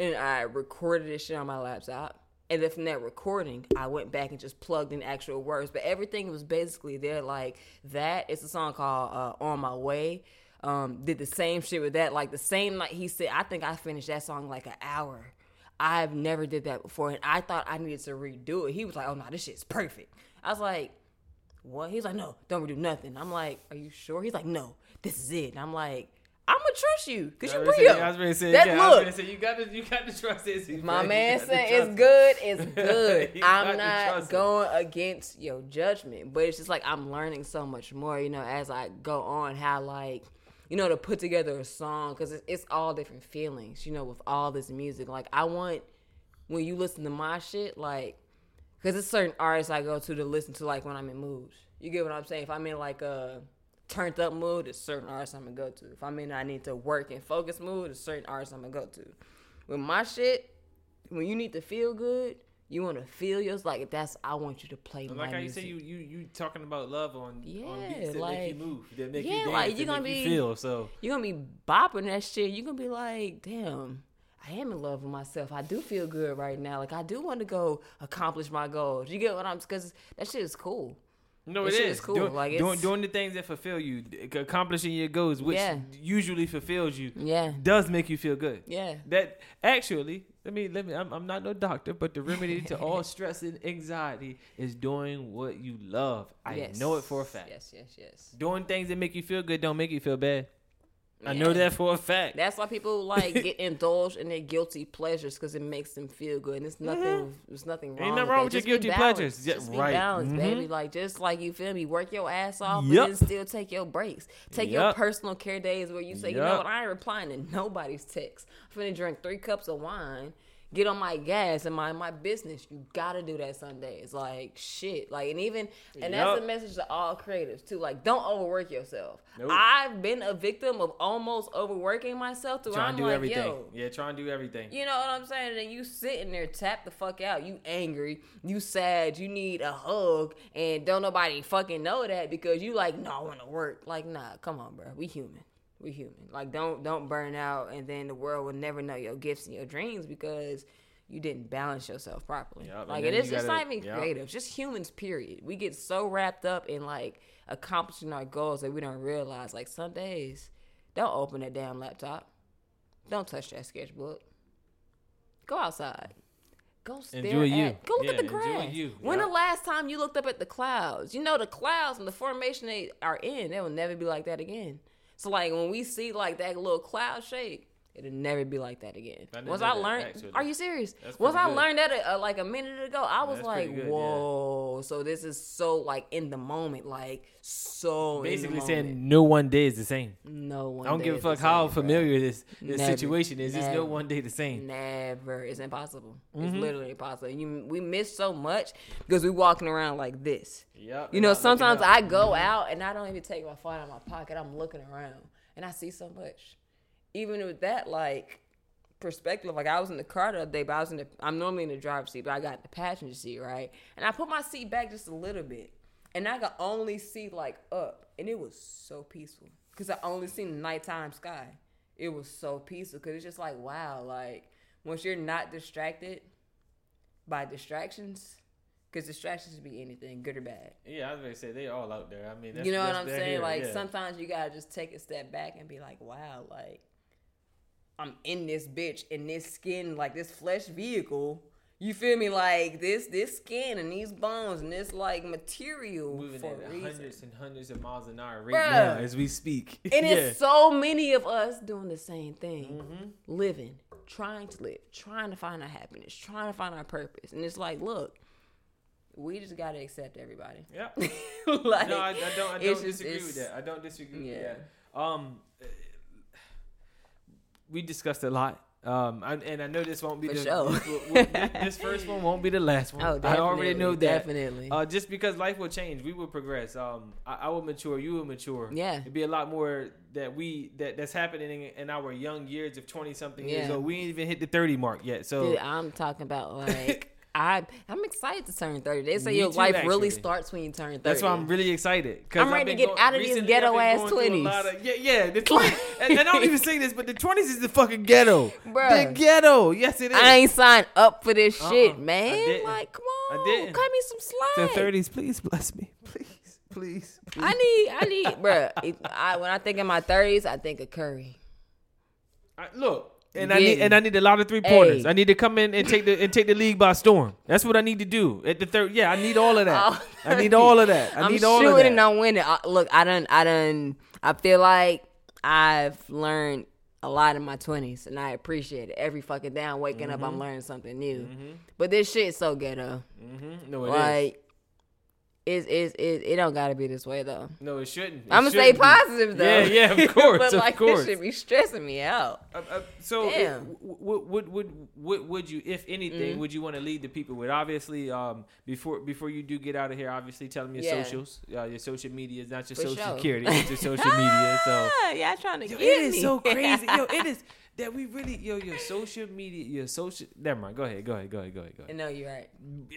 and I recorded this shit on my laptop. And then from that recording, I went back and just plugged in actual words. But everything was basically there. Like that. It's a song called uh, "On My Way." Um, did the same shit with that. Like the same night he said, I think I finished that song like an hour. I've never did that before, and I thought I needed to redo it. He was like, "Oh no, this shit's perfect." I was like, "What?" He's like, "No, don't redo nothing." I'm like, "Are you sure?" He's like, "No, this is it." And I'm like, "I'm gonna trust you because you real." say- I was ready to say, that yeah, I was look, say, you got to, you got to trust this. my man said it's good, it's (laughs) good. I'm not going against your judgment, but it's just like I'm learning so much more, you know, as I go on. How like, you know, to put together a song because it's, it's all different feelings, you know, with all this music. Like I want when you listen to my shit, like, because it's certain artists I go to to listen to, like when I'm in moods. You get what I'm saying? If I'm in like a turned up mood, it's certain artists I'm gonna go to. If I'm in I need to work and focus mood, it's certain artists I'm gonna go to. With my shit, when you need to feel good, You want to feel yours like that's. I want you to play Like my how you music. say you you you talking about love on on Yeah, beats that make you move, that make yeah, you dance, like, that you gonna make you be- feel. So You're gonna be bopping that shit. You're gonna be like, damn, I am in love with myself. I do feel good right now. Like I do want to go accomplish my goals. You get what I'm? Because that shit is cool. No, That it is cool. Doing, Like, doing doing the things that fulfill you, accomplishing your goals, which Yeah. usually fulfills you, Yeah, does make you feel good. yeah. That actually, let me let me. I'm, I'm not no doctor, but the remedy to (laughs) all stress and anxiety is doing what you love. I yes. know it for a fact. Yes, yes, yes. Doing things that make you feel good don't make you feel bad. I know that for a fact. That's why people like (laughs) get indulged in their guilty pleasures because it makes them feel good. And it's nothing. There's nothing wrong. Mm-hmm. nothing with wrong with your guilty pleasures. Yeah, just be right. balanced, Mhm. baby. Like just like you feel me, work your ass off, but then still take your breaks. Take your personal care days where you say, you know what, I ain't replying to nobody's text. I'm finna drink three cups of wine. Get on my gas and mind my business. You gotta do that Sundays. Like shit. Like and even and that's Yup. a message to all creatives too. Like don't overwork yourself. Nope. I've been a victim of almost overworking myself to Trying to do like, everything. yo, Yeah, trying to do everything. you know what I'm saying? And then you sitting there, tap the fuck out. You angry, you sad, you need a hug, and don't nobody fucking know that because you like, no, I want to work. Like, nah, come on, bro. We human. We human. Like, don't don't burn out, and then the world will never know your gifts and your dreams because you didn't balance yourself properly. And like, it is gotta- not even yup. creative. Just humans. Period. We get so wrapped up in like accomplishing our goals that we don't realize. Like, some days, don't open that damn laptop. Don't touch that sketchbook. Go outside. Go stare Enjoy at. you. Go look Yeah, at the grass. you. When the last time you looked up at the clouds? You know the clouds and the formation they are in, they will never be like that again. So like when we see like that little cloud shape, it'll never be like that again. I Once I learned, actually. are you serious? That's Once I good. learned that uh, like a minute ago, I was That's like, good, yeah. whoa. So this is so like in the moment, like so Basically saying no one day is the same. no one. I don't give a fuck how same, bro. familiar this this Never. situation is. It's no one day the same. Never. It's impossible. Mm-hmm. It's literally impossible. You we miss so much because we walking around like this. Yep. You know, sometimes I go out and I don't even take my phone out of my pocket. I'm looking around and I see so much. Even with that, like perspective, like I was in the car the other day, but I was in the. I'm normally in the driver's seat, but I got the passenger seat, right? And I put my seat back just a little bit, and I could only see like up, and it was so peaceful because I only seen the nighttime sky. It was so peaceful because it's just like wow, like once you're not distracted by distractions, because distractions be anything, good or bad. Yeah, I was to say they all out there. I mean, that's, you know what I'm saying? here, Like yeah. sometimes you gotta just take a step back and be like, wow, like I'm in this bitch in this skin, like this flesh vehicle. You feel me? Like this, this skin and these bones and this like material moving for at reason. hundreds and hundreds of miles an hour right Bruh. now as we speak. And yeah. it's so many of us doing the same thing, Mm-hmm. living, trying to live, trying to find our happiness, trying to find our purpose. And it's like, look, we just gotta accept everybody. yeah. (laughs) like, No, I, I don't. I don't disagree it's- with that. I don't disagree with Yeah. that. Um, we discussed a lot. Um, I, and I know this won't be For the sure. (laughs) this, this first one won't be the last one. Oh, I already know that. definitely. Uh, just because life will change, we will progress. Um, I, I will mature. You will mature. Yeah. it'd be a lot more that we that that's happening in, in our young years of twenty something years Yeah. old. We ain't even hit the thirty mark yet. So Dude, I'm talking about like (laughs) I I'm excited to turn 30. They say Me your too, life actually. really starts when you turn 30. That's why I'm really excited. I'm ready to get going- out of these recently I've been ghetto-ass going through a 20s. Yeah, yeah, the (laughs) 20s. and, I don't even say this, but the 20s is the fucking ghetto. Bruh. The ghetto. Yes, it is. I ain't signed up for this Uh-uh. shit, man. Like, come on, I didn't. Cut me some slack. the 30s. Please bless me. Please, please. please. I need, I need, (laughs) bruh. I, when I think in my 30s, I think of Curry. I, look. And I need and I need a lot of three pointers. Hey. I need to come in and take the and take the league by storm. That's what I need to do at the third. Yeah, I need all of that. I need all of that. I (laughs) I'm need all shooting of that. and I'm winning. I, look, I done, I done, I feel like I've learned a lot in my 20s and I appreciate it. Every fucking day I'm waking up, Mm-hmm. I'm learning something new. But this shit is so ghetto. Mhm. No, it is. It's, it's, it, it don't gotta be this way though. No, it shouldn't. It I'm gonna stay positive though. Yeah, yeah, of (laughs) course, but of like course. this should be stressing me out. Uh, uh, so, Damn. would would would would would you, if anything, Mm-hmm. would you want to lead the people with? Obviously, um, before before you do get out of here, obviously, tell them your Yeah. socials, uh, your social media, is not your For social sure. security, it's your (laughs) social media. So (laughs) Ah, yeah, trying to Yo, get it is me. so crazy. Yo, it is. That we really yo your social media your social. Never mind. Go ahead. Go ahead. Go ahead. Go ahead. Go ahead. No, you're right.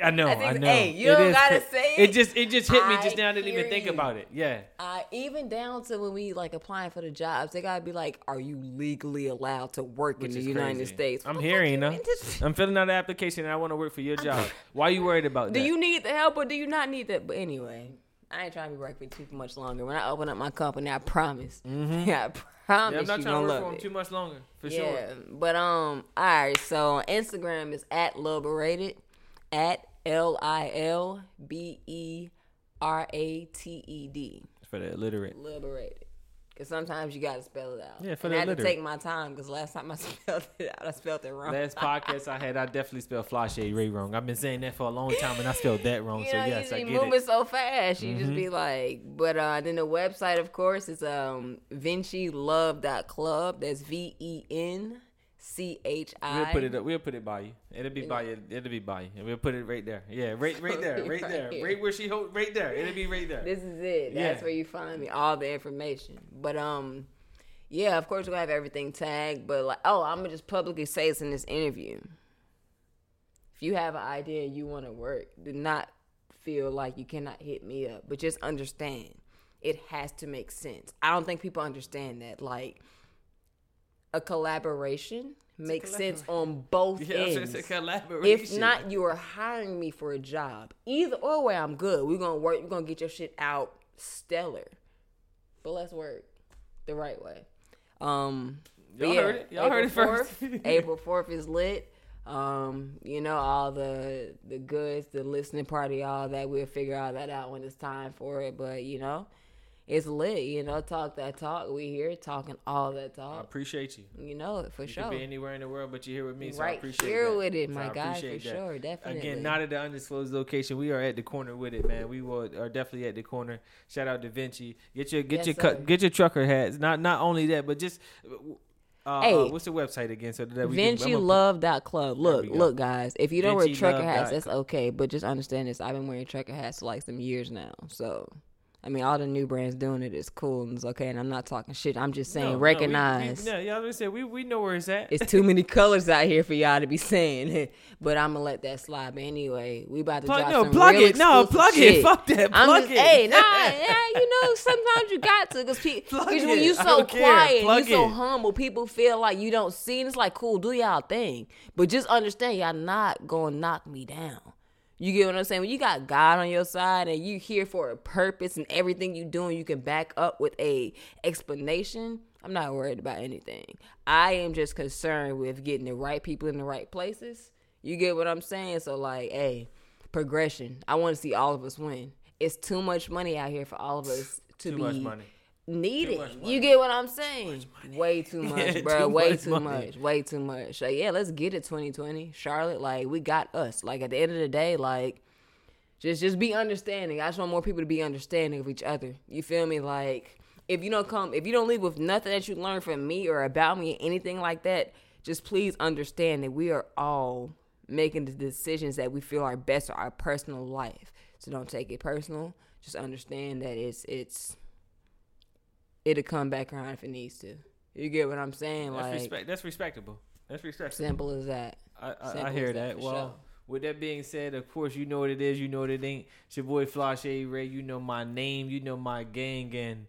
I know. I I, know. hey, you It don't is gotta say It it. just it just hit me I just now. I didn't even think you. about it. Yeah. Uh, even down to when we like applying for the jobs, they gotta be like, "Are you legally allowed to work Which in the United crazy. States?" I'm hearing you? (laughs) I'm filling out the application and I want to work for your job. (laughs) Why are you worried about that? Do you need the help or do you not need that? But anyway, I ain't trying to be working for too much longer. When I open up my company, I promise. Yeah, (laughs) I Yeah, promise I'm not you trying to gonna work love for him it. too much longer. For yeah, sure. but um, all right. So Instagram is at liberated, at L I L B E R A T E D, For the illiterate. liberated. Cause sometimes you gotta spell it out. Yeah, for and the I had to take my time because last time I (laughs) spelled it out, I spelled it wrong. Last podcast I had, I definitely spelled Flashe Ray wrong. I've been saying that for a long time and I spelled that wrong. (laughs) you so know, yes, you I be get moving it. Mm-hmm. so fast. You just be like, but uh, then the website, of course, is um VenchiLove.club. That's V E N C H I. We'll put it up. We'll put it by you. It'll be by you. It'll be by you. And we'll put it right there. Yeah, right, right (laughs) there, right there, Right here. right where she hold, right there. It'll be right there. This is it. That's Yeah. where you find me. All the information. But um, yeah, of course we have everything tagged. But like, oh, I'm gonna just publicly say this in this interview. If you have an idea you want to work, do not feel like you cannot hit me up. But just understand, it has to make sense. I don't think people understand that. Like, a collaboration makes sense on both Yeah, it's ends. a collaboration. If not, you are hiring me for a job. Either or way, I'm good. We're gonna work. We're gonna get your shit out stellar. But let's work the right way. Um, Y'all heard it. Y'all heard it first. 4th, April fourth is lit. Um, you know all the the goods, the listening party, all that. We'll figure all that out when it's time for it. But you know, it's lit. You know, talk that talk. We here talking all that talk. I appreciate you. You know it for You sure. could be anywhere in the world, but you're here with me, so I right appreciate here that. with it, So my I guy, for that. sure. Definitely. Again, not at the undisclosed location. We are at the corner with it, man. We will are definitely at the corner. Shout out Da Vinci. Get your get Yes, your sir. get your trucker hats. Not not only that, but just uh, Hey. uh, what's the website again? So that we VenchiLove.club. Look, look, guys. If you don't wear trucker hats, that's okay. But just understand this. I've been wearing trucker hats for like some years now. So, I mean, all the new brands doing it is cool and it's okay. And I'm not talking shit. I'm just No, saying, no, we- recognize. We, yeah, yeah, I was gonna say we we know where it's at. it's too many (laughs) colors out here for y'all to be saying, (laughs) but I'm gonna let that slide. But anyway, we about to Plug, drop no, some plug real it. No, plug shit. it. (laughs) Fuck that. I'm Plug just, it. hey, nah, yeah, you know, sometimes you got to, because Plug when you so quiet, you so humble, people feel like you don't see, and it's like, cool, do y'all thing, but just understand, y'all not gonna knock me down. You get what I'm saying? When you got God on your side and you here for a purpose, and everything you doing, you can back up with a explanation. I'm not worried about anything. I am just concerned with getting the right people in the right places. You get what I'm saying? So like, hey, progression. I want to see all of us win. It's too much money out here for all of us to Too be money. needed. You get what I'm saying? Way too (laughs) much, bro. too way much too money. much. Way too much. Like, yeah, let's get it 2020. Charlotte, like, we got us. Like, at the end of the day, like, just just be understanding. I just want more people to be understanding of each other. You feel me? Like, if you don't come, if you don't leave with nothing that you learned from me or about me, anything like that, just please understand that we are all making the decisions that we feel are best for our personal life. So don't take it personal. Just understand that it's it's it'll come back around if it needs to. You get what I'm saying? That's like respect. That's respectable. That's respectable. simple as that. I, I, I hear that, that. Well, sure. with that being said, of course, you know what it is. You know what it ain't. It's your boy Flashe Ray. You know my name. You know my gang. And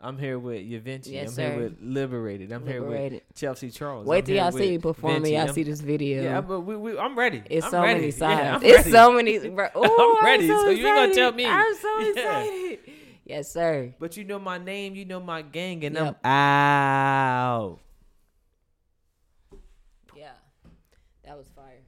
I'm here with Yavenchi. Yes, I'm sir. here with Liberated. I'm here with Chelsea Charles. Wait I'm till y'all see me perform and y'all I'm- see this video. Yeah, but we, we, I'm ready. It's I'm so ready. many Yeah, sides. I'm it's ready. so many. Bro. (laughs) Ooh, I'm I'm ready, So, so you ain't gonna tell me. I'm so (laughs) Yeah. Yes, sir. But you know my name. You know my gang. And Yep. I'm out. Yeah, that was fire.